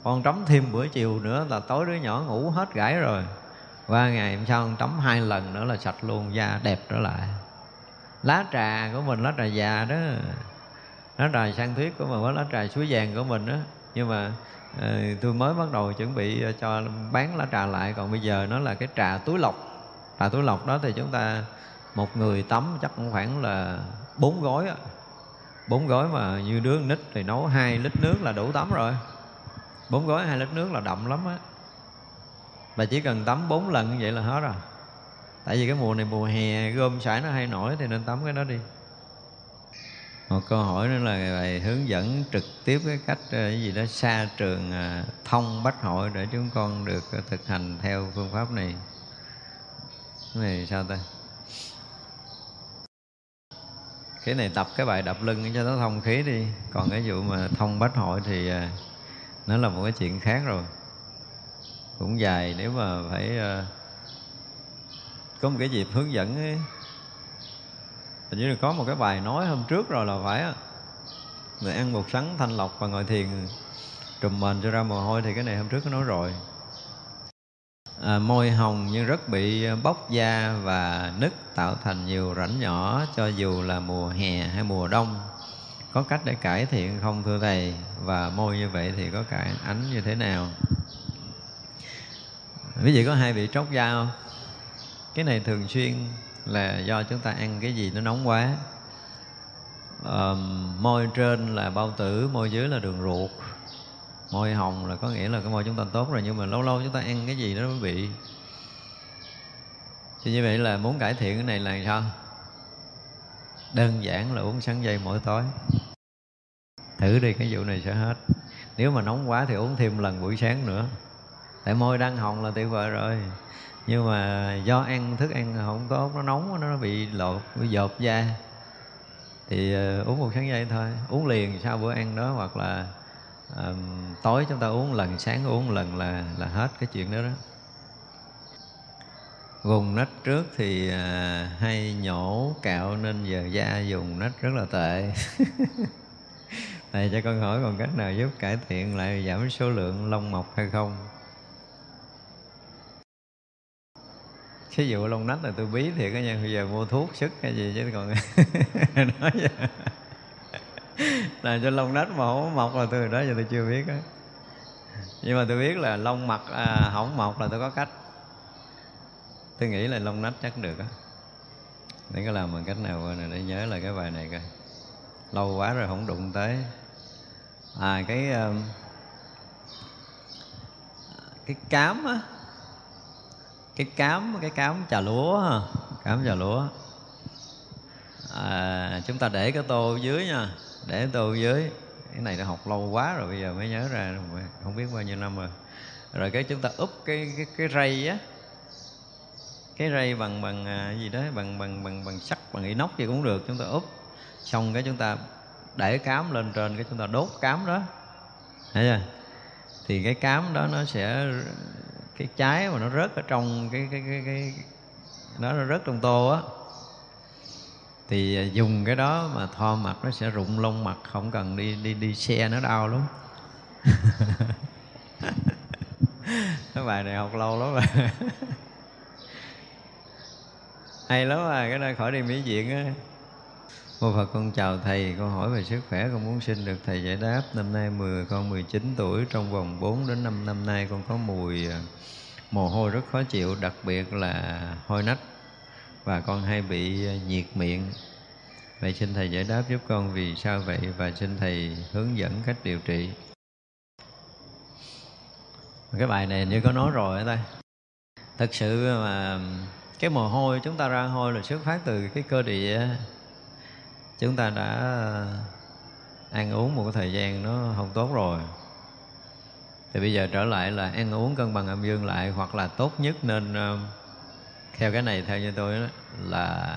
Con tắm thêm bữa chiều nữa là tối đứa nhỏ ngủ hết gãi rồi. Qua ngày hôm sau con tắm hai lần nữa là sạch luôn, da đẹp trở lại. Lá trà của mình, lá trà già đó. Lá trà sang thuyết của mình, lá trà suối vàng của mình đó nhưng mà ờ, tôi mới bắt đầu chuẩn bị ờ, cho bán lá trà lại. Còn bây giờ nó là cái trà túi lọc trà túi lọc đó thì chúng ta, một người tắm chắc cũng khoảng là bốn gói á. Bốn gói mà như đứa nít thì nấu hai lít nước là đủ tắm rồi. Bốn gói, hai lít nước là đậm lắm á. Và chỉ cần tắm bốn lần như vậy là hết rồi. Tại vì cái mùa này mùa hè, gom sải nó hay nổi thì nên tắm cái đó đi. Một câu hỏi nữa là bài hướng dẫn trực tiếp cái cách ờ, cái gì đó xa trường ờ, thông bách hội để chúng con được ờ, thực hành theo phương pháp này cái này sao ta? Cái này tập cái bài đập lưng cho nó thông khí đi. Còn cái vụ mà thông bách hội thì à, nó là một cái chuyện khác rồi. Cũng dài nếu mà phải à, có một cái dịp hướng dẫn ấy, hình như là có một cái bài nói hôm trước rồi là phải người ăn bột sắn thanh lọc và ngồi thiền trùm mền cho ra mồ hôi thì cái này hôm trước có nói rồi à, môi hồng nhưng rất bị à, bóc da và nứt tạo thành nhiều rãnh nhỏ cho dù là mùa hè hay mùa đông. Có cách để cải thiện không thưa thầy? Và môi như vậy thì có cải ánh như thế nào? Quý vị có hai bị tróc da không? Cái này thường xuyên là do chúng ta ăn cái gì nó nóng quá. À, môi trên là bao tử môi dưới là đường ruột môi hồng là có nghĩa là cái môi chúng ta tốt rồi nhưng mà lâu lâu chúng ta ăn cái gì đó mới bị. Thì như vậy là muốn cải thiện cái này là sao? Đơn giản là uống sắn dây mỗi tối. Thử đi cái vụ này sẽ hết. Nếu mà nóng quá thì uống thêm lần buổi sáng nữa. Tại môi đang hồng là tuyệt vời rồi. Nhưng mà do ăn thức ăn không tốt nó nóng nó bị lột bị dột da. Thì uh, uống một sáng dây thôi. Uống liền sau bữa ăn đó hoặc là à, tối chúng ta uống lần sáng uống lần là là hết cái chuyện đó đó. Vùng nách trước thì à, hay nhổ cạo nên giờ da dùng nách rất là tệ. *laughs* Thầy cho con hỏi còn cách nào giúp cải thiện lại giảm số lượng lông mọc hay không? Cái vụ lông nách là tôi bí thiệt á nha bây giờ mua thuốc sức hay gì chứ còn *laughs* nói vậy. *laughs* làm cho lông nách mà không mọc là tôi đó giờ tôi chưa biết đó. nhưng mà tôi biết là lông mặt à, không mọc là tôi có cách. Tôi nghĩ là lông nách chắc được á. Để có làm bằng cách nào này để nhớ là cái bài này coi. Lâu quá rồi không đụng tới. À cái um, cái cám á. Cái cám cái cám trà lúa cám trà lúa. À, chúng ta để cái tô dưới nha để tô giới cái này đã học lâu quá rồi, bây giờ mới nhớ ra, không biết bao nhiêu năm rồi. Rồi cái chúng ta úp cái cái cái rây á. Cái rây bằng bằng à, gì đó, bằng bằng bằng bằng sắt, bằng inox gì cũng được, chúng ta úp xong cái chúng ta để cám lên trên cái chúng ta đốt cám đó. Thấy chưa? Thì cái cám đó nó sẽ, cái trái mà nó rớt ở trong cái cái cái cái nó nó rớt trong tô á thì à, dùng cái đó mà thoa mặt nó sẽ rụng lông mặt không cần đi đi đi xe nó đau lắm. *laughs* Cái bài này học lâu lắm rồi. *laughs* Hay lắm à cái này khỏi đi mỹ viện á. Cô Phật con chào Thầy, con hỏi về sức khỏe con muốn xin được Thầy giải đáp. Năm nay 10, con 19 tuổi, trong vòng 4 đến 5 năm nay con có mùi à, mồ hôi rất khó chịu, đặc biệt là hôi nách và con hay bị ờ, nhiệt miệng. Vậy xin Thầy giải đáp giúp con vì sao vậy và xin Thầy hướng dẫn cách điều trị. Cái bài này như có nói rồi ta. Thật sự mà, cái mồ hôi, chúng ta ra hôi là xuất phát từ cái cơ địa chúng ta đã ờ, ăn uống một cái thời gian nó không tốt rồi thì bây giờ trở lại là ăn uống cân bằng âm dương lại hoặc là tốt nhất nên ờ, theo cái này theo như tôi đó, là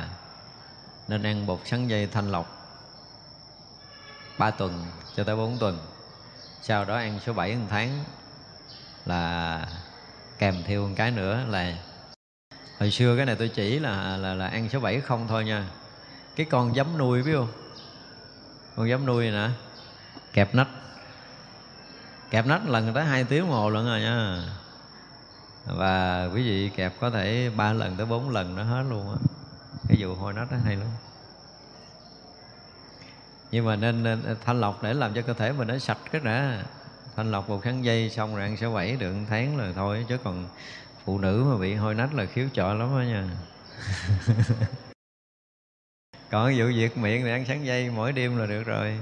nên ăn bột sắn dây thanh lọc 3 tuần cho tới 4 tuần. Sau đó ăn số 7 một tháng là kèm theo một cái nữa là hồi xưa cái này tôi chỉ là là là ăn số 7 không thôi nha. Cái con giấm nuôi biết không? Con giấm nuôi nè kẹp nách. Kẹp nách lần tới hai tiếng hồ lận rồi nha và quý vị kẹp có thể ba lần tới bốn lần nó hết luôn á. Cái vụ hôi nách nó hay lắm. Nhưng mà nên, nên thanh lọc để làm cho cơ thể mình nó sạch cái đã. Thanh lọc một kháng dây xong rồi ăn sẽ bảy được tháng là thôi chứ còn phụ nữ mà bị hôi nách là khiếu chọi lắm đó nha. *laughs* Còn vụ việc miệng thì ăn sáng dây mỗi đêm là được rồi.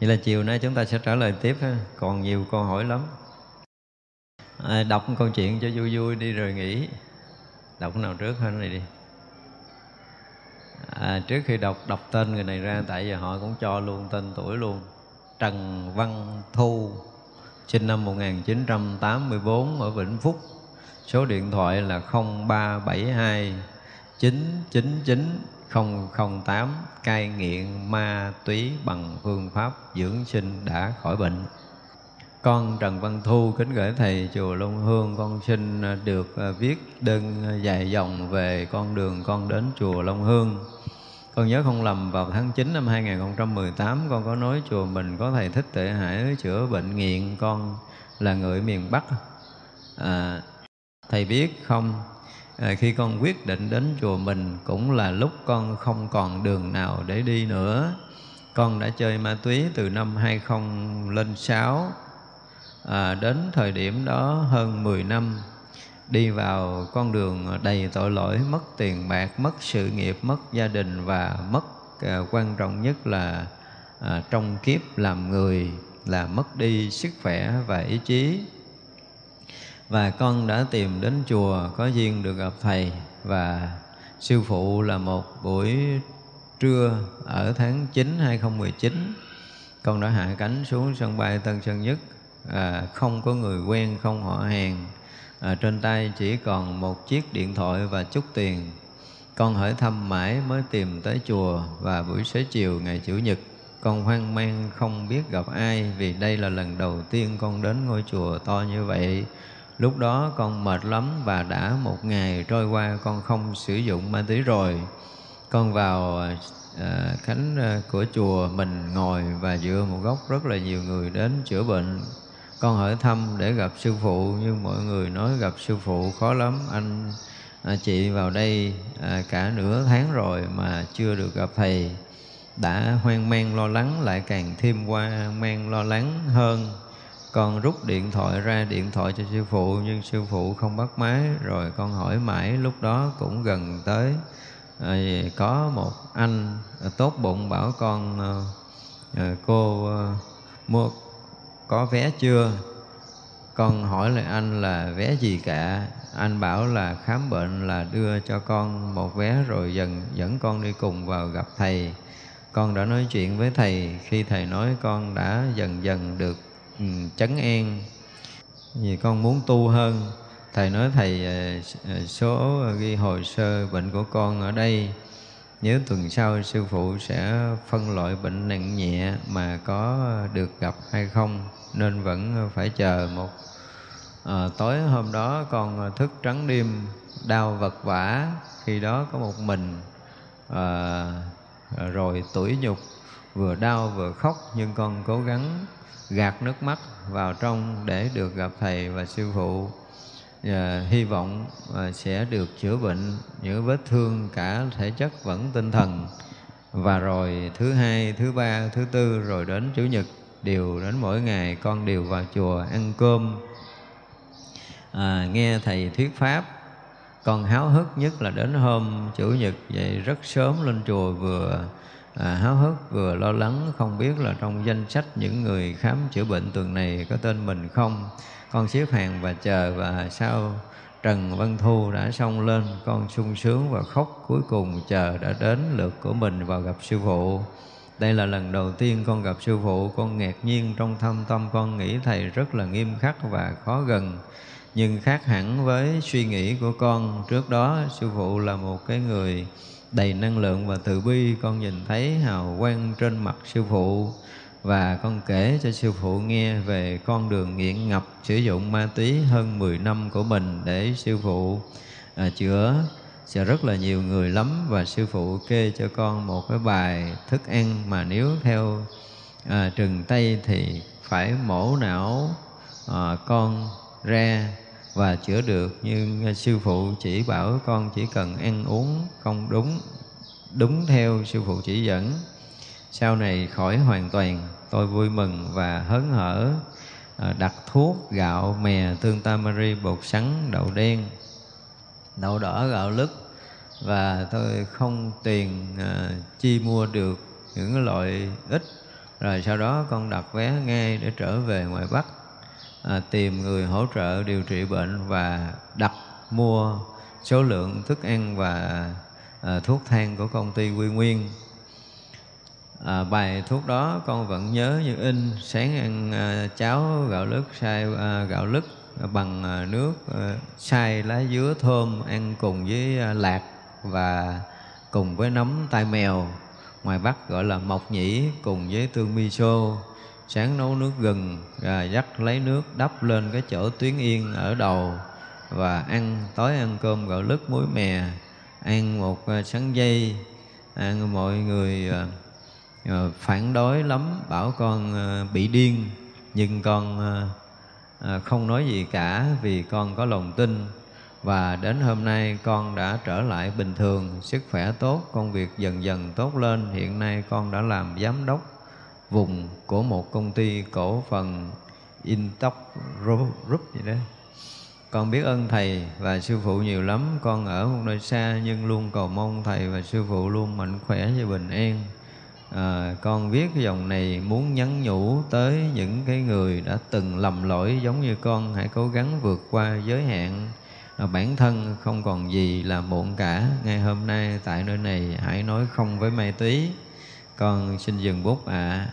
Vậy là chiều nay chúng ta sẽ trả lời tiếp ha. Còn nhiều câu hỏi lắm à, đọc một câu chuyện cho vui vui đi rồi nghỉ. Đọc nào trước hơn này đi. À, trước khi đọc đọc tên người này ra tại giờ họ cũng cho luôn tên tuổi luôn. Trần Văn Thu sinh năm 1984 ở Vĩnh Phúc. Số điện thoại là 0372 999 008 cai nghiện ma túy bằng phương pháp dưỡng sinh đã khỏi bệnh con Trần Văn Thu kính gửi thầy chùa Long Hương con xin à, được à, viết đơn à, dài dòng về con đường con đến chùa Long Hương. Con nhớ không lầm vào tháng 9 năm 2018 con có nói chùa mình có thầy thích tệ hải chữa bệnh nghiện. Con là người miền Bắc. À, thầy biết không? À, khi con quyết định đến chùa mình cũng là lúc con không còn đường nào để đi nữa. Con đã chơi ma túy từ năm 2006 à, đến thời điểm đó hơn 10 năm đi vào con đường đầy tội lỗi mất tiền bạc mất sự nghiệp mất gia đình và mất à, quan trọng nhất là à, trong kiếp làm người là mất đi sức khỏe và ý chí. Và con đã tìm đến chùa có duyên được gặp thầy và sư phụ là một buổi trưa ở tháng 9 2019 con đã hạ cánh xuống sân bay Tân Sơn Nhất à, không có người quen không họ hàng. À, trên tay chỉ còn một chiếc điện thoại và chút tiền. Con hỏi thăm mãi mới tìm tới chùa và buổi xế chiều ngày chủ nhật con hoang mang không biết gặp ai vì đây là lần đầu tiên con đến ngôi chùa to như vậy. Lúc đó con mệt lắm và đã một ngày trôi qua con không sử dụng ma túy rồi. Con vào à, khánh à, của chùa mình ngồi và dựa một góc rất là nhiều người đến chữa bệnh con hỏi thăm để gặp sư phụ nhưng mọi người nói gặp sư phụ khó lắm. Anh à, chị vào đây à, cả nửa tháng rồi mà chưa được gặp thầy. Đã hoang mang lo lắng lại càng thêm qua mang lo lắng hơn. Con rút điện thoại ra điện thoại cho sư phụ nhưng sư phụ không bắt máy. Rồi con hỏi mãi lúc đó cũng gần tới. À, có một anh tốt bụng bảo con à, à cô à, mua có vé chưa? Con hỏi lại anh là vé gì cả. Anh bảo là khám bệnh là đưa cho con một vé rồi dần dẫn con đi cùng vào gặp thầy. Con đã nói chuyện với thầy. Khi thầy nói, con đã dần dần được ừ, chấn an. Vì con muốn tu hơn. Thầy nói thầy ờ, ờ, số ghi hồ sơ bệnh của con ở đây nếu tuần sau sư phụ sẽ phân loại bệnh nặng nhẹ mà có được gặp hay không nên vẫn phải chờ một à, tối hôm đó con thức trắng đêm đau vật vã khi đó có một mình à, rồi tuổi nhục vừa đau vừa khóc nhưng con cố gắng gạt nước mắt vào trong để được gặp thầy và sư phụ và hy vọng ờ, sẽ được chữa bệnh những vết thương cả thể chất vẫn tinh thần. Và rồi thứ hai thứ ba thứ tư rồi đến chủ nhật đều đến mỗi ngày con đều vào chùa ăn cơm. À, nghe thầy thuyết pháp con háo hức nhất là đến hôm chủ nhật vậy rất sớm lên chùa vừa à, háo hức vừa lo lắng không biết là trong danh sách những người khám chữa bệnh tuần này có tên mình không con xếp hàng và chờ và sau. Trần Văn Thu đã xông lên, con sung sướng và khóc. Cuối cùng chờ đã đến lượt của mình vào gặp sư phụ. Đây là lần đầu tiên con gặp sư phụ. Con ngạc nhiên trong thâm tâm, con nghĩ thầy rất là nghiêm khắc và khó gần. Nhưng khác hẳn với suy nghĩ của con, trước đó sư phụ là một cái người đầy năng lượng và từ bi. Con nhìn thấy hào quang trên mặt sư phụ và con kể cho sư phụ nghe về con đường nghiện ngập sử dụng ma túy hơn 10 năm của mình để sư phụ à, chữa. Sẽ rất là nhiều người lắm và sư phụ kê cho con một cái bài thức ăn mà nếu theo à, trừng tây thì phải mổ não à, con ra và chữa được. Nhưng sư phụ chỉ bảo con chỉ cần ăn uống không đúng đúng theo sư phụ chỉ dẫn. Sau này khỏi hoàn toàn tôi vui mừng và hớn hở à, đặt thuốc gạo mè tương tamari bột sắn đậu đen. Đậu đỏ gạo lứt. Và tôi không tiền uh, chi mua được những loại ít. Rồi sau đó con đặt vé ngay để trở về ngoài bắc à, tìm người hỗ trợ điều trị bệnh và đặt mua số lượng thức ăn và à, thuốc thang của công ty Quy Nguyên. À, bài thuốc đó con vẫn nhớ như in. Sáng ăn à, cháo gạo lứt xay à, gạo lứt bằng à, nước à, xay lá dứa thơm ăn cùng với à, lạc và cùng với nấm tai mèo. Ngoài bắc gọi là mộc nhĩ cùng với tương miso sáng nấu nước gừng à, dắt lấy nước đắp lên cái chỗ tuyến yên ở đầu và ăn tối ăn cơm gạo lứt muối mè. Ăn một à, sắn dây ăn mọi người à, Ờ, phản đối lắm, bảo con ờ, bị điên nhưng con ờ, không nói gì cả vì con có lòng tin và đến hôm nay con đã trở lại bình thường, sức khỏe tốt, công việc dần dần tốt lên hiện nay con đã làm giám đốc vùng của một công ty cổ phần Intox Group gì đó. Con biết ơn Thầy và Sư Phụ nhiều lắm. Con ở một nơi xa nhưng luôn cầu mong Thầy và Sư Phụ luôn mạnh khỏe và bình an. À, con viết cái dòng này muốn nhắn nhủ tới những cái người đã từng lầm lỗi giống như con hãy cố gắng vượt qua giới hạn. À, bản thân không còn gì là muộn cả. Ngay hôm nay tại nơi này hãy nói không với ma túy con xin dừng bút ạ.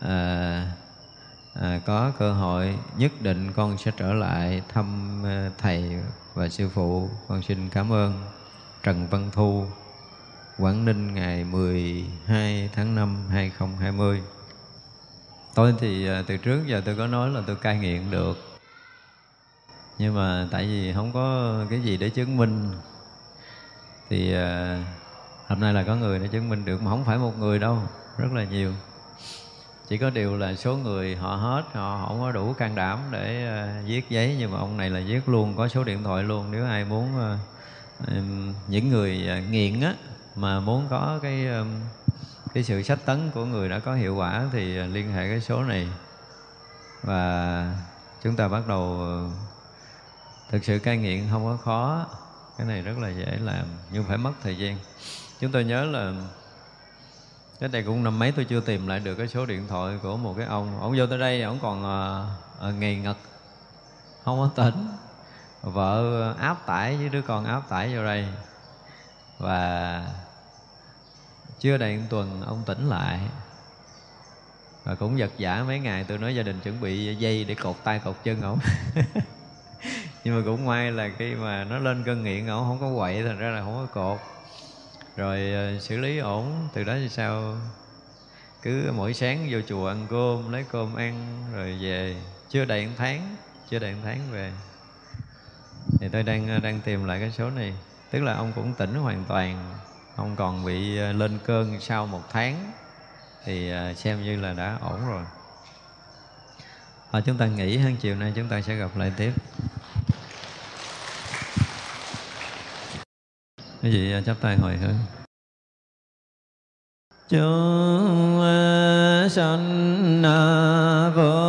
À. à, à, có cơ hội nhất định con sẽ trở lại thăm ờ, thầy và sư phụ. Con xin cảm ơn. Trần Văn Thu. Quảng Ninh ngày 12 tháng 5 2020 Tôi thì à, từ trước giờ tôi có nói là tôi cai nghiện được. Nhưng mà tại vì không có cái gì để chứng minh. Thì à, hôm nay là có người để chứng minh được Mà không phải một người đâu, rất là nhiều. Chỉ có điều là số người họ hết họ không có đủ can đảm để uh, viết giấy nhưng mà ông này là viết luôn có số điện thoại luôn. Nếu ai muốn uh, những người uh, nghiện á mà muốn có cái um, cái sự sách tấn của người đã có hiệu quả thì liên hệ cái số này. Và chúng ta bắt đầu uh, thực sự cai nghiện không có khó. Cái này rất là dễ làm nhưng phải mất thời gian. Chúng tôi nhớ là cái này cũng năm mấy tôi chưa tìm lại được cái số điện thoại của một cái ông. Ông vô tới đây ông còn uh, uh, ngây ngật không có tỉnh. Vợ áp tải với đứa con áp tải vô đây và chưa đầy một tuần, ông tỉnh lại. Và cũng giật giả mấy ngày tôi nói gia đình chuẩn bị dây để cột tay cột chân ổng *laughs* nhưng mà cũng may là khi mà nó lên cơn nghiện ổng không có quậy, thành ra là không có cột. Rồi ờ, xử lý ổn, từ đó thì sao? Cứ mỗi sáng vô chùa ăn cơm, lấy cơm ăn, rồi về. Chưa đầy một tháng, chưa đầy một tháng về. Thì tôi đang ờ, đang tìm lại cái số này tức là ông cũng tỉnh hoàn toàn. Ông còn bị ờ, lên cơn sau một tháng. Thì ờ, xem như là đã ổn rồi. Và chúng ta nghỉ hơn chiều nay, chúng ta sẽ gặp lại tiếp. Quý vị chắp tay hồi hướng. Chúng sanh vô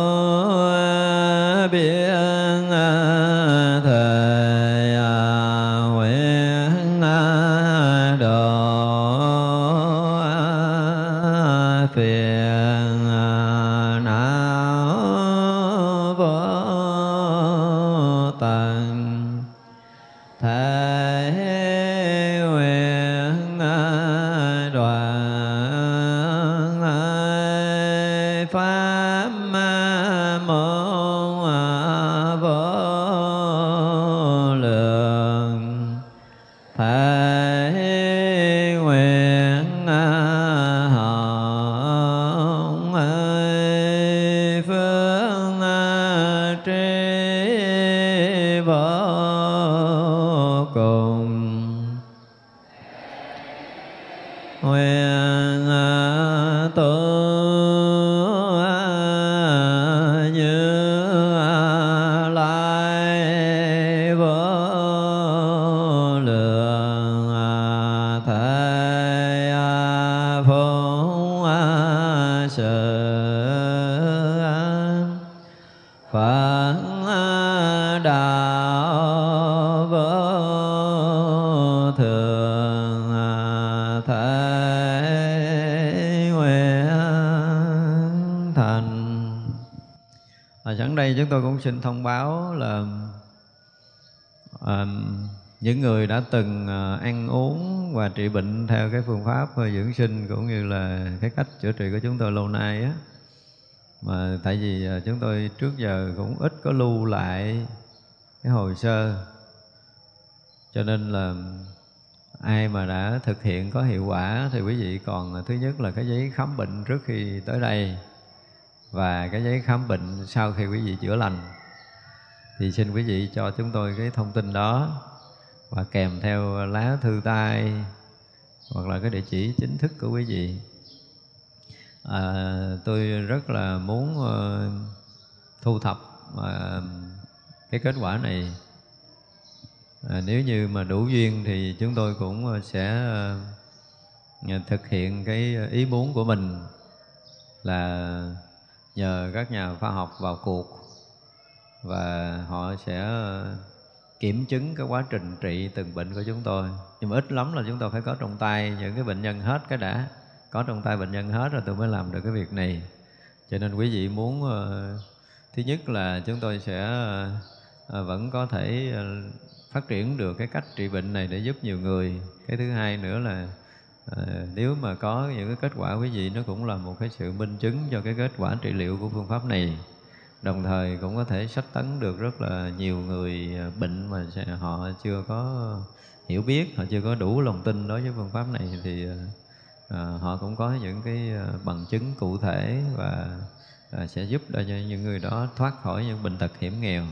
nguyện cũng xin thông báo là à, những người đã từng ờ, ăn uống và trị bệnh theo cái phương pháp ờ, dưỡng sinh cũng như là cái cách chữa trị của chúng tôi lâu nay á. Mà tại vì ờ, chúng tôi trước giờ cũng ít có lưu lại cái hồ sơ. Cho nên là ai mà đã thực hiện có hiệu quả thì quý vị còn thứ nhất là cái giấy khám bệnh trước khi tới đây và cái giấy khám bệnh sau khi quý vị chữa lành thì xin quý vị cho chúng tôi cái thông tin đó và kèm theo lá thư tay hoặc là cái địa chỉ chính thức của quý vị. À, tôi rất là muốn uh, thu thập uh, cái kết quả này. À, nếu như mà đủ duyên thì chúng tôi cũng ờ, sẽ uh, thực hiện cái ý muốn của mình là nhờ các nhà khoa học vào cuộc và họ sẽ ờ, kiểm chứng cái quá trình trị từng bệnh của chúng tôi. Nhưng mà ít lắm là chúng tôi phải có trong tay những cái bệnh nhân hết cái đã. Có trong tay bệnh nhân hết rồi tôi mới làm được cái việc này. Cho nên quý vị muốn ờ, thứ nhất là chúng tôi sẽ ờ, vẫn có thể phát triển được cái cách trị bệnh này để giúp nhiều người. Cái thứ hai nữa là à, nếu mà có những cái kết quả quý vị nó cũng là một cái sự minh chứng cho cái kết quả trị liệu của phương pháp này. Đồng thời cũng có thể sách tấn được rất là nhiều người ờ, bệnh mà họ chưa có hiểu biết họ chưa có đủ lòng tin đối với phương pháp này thì à, họ cũng có những cái bằng chứng cụ thể và à, sẽ giúp cho những người đó thoát khỏi những bệnh tật hiểm nghèo.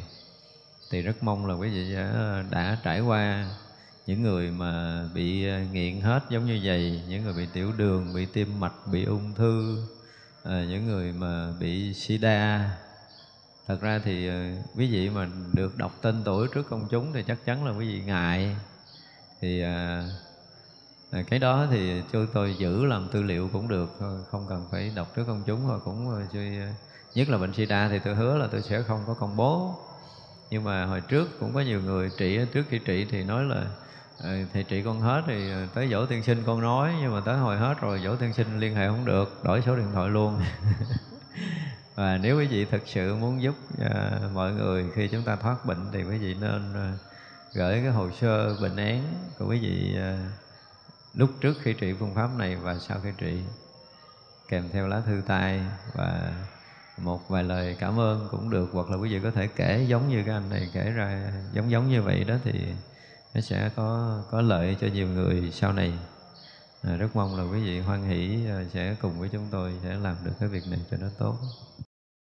Thì rất mong là quý vị đã, đã trải qua những người mà bị ờ, nghiện hết giống như vậy những người bị tiểu đường bị tim mạch bị ung thư à, những người mà bị sida thật ra thì ờ, quý vị mà được đọc tên tuổi trước công chúng thì chắc chắn là quý vị ngại. Thì à, à cái đó thì cho tôi giữ làm tư liệu cũng được không cần phải đọc trước công chúng rồi cũng à, nhất là bệnh sida thì tôi hứa là tôi sẽ không có công bố. Nhưng mà hồi trước cũng có nhiều người trị trước khi trị thì nói là Ờ, thì trị con hết thì ờ, tới dỗ tiên sinh con nói nhưng mà tới hồi hết rồi dỗ tiên sinh liên hệ không được đổi số điện thoại luôn. *laughs* Và nếu quý vị thực sự muốn giúp uh, mọi người khi chúng ta thoát bệnh thì quý vị nên uh, gửi cái hồ sơ bệnh án của quý vị uh, lúc trước khi trị phương pháp này và sau khi trị kèm theo lá thư tay và một vài lời cảm ơn cũng được hoặc là quý vị có thể kể giống như cái anh này kể ra giống giống như vậy đó thì nó sẽ có có lợi cho nhiều người sau này. À, rất mong là quý vị hoan hỷ ờ, sẽ cùng với chúng tôi sẽ làm được cái việc này cho nó tốt.